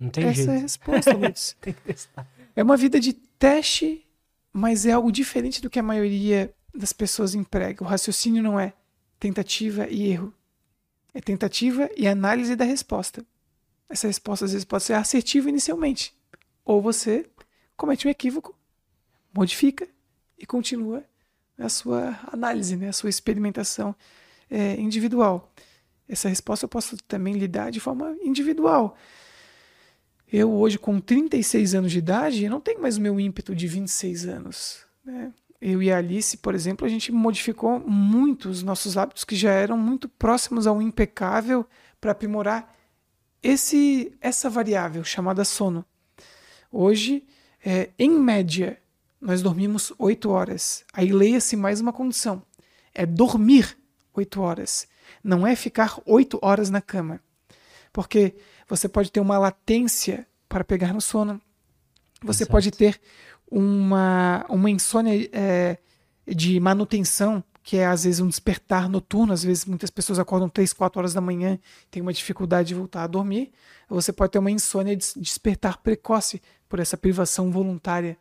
Não tem Essa jeito. é a resposta, Lutz. tem que testar. É uma vida de teste, mas é algo diferente do que a maioria das pessoas emprega. O raciocínio não é tentativa e erro. É tentativa e análise da resposta. Essa resposta às vezes pode ser assertiva inicialmente, ou você comete um equívoco, modifica e continua a sua análise, né, a sua experimentação é, individual. Essa resposta eu posso também lidar de forma individual. Eu hoje com 36 anos de idade, não tenho mais o meu ímpeto de 26 anos. Né? Eu e a Alice, por exemplo, a gente modificou muito os nossos hábitos que já eram muito próximos ao impecável para aprimorar esse essa variável chamada sono. Hoje, é, em média, nós dormimos 8 horas. Aí leia-se mais uma condição: é dormir 8 horas. Não é ficar 8 horas na cama. Porque você pode ter uma latência para pegar no sono. Você Exato. pode ter uma, uma insônia é, de manutenção, que é às vezes um despertar noturno. Às vezes muitas pessoas acordam 3, 4 horas da manhã, têm uma dificuldade de voltar a dormir. Você pode ter uma insônia de despertar precoce, por essa privação voluntária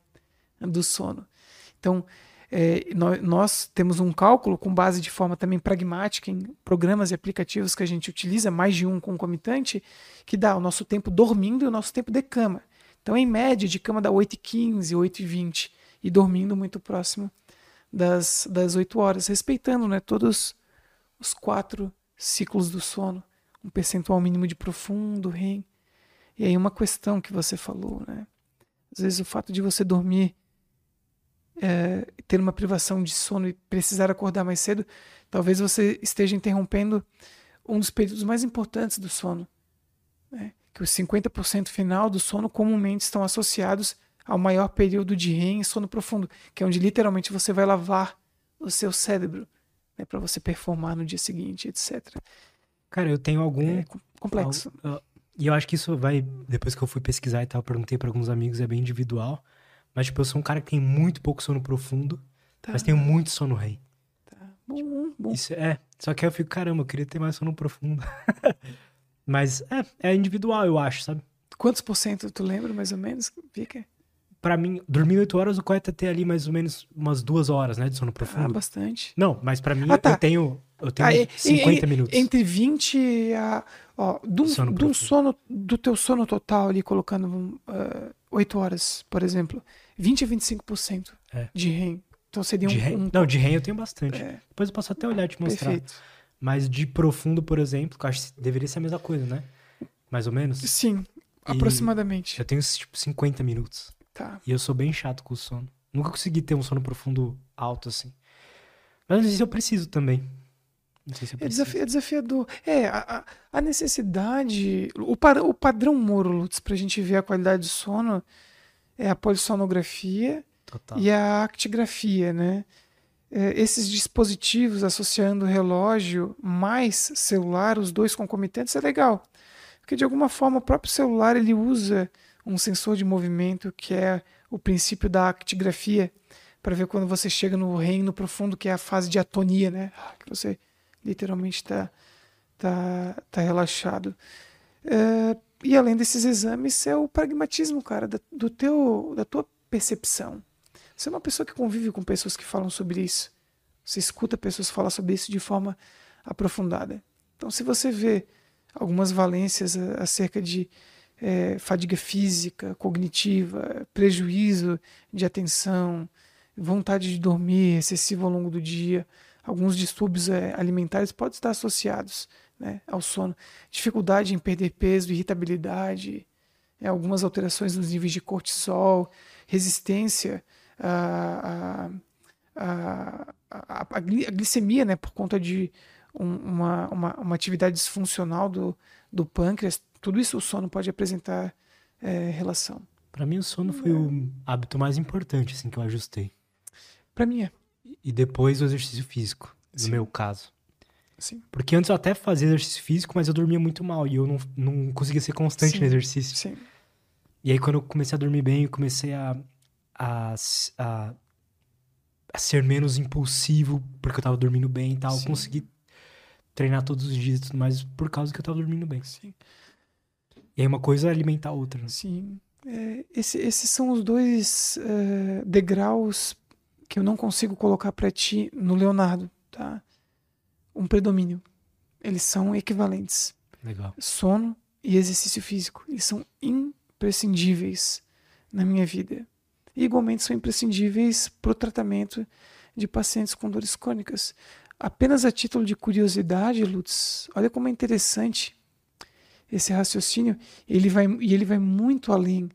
do sono. Então, é, nós, nós, temos um cálculo com base de forma também pragmática em programas e aplicativos que a gente utiliza, mais de um concomitante, que dá o nosso tempo dormindo e o nosso tempo de cama. Então, em média, de cama dá 8h15, 8h20 e dormindo muito próximo das, das 8 horas, respeitando né, todos os quatro ciclos do sono, um percentual mínimo de profundo, REM. E aí uma questão que você falou, né? Às vezes o fato de você dormir, é, ter uma privação de sono e precisar acordar mais cedo, talvez você esteja interrompendo um dos períodos mais importantes do sono. Né? Que os 50% final do sono comumente estão associados ao maior período de REM e sono profundo, que é onde literalmente você vai lavar o seu cérebro né, para você performar no dia seguinte, etc. Cara, eu tenho algum. É complexo. E eu acho que isso vai. Depois que eu fui pesquisar e tal, perguntei para alguns amigos, é bem individual. Mas, tipo, eu sou um cara que tem muito pouco sono profundo, tá. mas tenho muito sono rei. Tá. Bom, bom. Isso é. Só que eu fico, caramba, eu queria ter mais sono profundo. mas é, é individual, eu acho, sabe? Quantos por cento tu lembra, mais ou menos? Fica? Pra mim, dormir 8 horas, o correto é ter ali mais ou menos umas duas horas, né, de sono profundo. Ah, bastante. Não, mas para mim, ah, tá. eu tenho, eu tenho ah, 50 minutos. Entre 20 a Ó, do, sono do, sono, do teu sono total ali, colocando uh, 8 horas, por exemplo, 20 a 25% é. de REM. Então seria de um, um, Não, de REM eu tenho bastante. É. Depois eu posso até olhar e te mostrar. Perfeito. Mas de profundo, por exemplo, que eu acho que deveria ser a mesma coisa, né? Mais ou menos. Sim, e aproximadamente. Eu tenho tipo 50 minutos. Tá. E eu sou bem chato com o sono. Nunca consegui ter um sono profundo alto assim. Mas sei se eu preciso também. Se É, preciso. desafi- é desafiador. É, a, a- a necessidade. O, o padrão Moro, Lutz, pra gente ver a qualidade do sono é a polissonografia Total. e a actigrafia, né? É, esses dispositivos associando relógio mais celular, os dois concomitantes, é legal. Porque de alguma forma o próprio celular ele usa um sensor de movimento que é o princípio da actigrafia para ver quando você chega no reino profundo, que é a fase de atonia, né? Que você literalmente está tá, tá relaxado. É, e além desses exames, é o pragmatismo, cara, da, do teu, da tua percepção. Você é uma pessoa que convive com pessoas que falam sobre isso. Você escuta pessoas falar sobre isso de forma aprofundada. Então, se você vê algumas valências acerca de eh, fadiga física, cognitiva, prejuízo de atenção, vontade de dormir excessivo ao longo do dia, alguns distúrbios eh, alimentares podem estar associados né, ao sono. Dificuldade em perder peso, irritabilidade, eh, algumas alterações nos níveis de cortisol, resistência a, a gli- a glicemia, né, por conta de um- uma, uma, uma atividade disfuncional do, do pâncreas, tudo isso o sono pode apresentar eh, relação. Pra mim, o sono foi o hábito mais importante, assim, que eu ajustei. Para mim é, E depois o exercício físico, no Sim. meu caso. sim. Porque antes eu até fazia exercício físico, mas eu dormia muito mal. E eu não, não conseguia ser constante Sim. no exercício. Sim, E aí, quando eu comecei a dormir bem, eu comecei a, a, a, a ser menos impulsivo, porque eu tava dormindo bem e tal. Consegui treinar todos os dias e tudo mais, por causa que eu tava dormindo bem. sim, E aí, uma coisa é alimentar a outra. né? sim. É, esse- esses são os dois eh, degraus que eu não consigo colocar para ti no Leonardo, tá? Um predomínio. Eles são equivalentes. Legal. sono e exercício físico. Eles são imprescindíveis na minha vida. E igualmente são imprescindíveis para o tratamento de pacientes com dores crônicas. Apenas a título de curiosidade, Lutz, olha como é interessante esse raciocínio. Ele vai, e ele vai muito além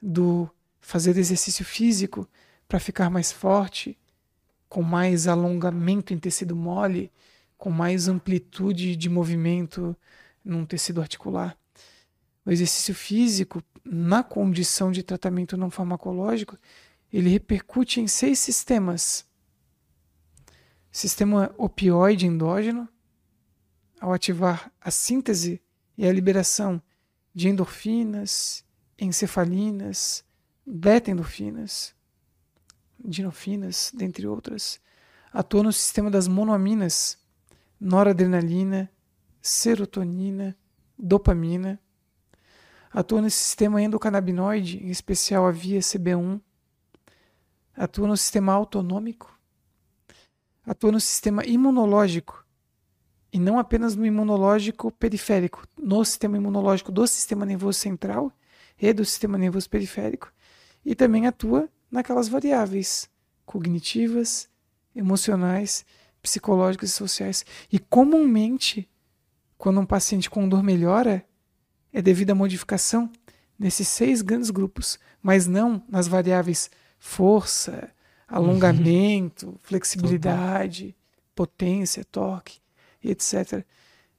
do fazer exercício físico para ficar mais forte, com mais alongamento em tecido mole, com mais amplitude de movimento num tecido articular. O exercício físico, na condição de tratamento não farmacológico, ele repercute em seis sistemas. Sistema opioide endógeno, ao ativar a síntese e a liberação de endorfinas, encefalinas, beta-endorfinas, dinofinas, dentre outras. Atua no sistema das monoaminas, noradrenalina, serotonina, dopamina. Atua no sistema endocannabinoide, em especial a via CB1. Atua no sistema autonômico. Atua no sistema imunológico. E não apenas no imunológico periférico, no sistema imunológico do sistema nervoso central e do sistema nervoso periférico. E também atua naquelas variáveis cognitivas, emocionais, psicológicas e sociais. E comumente, quando um paciente com dor melhora, é devido à modificação nesses seis grandes grupos, mas não nas variáveis força, alongamento, flexibilidade, potência, torque, etc.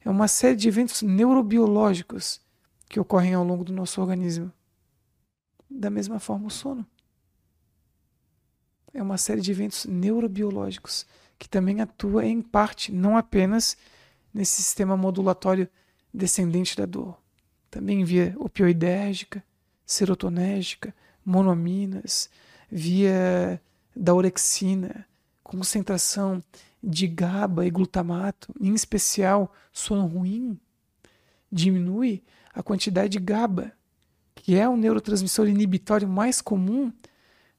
É uma série de eventos neurobiológicos que ocorrem ao longo do nosso organismo. Da mesma forma, o sono. É uma série de eventos neurobiológicos que também atua em parte, não apenas nesse sistema modulatório descendente da dor, também via opioidérgica, serotonérgica, monoaminas, via da orexina, concentração de GABA e glutamato, em especial sono ruim, diminui a quantidade de GABA, que é o neurotransmissor inibitório mais comum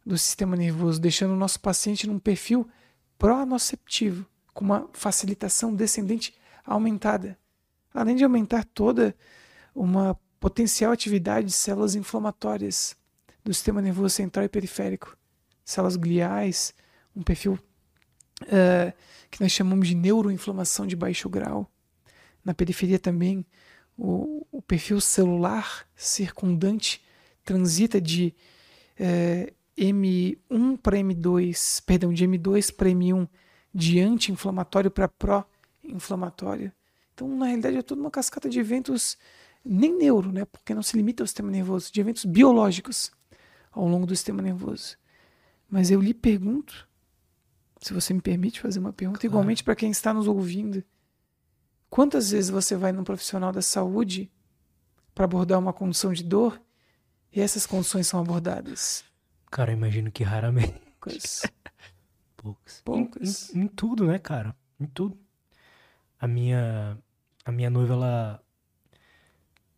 do sistema nervoso, deixando o nosso paciente num perfil pró-noceptivo, com uma facilitação descendente aumentada, além de aumentar toda uma potencial atividade de células inflamatórias do sistema nervoso central e periférico, células gliais, um perfil uh, que nós chamamos de neuroinflamação de baixo grau. Na periferia também, o, o perfil celular circundante transita de é, M1 para M2, perdão, de M2 para M1, de anti-inflamatório para pró-inflamatório. Então, na realidade, é toda uma cascata de eventos, nem neuro, né? Porque não se limita ao sistema nervoso, de eventos biológicos ao longo do sistema nervoso. Mas eu lhe pergunto, se você me permite fazer uma pergunta, claro. igualmente para quem está nos ouvindo, quantas vezes você vai num profissional da saúde para abordar uma condição de dor e essas condições são abordadas? Cara, eu imagino que raramente. Poucas. Poucas. Poucas. Em, em, em, tudo, né, cara? Em tudo. A minha, a minha noiva, ela.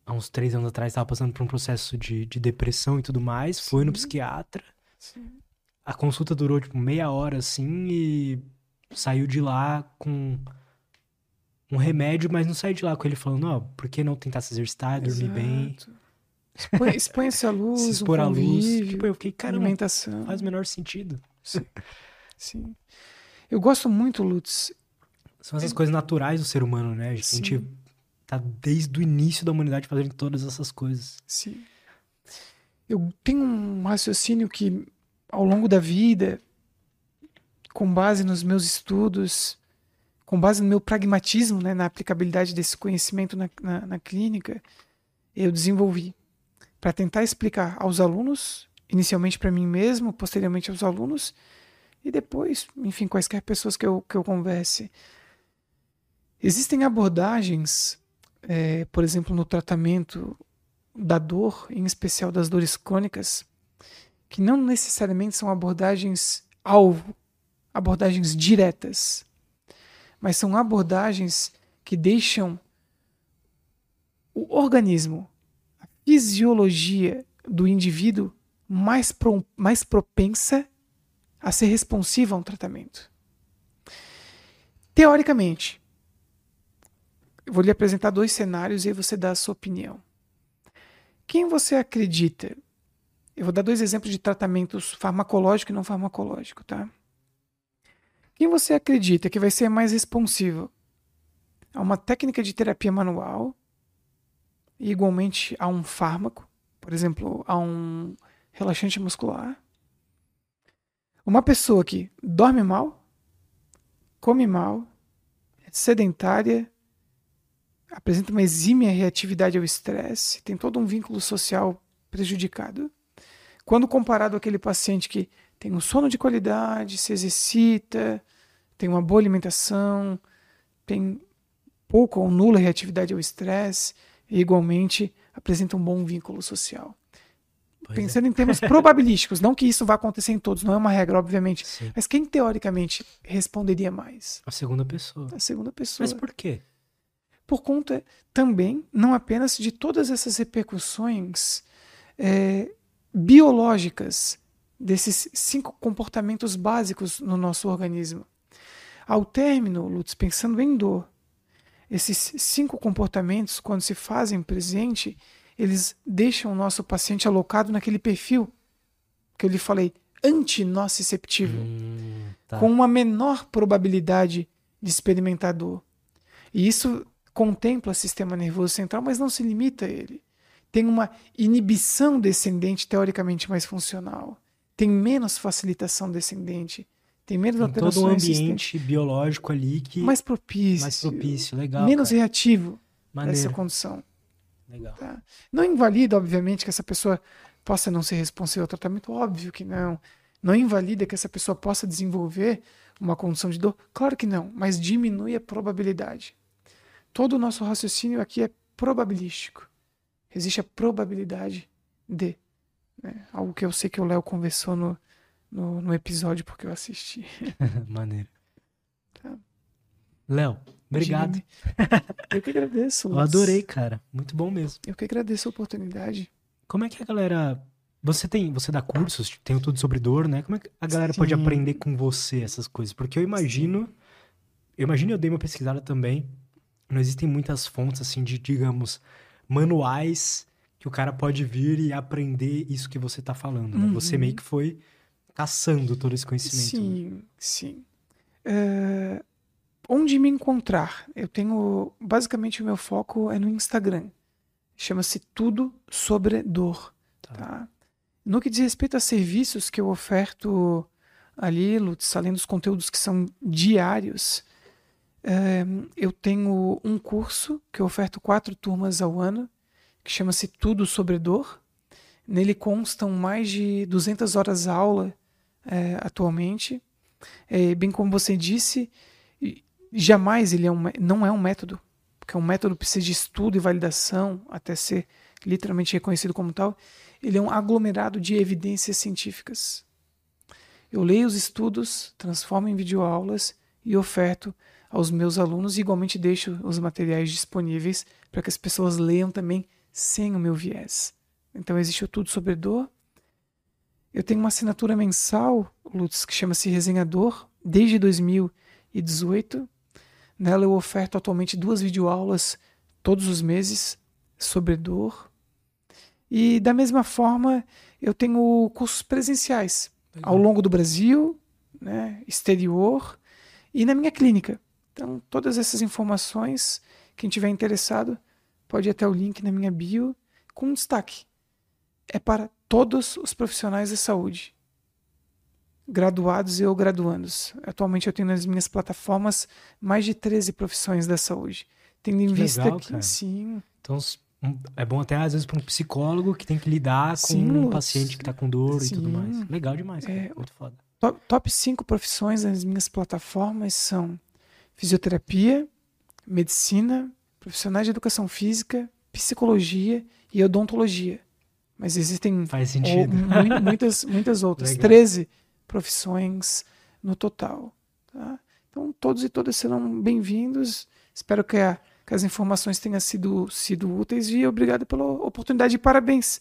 Há uns três anos atrás, estava passando por um processo de, de depressão e tudo mais. Sim. Foi no psiquiatra. Sim. A consulta durou, tipo, meia hora, assim, e saiu de lá com um remédio, mas não saiu de lá com ele falando, ó, oh, por que não tentar se exercitar, dormir Exato. bem? Expõe-se a luz, se expor à luz. Tipo, eu fiquei, cara, alimentação. faz o menor sentido. Sim. Sim. Eu gosto muito, Lutz. São essas é... coisas naturais do ser humano, né? A gente Sim. tá desde o início da humanidade fazendo todas essas coisas. Sim. Eu tenho um raciocínio que, ao longo da vida, com base nos meus estudos, com base no meu pragmatismo, né, na aplicabilidade desse conhecimento na, na, na clínica, eu desenvolvi para tentar explicar aos alunos, inicialmente para mim mesmo, posteriormente aos alunos, e depois, enfim, quaisquer pessoas que eu, que eu converse. Existem abordagens, é, por exemplo, no tratamento da dor, em especial das dores crônicas, que não necessariamente são abordagens alvo, abordagens diretas, mas são abordagens que deixam o organismo fisiologia do indivíduo mais, pro, mais propensa a ser responsiva a um tratamento. Teoricamente, eu vou lhe apresentar dois cenários e aí você dá a sua opinião. Quem você acredita? Eu vou dar dois exemplos de tratamentos farmacológico e não farmacológico, tá? Quem você acredita que vai ser mais responsivo a uma técnica de terapia manual igualmente a um fármaco, por exemplo, a um relaxante muscular. Uma pessoa que dorme mal, come mal, é sedentária, apresenta uma exímia reatividade ao estresse, tem todo um vínculo social prejudicado. Quando comparado àquele paciente que tem um sono de qualidade, se exercita, tem uma boa alimentação, tem pouco ou nula reatividade ao estresse, e igualmente apresenta um bom vínculo social. Pois Pensando é. em termos probabilísticos, não que isso vá acontecer em todos, não é uma regra, obviamente. Sim. Mas quem teoricamente responderia mais? A segunda pessoa. A segunda pessoa. Mas por quê? Por conta também, não apenas de todas essas repercussões é, biológicas desses cinco comportamentos básicos no nosso organismo. Ao término, Lutz, pensando em dor, esses cinco comportamentos, quando se fazem presente, eles deixam o nosso paciente alocado naquele perfil que eu lhe falei, antinociceptível, hum, tá. com uma menor probabilidade de experimentar dor. E isso contempla o sistema nervoso central, mas não se limita a ele. Tem uma inibição descendente teoricamente mais funcional. Tem menos facilitação descendente. Tem menos Tem alterações. todo um ambiente biológico ali que. Mais propício. Mais propício, legal. Menos cara. reativo Maneiro. essa condição. Legal. Tá? Não invalida, obviamente, que essa pessoa possa não ser responsiva ao tratamento, óbvio que não. Não invalida que essa pessoa possa desenvolver uma condição de dor, claro que não, mas diminui a probabilidade. Todo o nosso raciocínio aqui é probabilístico. Existe a probabilidade de. Né? Algo que eu sei que o Léo conversou no, no, no episódio porque eu assisti. Maneiro. Tá. Léo, obrigado. Eu que agradeço. Eu adorei, cara. Muito bom mesmo. Eu que agradeço a oportunidade. Como é que a galera. Você tem, você dá cursos, tem tudo sobre dor, né? Como é que a galera Sim. pode aprender com você essas coisas? Porque eu imagino, Sim. eu imagino, eu dei uma pesquisada também. Não existem muitas fontes assim de, digamos, manuais que o cara pode vir e aprender isso que você tá falando. Né? Uhum. Você meio que foi caçando todo esse conhecimento. Né? Sim, sim. É, onde me encontrar? Eu tenho. Basicamente, o meu foco é no Instagram. Chama-se Tudo Sobre Dor. Tá. tá? No que diz respeito a serviços que eu oferto ali, Lutz, além dos conteúdos que são diários, é, eu tenho um curso que eu oferto quatro turmas ao ano, que chama-se Tudo Sobre Dor. Nele constam mais de 200 horas aula é, atualmente. É, bem como você disse, jamais ele é um, não é um método, porque um método precisa de estudo e validação até ser literalmente reconhecido como tal. Ele é um aglomerado de evidências científicas. Eu leio os estudos, transformo em videoaulas e oferto aos meus alunos e igualmente deixo os materiais disponíveis para que as pessoas leiam também sem o meu viés. Então existe o Tudo Sobre Dor. Eu tenho uma assinatura mensal, Lutz, que chama-se Resenhador, desde 2018. Nela eu oferto atualmente duas videoaulas todos os meses sobre dor. E da mesma forma, eu tenho cursos presenciais Legal. ao longo do Brasil, né, exterior e na minha clínica. Então, todas essas informações, quem tiver interessado, pode ir até o link na minha bio, com um destaque. É para todos os profissionais da saúde, graduados e ou graduandos. Atualmente eu tenho nas minhas plataformas mais de 13 profissões da saúde. Tendo em que vista legal, que, cara. sim. Então, é bom até às vezes para um psicólogo que tem que lidar Sim, com um paciente que está com dor Sim. e tudo mais. Legal demais, cara. É, muito foda. Top, top 5 profissões nas minhas plataformas são fisioterapia, medicina, profissionais de educação física, psicologia e odontologia. Mas existem Faz sentido. Ou, muitas, muitas outras. Legal. 13 profissões no total. Tá? Então, todos e todas serão bem-vindos. Espero que a que as informações tenham sido, sido úteis e obrigado pela oportunidade e parabéns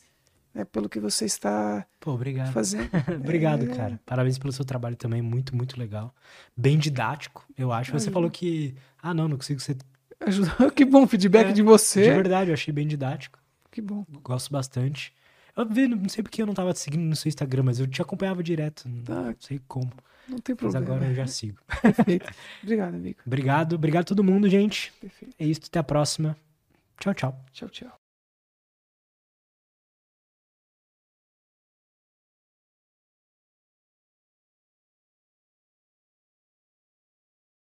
né, pelo que você está Pô, obrigado. fazendo. obrigado, é... cara. Parabéns pelo seu trabalho também, muito, muito legal. Bem didático, eu acho. Você falou que, ah, não, não consigo ser... Ajudou. que bom feedback é, de você. De verdade, eu achei bem didático. Que bom. Gosto bastante. Eu vi, não sei porque eu não estava te seguindo no seu Instagram, mas eu te acompanhava direto. Tá. Não sei como. Não tem problema. Mas agora eu já sigo. Perfeito. Obrigado, amigo. Obrigado. Obrigado a todo mundo, gente. Perfeito. É isso. Até a próxima. Tchau, tchau. Tchau, tchau.